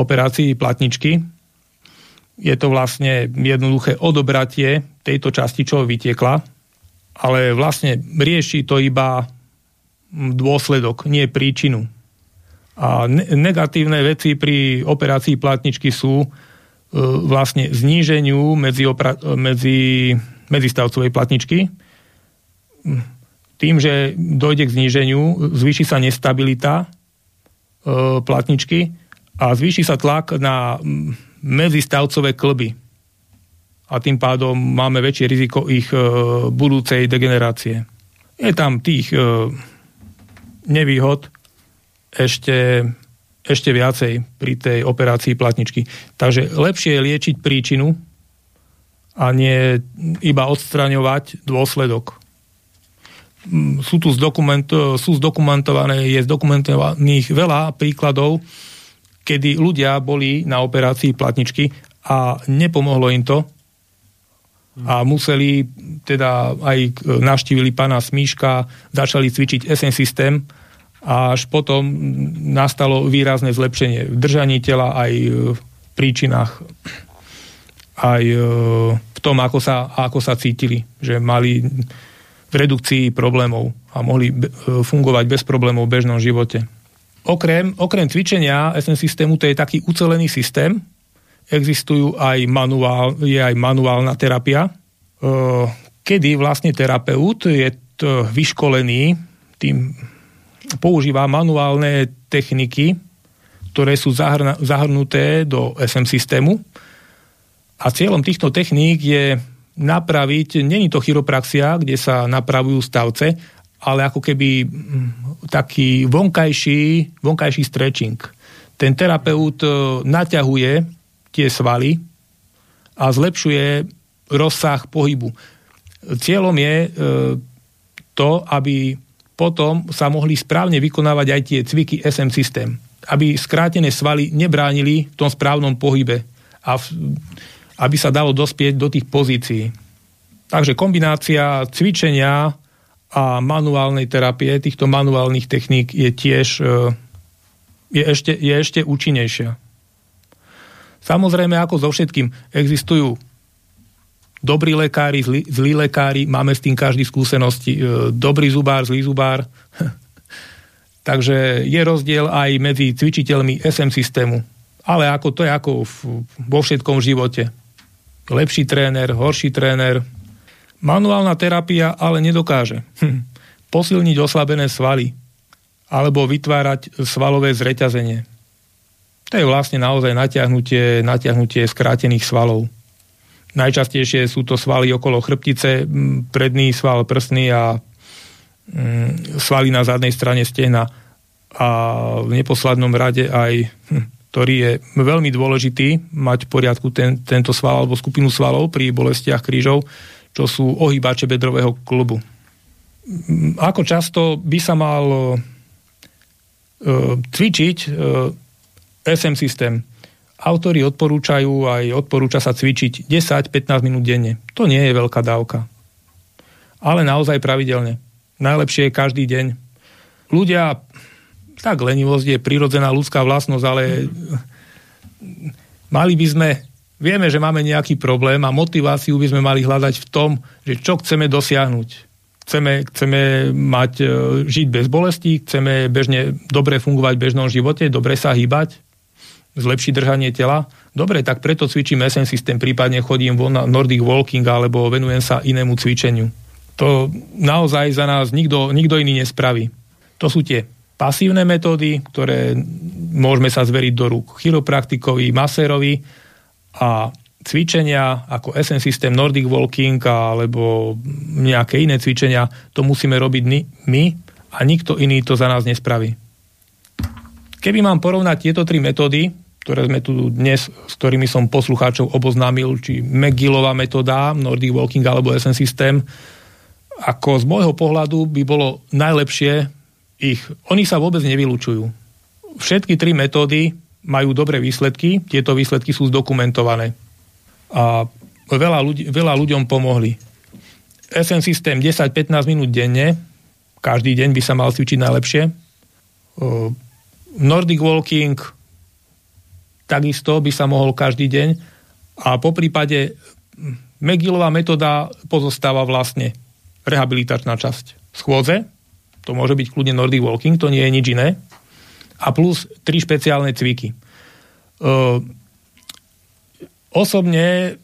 operácií platničky. Je to vlastne jednoduché odobratie tejto časti, čo vytiekla, ale vlastne rieši to iba dôsledok, nie príčinu. A negatívne veci pri operácii platničky sú e, vlastne zníženiu medzi, opra- medzi, medzistavcovej platničky. Tým, že dojde k zníženiu, zvýši sa nestabilita e, platničky a zvýši sa tlak na medzistavcové klby. A tým pádom máme väčšie riziko ich e, budúcej degenerácie. Je tam tých nevýhod, ešte, ešte viacej pri tej operácii platničky. Takže lepšie je liečiť príčinu a nie iba odstraňovať dôsledok. Mm, sú tu zdokument, sú zdokumentované, je zdokumentovaných veľa príkladov, kedy ľudia boli na operácii platničky a nepomohlo im to a museli, teda aj navštívili pána Smíška, začali cvičiť SN systém, a až potom nastalo výrazné zlepšenie v držaní tela aj v príčinách, aj e, v tom, ako sa, ako sa cítili, že mali v redukcii problémov a mohli e, fungovať bez problémov v bežnom živote. Okrem, okrem cvičenia SN systému, to je taký ucelený systém, existujú aj manuál, je aj manuálna terapia, e, kedy vlastne terapeut je vyškolený tým používa manuálne techniky, ktoré sú zahrnuté do SM systému. A cieľom týchto techník je napraviť, není to chiropraxia, kde sa napravujú stavce, ale ako keby mm, taký vonkajší, vonkajší stretching. Ten terapeut e, naťahuje tie svaly a zlepšuje rozsah pohybu. Cieľom je e, to, aby potom sa mohli správne vykonávať aj tie cviky SM systém, aby skrátené svaly nebránili v tom správnom pohybe a v, aby sa dalo dospieť do tých pozícií. Takže kombinácia cvičenia a manuálnej terapie, týchto manuálnych techník je tiež e, je ešte, je ešte účinnejšia. Samozrejme, ako so všetkým, existujú dobrí lekári, zlí, zlí lekári, máme s tým každý skúsenosti. E, dobrý zubár, zlý zubár. Takže je rozdiel aj medzi cvičiteľmi SM systému. Ale ako to je ako v, vo všetkom živote. Lepší tréner, horší tréner. Manuálna terapia ale nedokáže hm, posilniť oslabené svaly alebo vytvárať svalové zreťazenie. To je vlastne naozaj natiahnutie, natiahnutie skrátených svalov. Najčastejšie sú to svaly okolo chrbtice, predný sval prsný a svaly na zadnej strane stehna a v neposlednom rade aj, hm, ktorý je veľmi dôležitý mať v poriadku ten, tento sval alebo skupinu svalov pri bolestiach krížov, čo sú ohýbače bedrového klubu. Ako často by sa mal e, cvičiť e, SM systém? Autori odporúčajú, aj odporúča sa cvičiť 10-15 minút denne. To nie je veľká dávka. Ale naozaj pravidelne. Najlepšie je každý deň. Ľudia tak lenivosť je prirodzená ľudská vlastnosť, ale mali by sme, vieme, že máme nejaký problém a motiváciu by sme mali hľadať v tom, že čo chceme dosiahnuť. Chceme, chceme mať, e, žiť bez bolesti, chceme bežne dobre fungovať v bežnom živote, dobre sa hýbať, zlepšiť držanie tela. Dobre, tak preto cvičím SN systém, prípadne chodím von na Nordic Walking alebo venujem sa inému cvičeniu. To naozaj za nás nikto, nikto iný nespraví. To sú tie pasívne metódy, ktoré môžeme sa zveriť do rúk chiropraktikovi, masérovi a cvičenia ako SN systém Nordic Walking alebo nejaké iné cvičenia, to musíme robiť my a nikto iný to za nás nespraví. Keby mám porovnať tieto tri metódy, ktoré sme tu dnes, s ktorými som poslucháčov oboznámil, či McGillová metóda, Nordic Walking alebo SN systém, ako z môjho pohľadu by bolo najlepšie ich, oni sa vôbec nevylučujú. Všetky tri metódy majú dobré výsledky, tieto výsledky sú zdokumentované. A veľa, ľudí, veľa ľuďom pomohli. SN systém 10-15 minút denne, každý deň by sa mal cvičiť najlepšie. Nordic Walking takisto by sa mohol každý deň a po prípade McGillová metóda pozostáva vlastne rehabilitačná časť schôdze, to môže byť kľudne Nordic Walking, to nie je nič iné. A plus tri špeciálne cviky. Uh, osobne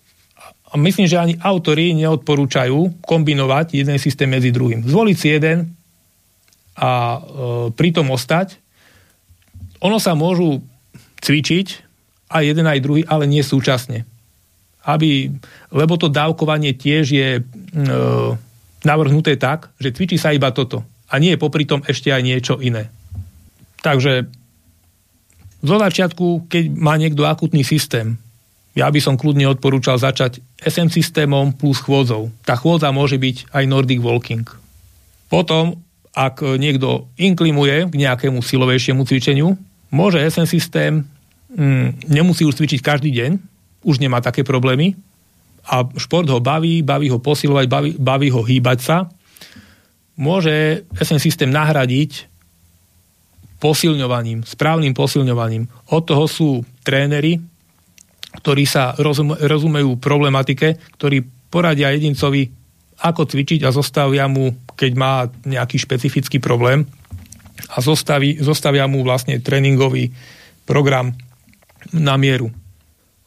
myslím, že ani autori neodporúčajú kombinovať jeden systém medzi druhým. Zvoliť si jeden a uh, pritom ostať. Ono sa môžu cvičiť aj jeden aj druhý, ale nie súčasne. Aby, lebo to dávkovanie tiež je uh, navrhnuté tak, že cvičí sa iba toto a nie je popri tom ešte aj niečo iné. Takže zo začiatku, keď má niekto akutný systém, ja by som kľudne odporúčal začať SM systémom plus chôdzou. Tá chôdza môže byť aj Nordic Walking. Potom, ak niekto inklimuje k nejakému silovejšiemu cvičeniu, môže SM systém, mm, nemusí už cvičiť každý deň, už nemá také problémy a šport ho baví, baví ho posilovať, baví, baví ho hýbať sa môže SN systém nahradiť posilňovaním, správnym posilňovaním. Od toho sú tréneri, ktorí sa rozum, rozumejú problematike, ktorí poradia jedincovi, ako cvičiť a zostavia mu, keď má nejaký špecifický problém a zostaví, zostavia mu vlastne tréningový program na mieru.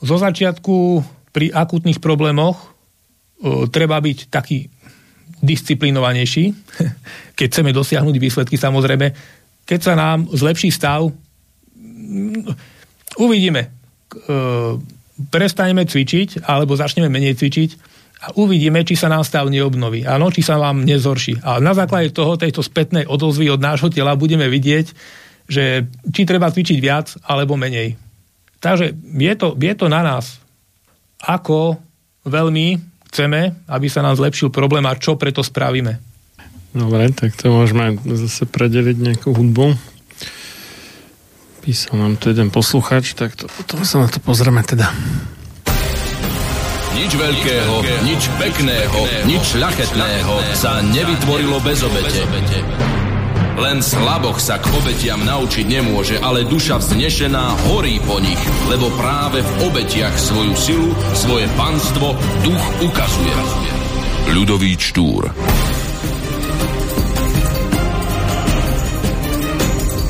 Zo začiatku pri akutných problémoch o, treba byť taký disciplinovanejší, keď chceme dosiahnuť výsledky samozrejme. Keď sa nám zlepší stav, uvidíme. Prestaneme cvičiť, alebo začneme menej cvičiť a uvidíme, či sa nám stav neobnoví. Áno, či sa vám nezhorší. A na základe toho, tejto spätnej odozvy od nášho tela budeme vidieť, že či treba cvičiť viac alebo menej. Takže je to, je to na nás, ako veľmi chceme, aby sa nám zlepšil problém a čo preto spravíme. Dobre, tak to môžeme zase predeliť nejakú hudbu. Písal nám tu jeden posluchač, tak to, to sa na to pozrieme teda. Nič veľkého, nič pekného, nič šľachetného sa nevytvorilo bez obete. Len slaboch sa k obetiam naučiť nemôže, ale duša vznešená horí po nich, lebo práve v obetiach svoju silu, svoje panstvo duch ukazuje. Ľudový Čtúr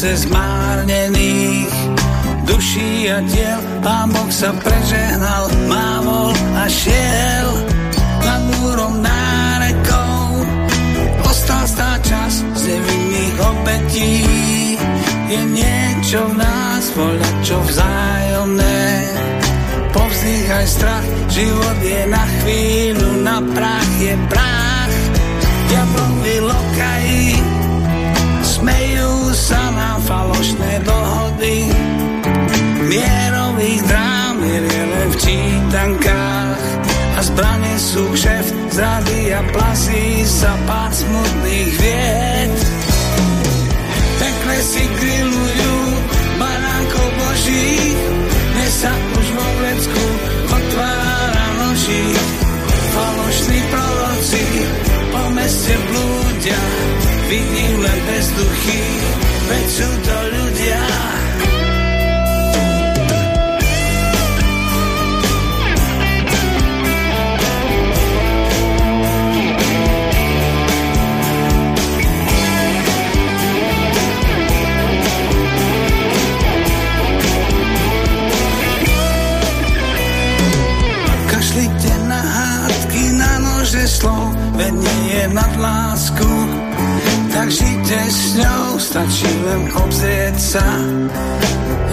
Tisíce zmárnených duší a diel. Pán Boh sa prežehnal, mávol a šiel nad múrom nárekou. Ostal stá čas z nevinných obetí. Je niečo v nás, voľa čo vzájomné. Povzdýchaj strach, život je na chvíľu, na prach je prach. Diablovi lokají, smejú sa nám falošné dohody. Mierových drám je len v čítankách a zbranie sú kšeft, zrady a plasí sa pád smutných vied. Pekle si grillujú baránkov božích, dnes sa už vo vlecku otvára noží. Falošní proroci po meste blúdia, vidím len bezduchy, veď sú to ľudia. Stačí len obzrieť sa.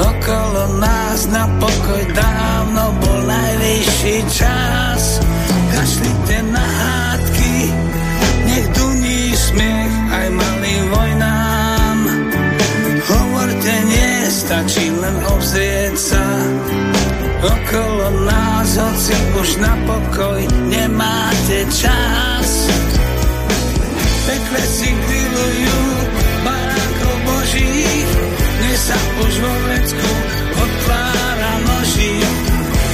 Okolo nás na pokoj dávno bol najvyšší čas. Kašlite na hádky, nech duní smiech aj malým vojnám. Hovorte nie, stačí len obzrieť sa. Okolo nás, hoci už na pokoj nemáte čas. Pekle si grillujú už vo vecku otvára noží.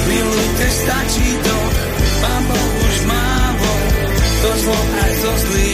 Milujte, stačí to, pán Boh už mávol, to zlo aj so zlými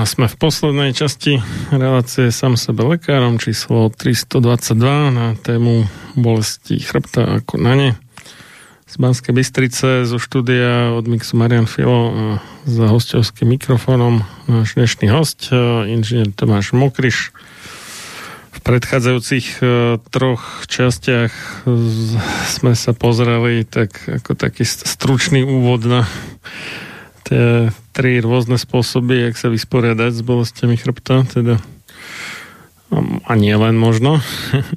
Sme v poslednej časti relácie Sam sebe lekárom číslo 322 na tému bolesti chrbta ako na ne z Banskej Bystrice zo štúdia od Mixu Marian Filo a za hostovským mikrofónom náš dnešný host, e, inžinier Tomáš Mokriš. V predchádzajúcich e, troch častiach sme sa pozreli tak ako taký stručný úvod na tie tri rôzne spôsoby, jak sa vysporiadať s bolestiami chrbta, teda a nie len možno.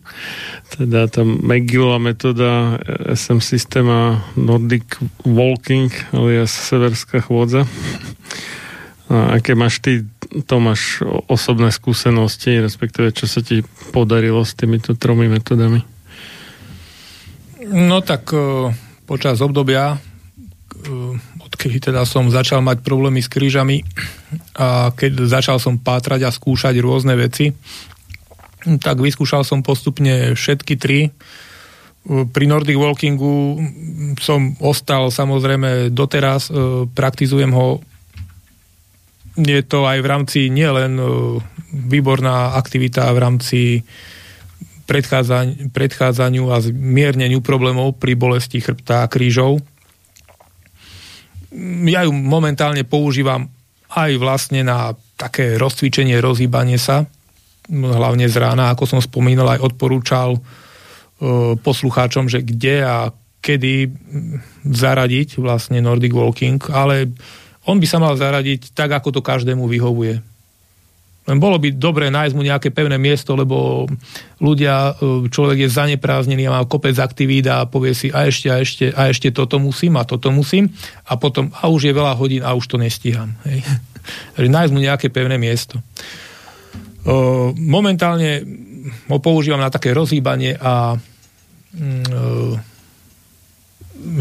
teda tá McGillová metóda SM systém a Nordic Walking, alias severská chôdza. A aké máš ty, Tomáš, osobné skúsenosti, respektíve čo sa ti podarilo s týmito tromi metodami? No tak uh, počas obdobia, odkedy teda som začal mať problémy s krížami a keď začal som pátrať a skúšať rôzne veci, tak vyskúšal som postupne všetky tri. Pri Nordic Walkingu som ostal samozrejme doteraz, e, praktizujem ho. Je to aj v rámci nielen e, výborná aktivita v rámci predchádzaniu a zmierneniu problémov pri bolesti chrbta a krížov. Ja ju momentálne používam aj vlastne na také rozcvičenie, rozhýbanie sa, hlavne z rána, ako som spomínal, aj odporúčal e, poslucháčom, že kde a kedy zaradiť vlastne Nordic Walking, ale on by sa mal zaradiť tak, ako to každému vyhovuje. Len bolo by dobre nájsť mu nejaké pevné miesto, lebo ľudia, e, človek je zanepráznený a má kopec aktivít a povie si a ešte, a ešte, a ešte toto musím a toto musím a potom a už je veľa hodín a už to nestíham. Hej. nájsť mu nejaké pevné miesto. Momentálne ho používam na také rozhýbanie a mm,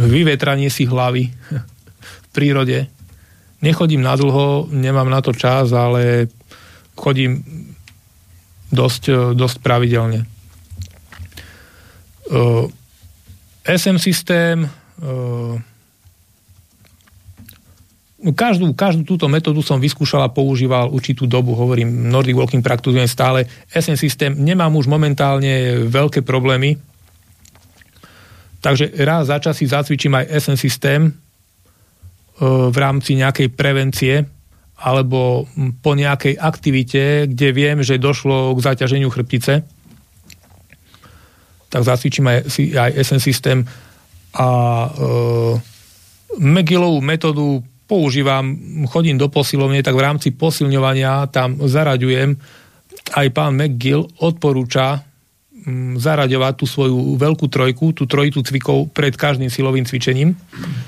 vyvetranie si hlavy v prírode. Nechodím na dlho, nemám na to čas, ale chodím dosť, dosť pravidelne. SM systém každú, každú túto metódu som vyskúšal a používal určitú dobu, hovorím, Nordic Walking praktizujem stále. SN systém nemám už momentálne veľké problémy, takže raz za čas si zacvičím aj SN systém e, v rámci nejakej prevencie alebo po nejakej aktivite, kde viem, že došlo k zaťaženiu chrbtice, tak zacvičím aj, aj SN systém a e, Megillovú metódu používam, chodím do posilovne, tak v rámci posilňovania tam zaraďujem. Aj pán McGill odporúča mm, zaraďovať tú svoju veľkú trojku, tú trojitu cvikov pred každým silovým cvičením.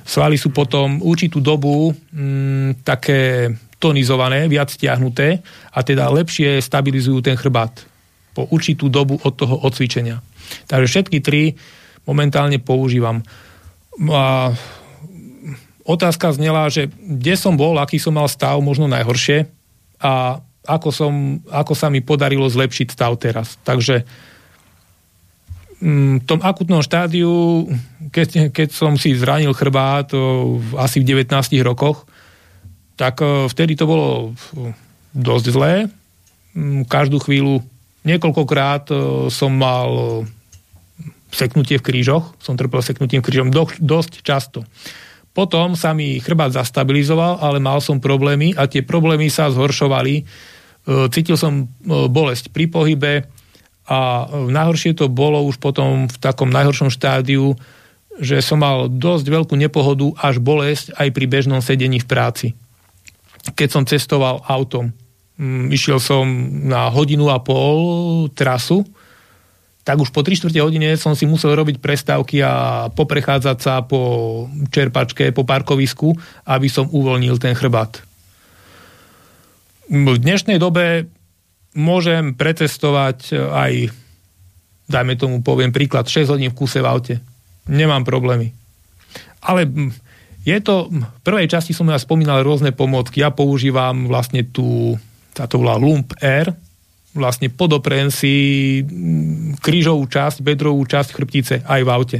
Svaly sú potom určitú dobu mm, také tonizované, viac stiahnuté a teda lepšie stabilizujú ten chrbát po určitú dobu od toho odcvičenia. Takže všetky tri momentálne používam. A otázka znela, že kde som bol, aký som mal stav, možno najhoršie a ako, som, ako sa mi podarilo zlepšiť stav teraz. Takže mm, v tom akutnom štádiu, keď, keď som si zranil chrbát asi v 19 rokoch, tak e, vtedy to bolo dosť zlé. Mm, každú chvíľu, niekoľkokrát e, som mal seknutie v krížoch, som trpel seknutím krížom dosť často. Potom sa mi chrbát zastabilizoval, ale mal som problémy a tie problémy sa zhoršovali. E, cítil som e, bolesť pri pohybe a najhoršie to bolo už potom v takom najhoršom štádiu, že som mal dosť veľkú nepohodu až bolesť aj pri bežnom sedení v práci. Keď som cestoval autom. Mm, išiel som na hodinu a pol trasu, tak už po 3 čtvrte hodine som si musel robiť prestávky a poprechádzať sa po čerpačke, po parkovisku, aby som uvoľnil ten chrbát. V dnešnej dobe môžem pretestovať aj, dajme tomu poviem príklad, 6 hodín v kuse v aute. Nemám problémy. Ale je to, v prvej časti som ja spomínal rôzne pomôcky. Ja používam vlastne tú, táto volá Lump Air, vlastne podoprem si krížovú časť, bedrovú časť chrbtice aj v aute.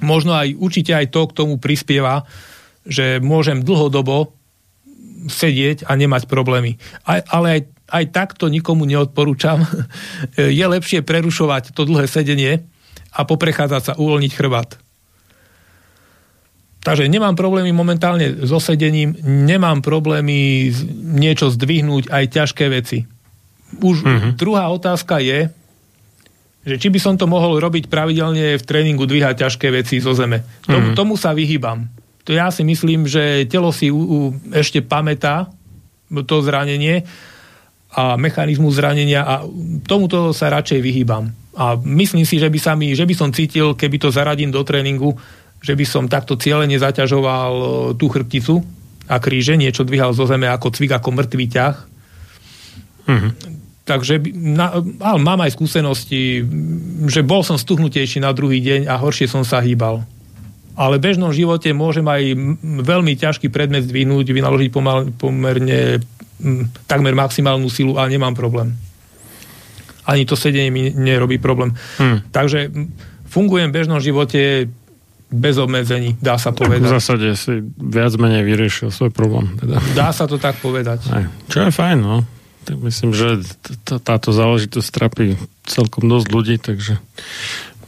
Možno aj určite aj to k tomu prispieva, že môžem dlhodobo sedieť a nemať problémy. Aj, ale aj, aj takto nikomu neodporúčam. Je lepšie prerušovať to dlhé sedenie a poprechádzať sa, uvoľniť chrbát. Takže nemám problémy momentálne so sedením, nemám problémy niečo zdvihnúť, aj ťažké veci už uh-huh. druhá otázka je, že či by som to mohol robiť pravidelne v tréningu dvíhať ťažké veci zo zeme. Tomu, uh-huh. tomu sa vyhýbam. To ja si myslím, že telo si u, u, ešte pamätá to zranenie a mechanizmu zranenia a tomuto sa radšej vyhýbam. A myslím si, že by, sa mi, že by som cítil, keby to zaradím do tréningu, že by som takto cieľene zaťažoval e, tú chrbticu a kríže, niečo dvíhal zo zeme ako cvik, ako mŕtvý ťah. Uh-huh. Takže na, ale mám aj skúsenosti, že bol som stuhnutejší na druhý deň a horšie som sa hýbal. Ale v bežnom živote môžem aj veľmi ťažký predmet zdvihnúť, vynaložiť pomal, pomerne m, takmer maximálnu silu a nemám problém. Ani to sedenie mi nerobí problém. Hmm. Takže fungujem v bežnom živote bez obmedzení, dá sa povedať. Tak v zásade si viac menej vyriešil svoj problém. Teda. Dá sa to tak povedať. Aj. Čo je fajn, no. Tak myslím, že táto záležitosť trapí celkom dosť ľudí, takže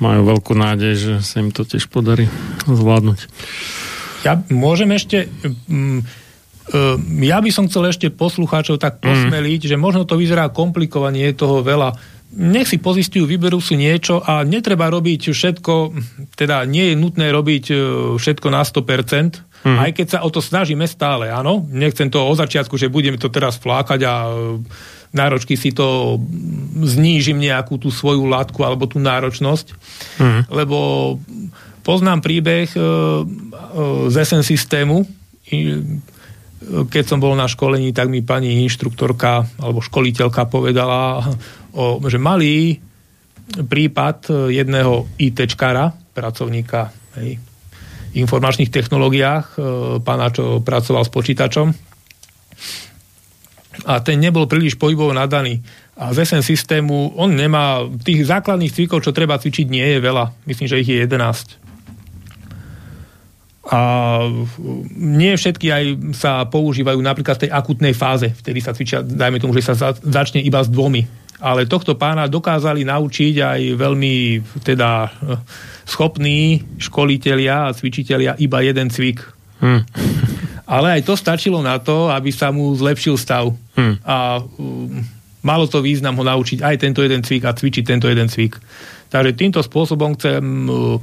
majú veľkú nádej, že sa im to tiež podarí zvládnuť. Ja môžem ešte... Mm, e, ja by som chcel ešte poslucháčov tak mhm. posmeliť, mm. že možno to vyzerá komplikovanie, je toho veľa. Nech si pozistujú, vyberú si niečo a netreba robiť všetko, teda nie je nutné robiť e, všetko na 100%, Mm. Aj keď sa o to snažíme stále, áno. Nechcem to o začiatku, že budeme to teraz flákať a e, náročky si to znížim nejakú tú svoju látku alebo tú náročnosť. Mm. Lebo poznám príbeh e, e, z SN systému. Keď som bol na školení, tak mi pani inštruktorka alebo školiteľka povedala, o, že malý prípad jedného ITčkara, pracovníka hej, informačných technológiách, e, pána, čo pracoval s počítačom. A ten nebol príliš pohybovo nadaný. A z SN systému, on nemá, tých základných cvikov, čo treba cvičiť, nie je veľa. Myslím, že ich je 11. A nie všetky aj sa používajú napríklad v tej akutnej fáze, vtedy sa cvičia, dajme tomu, že sa začne iba s dvomi. Ale tohto pána dokázali naučiť aj veľmi teda schopní školitelia a cvičitelia iba jeden cvik. Hmm. Ale aj to stačilo na to, aby sa mu zlepšil stav. Hmm. A um, malo to význam ho naučiť aj tento jeden cvik a cvičiť tento jeden cvik. Takže týmto spôsobom chcem uh,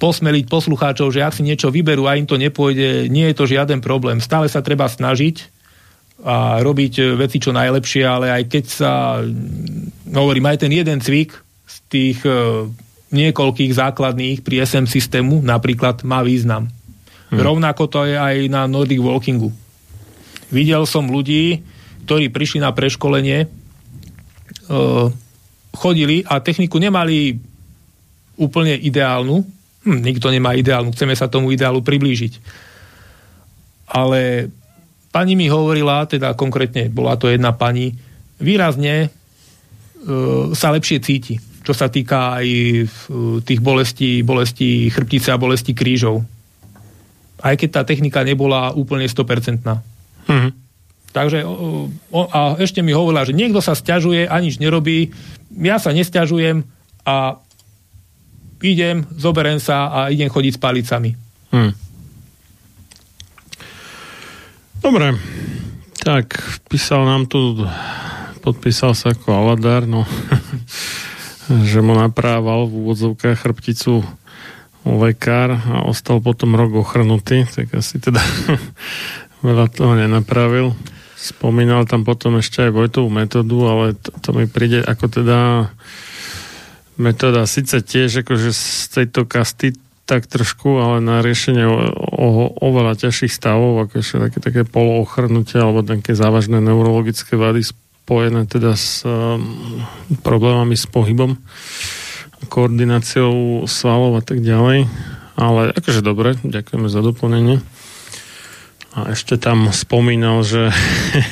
posmeliť poslucháčov, že ak si niečo vyberú a im to nepôjde, nie je to žiaden problém. Stále sa treba snažiť a robiť veci čo najlepšie, ale aj keď sa, hovorím, aj ten jeden cvik z tých uh, niekoľkých základných pri SM systému napríklad má význam. Hmm. Rovnako to je aj na Nordic Walkingu. Videl som ľudí, ktorí prišli na preškolenie, e, chodili a techniku nemali úplne ideálnu. Hm, nikto nemá ideálnu, chceme sa tomu ideálu priblížiť. Ale pani mi hovorila, teda konkrétne bola to jedna pani, výrazne e, sa lepšie cíti čo sa týka aj tých bolestí, bolestí chrbtice a bolestí krížov. Aj keď tá technika nebola úplne 100%. Mm-hmm. Takže o, a ešte mi hovorila, že niekto sa stiažuje a nič nerobí, ja sa nestiažujem a idem, zoberem sa a idem chodiť s palicami. Hmm. Dobre, tak písal nám tu, podpísal sa ako Aladar, no že mu naprával v úvodzovkách chrbticu lekár a ostal potom rok ochrnutý, tak asi teda veľa toho nenapravil. Spomínal tam potom ešte aj Vojtovú metódu, ale to, to mi príde ako teda metóda síce tiež akože z tejto kasty tak trošku, ale na riešenie o, o, oveľa ťažších stavov, ako ešte také, také poloochrnutia alebo také závažné neurologické vady spojené teda s um, problémami s pohybom, koordináciou svalov a tak ďalej. Ale akože dobre, ďakujeme za doplnenie. A ešte tam spomínal, že,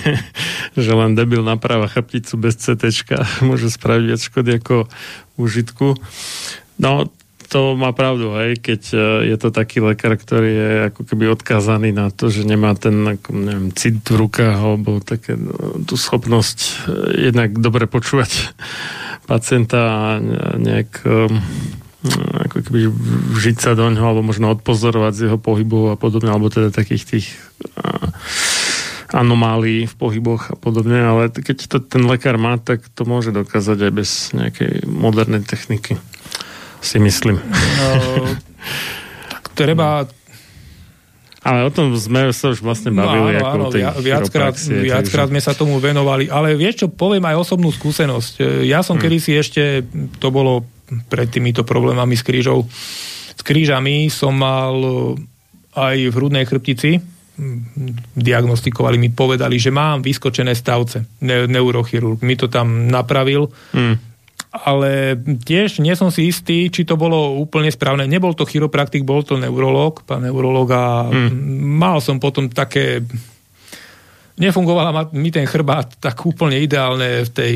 že len debil naprava chrbticu bez CT môže spraviť viac škody ako užitku. No, to má pravdu, hej, keď e, je to taký lekár, ktorý je ako keby odkázaný na to, že nemá ten ako, neviem, cit v rukách alebo také, no, tú schopnosť e, jednak dobre počúvať pacienta a nejak um, ako keby vžiť sa do ňoho, alebo možno odpozorovať z jeho pohybov a podobne, alebo teda takých tých anomálií v pohyboch a podobne, ale keď to ten lekár má, tak to môže dokázať aj bez nejakej modernej techniky, si myslím. No, tak treba ale o tom sme sa už vlastne no bavili. No, áno, áno, viackrát, viackrát sme sa tomu venovali. Ale vieš čo, poviem aj osobnú skúsenosť. Ja som hmm. kedysi ešte, to bolo pred týmito problémami s krížou. S krížami som mal aj v hrudnej chrbtici, diagnostikovali mi, povedali, že mám vyskočené stavce, ne- neurochirurg. Mi to tam napravil. Mm. Ale tiež nie som si istý, či to bolo úplne správne. Nebol to chiropraktik, bol to neurolog, pán neurolog a mm. mal som potom také nefungovala mi ten chrbát tak úplne ideálne v tej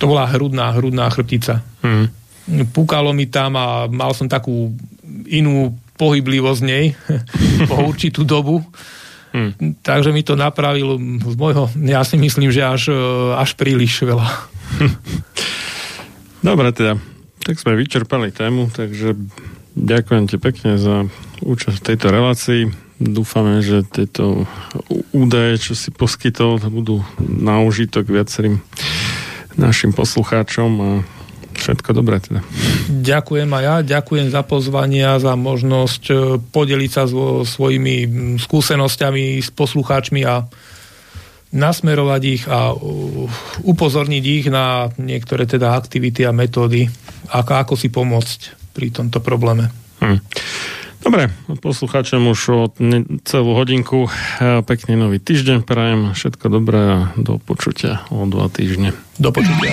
to bola hrudná, hrudná chrbtica. Hmm. Púkalo mi tam a mal som takú inú pohyblivosť nej po určitú dobu. Hmm. Takže mi to napravilo z môjho, ja si myslím, že až, až príliš veľa. Dobre teda, tak sme vyčerpali tému, takže ďakujem ti pekne za účasť v tejto relácii. Dúfame, že tieto údaje, čo si poskytol, budú na užitok viacerým našim poslucháčom a všetko dobré teda. Ďakujem a ja, ďakujem za pozvanie a za možnosť e, podeliť sa so svojimi skúsenosťami s poslucháčmi a nasmerovať ich a upozorniť ich na niektoré teda aktivity a metódy, ako, ako si pomôcť pri tomto probléme. Hm. Dobre, poslucháčom už o celú hodinku e, pekný nový týždeň prajem, všetko dobré a do počutia o dva týždne. Do počutia.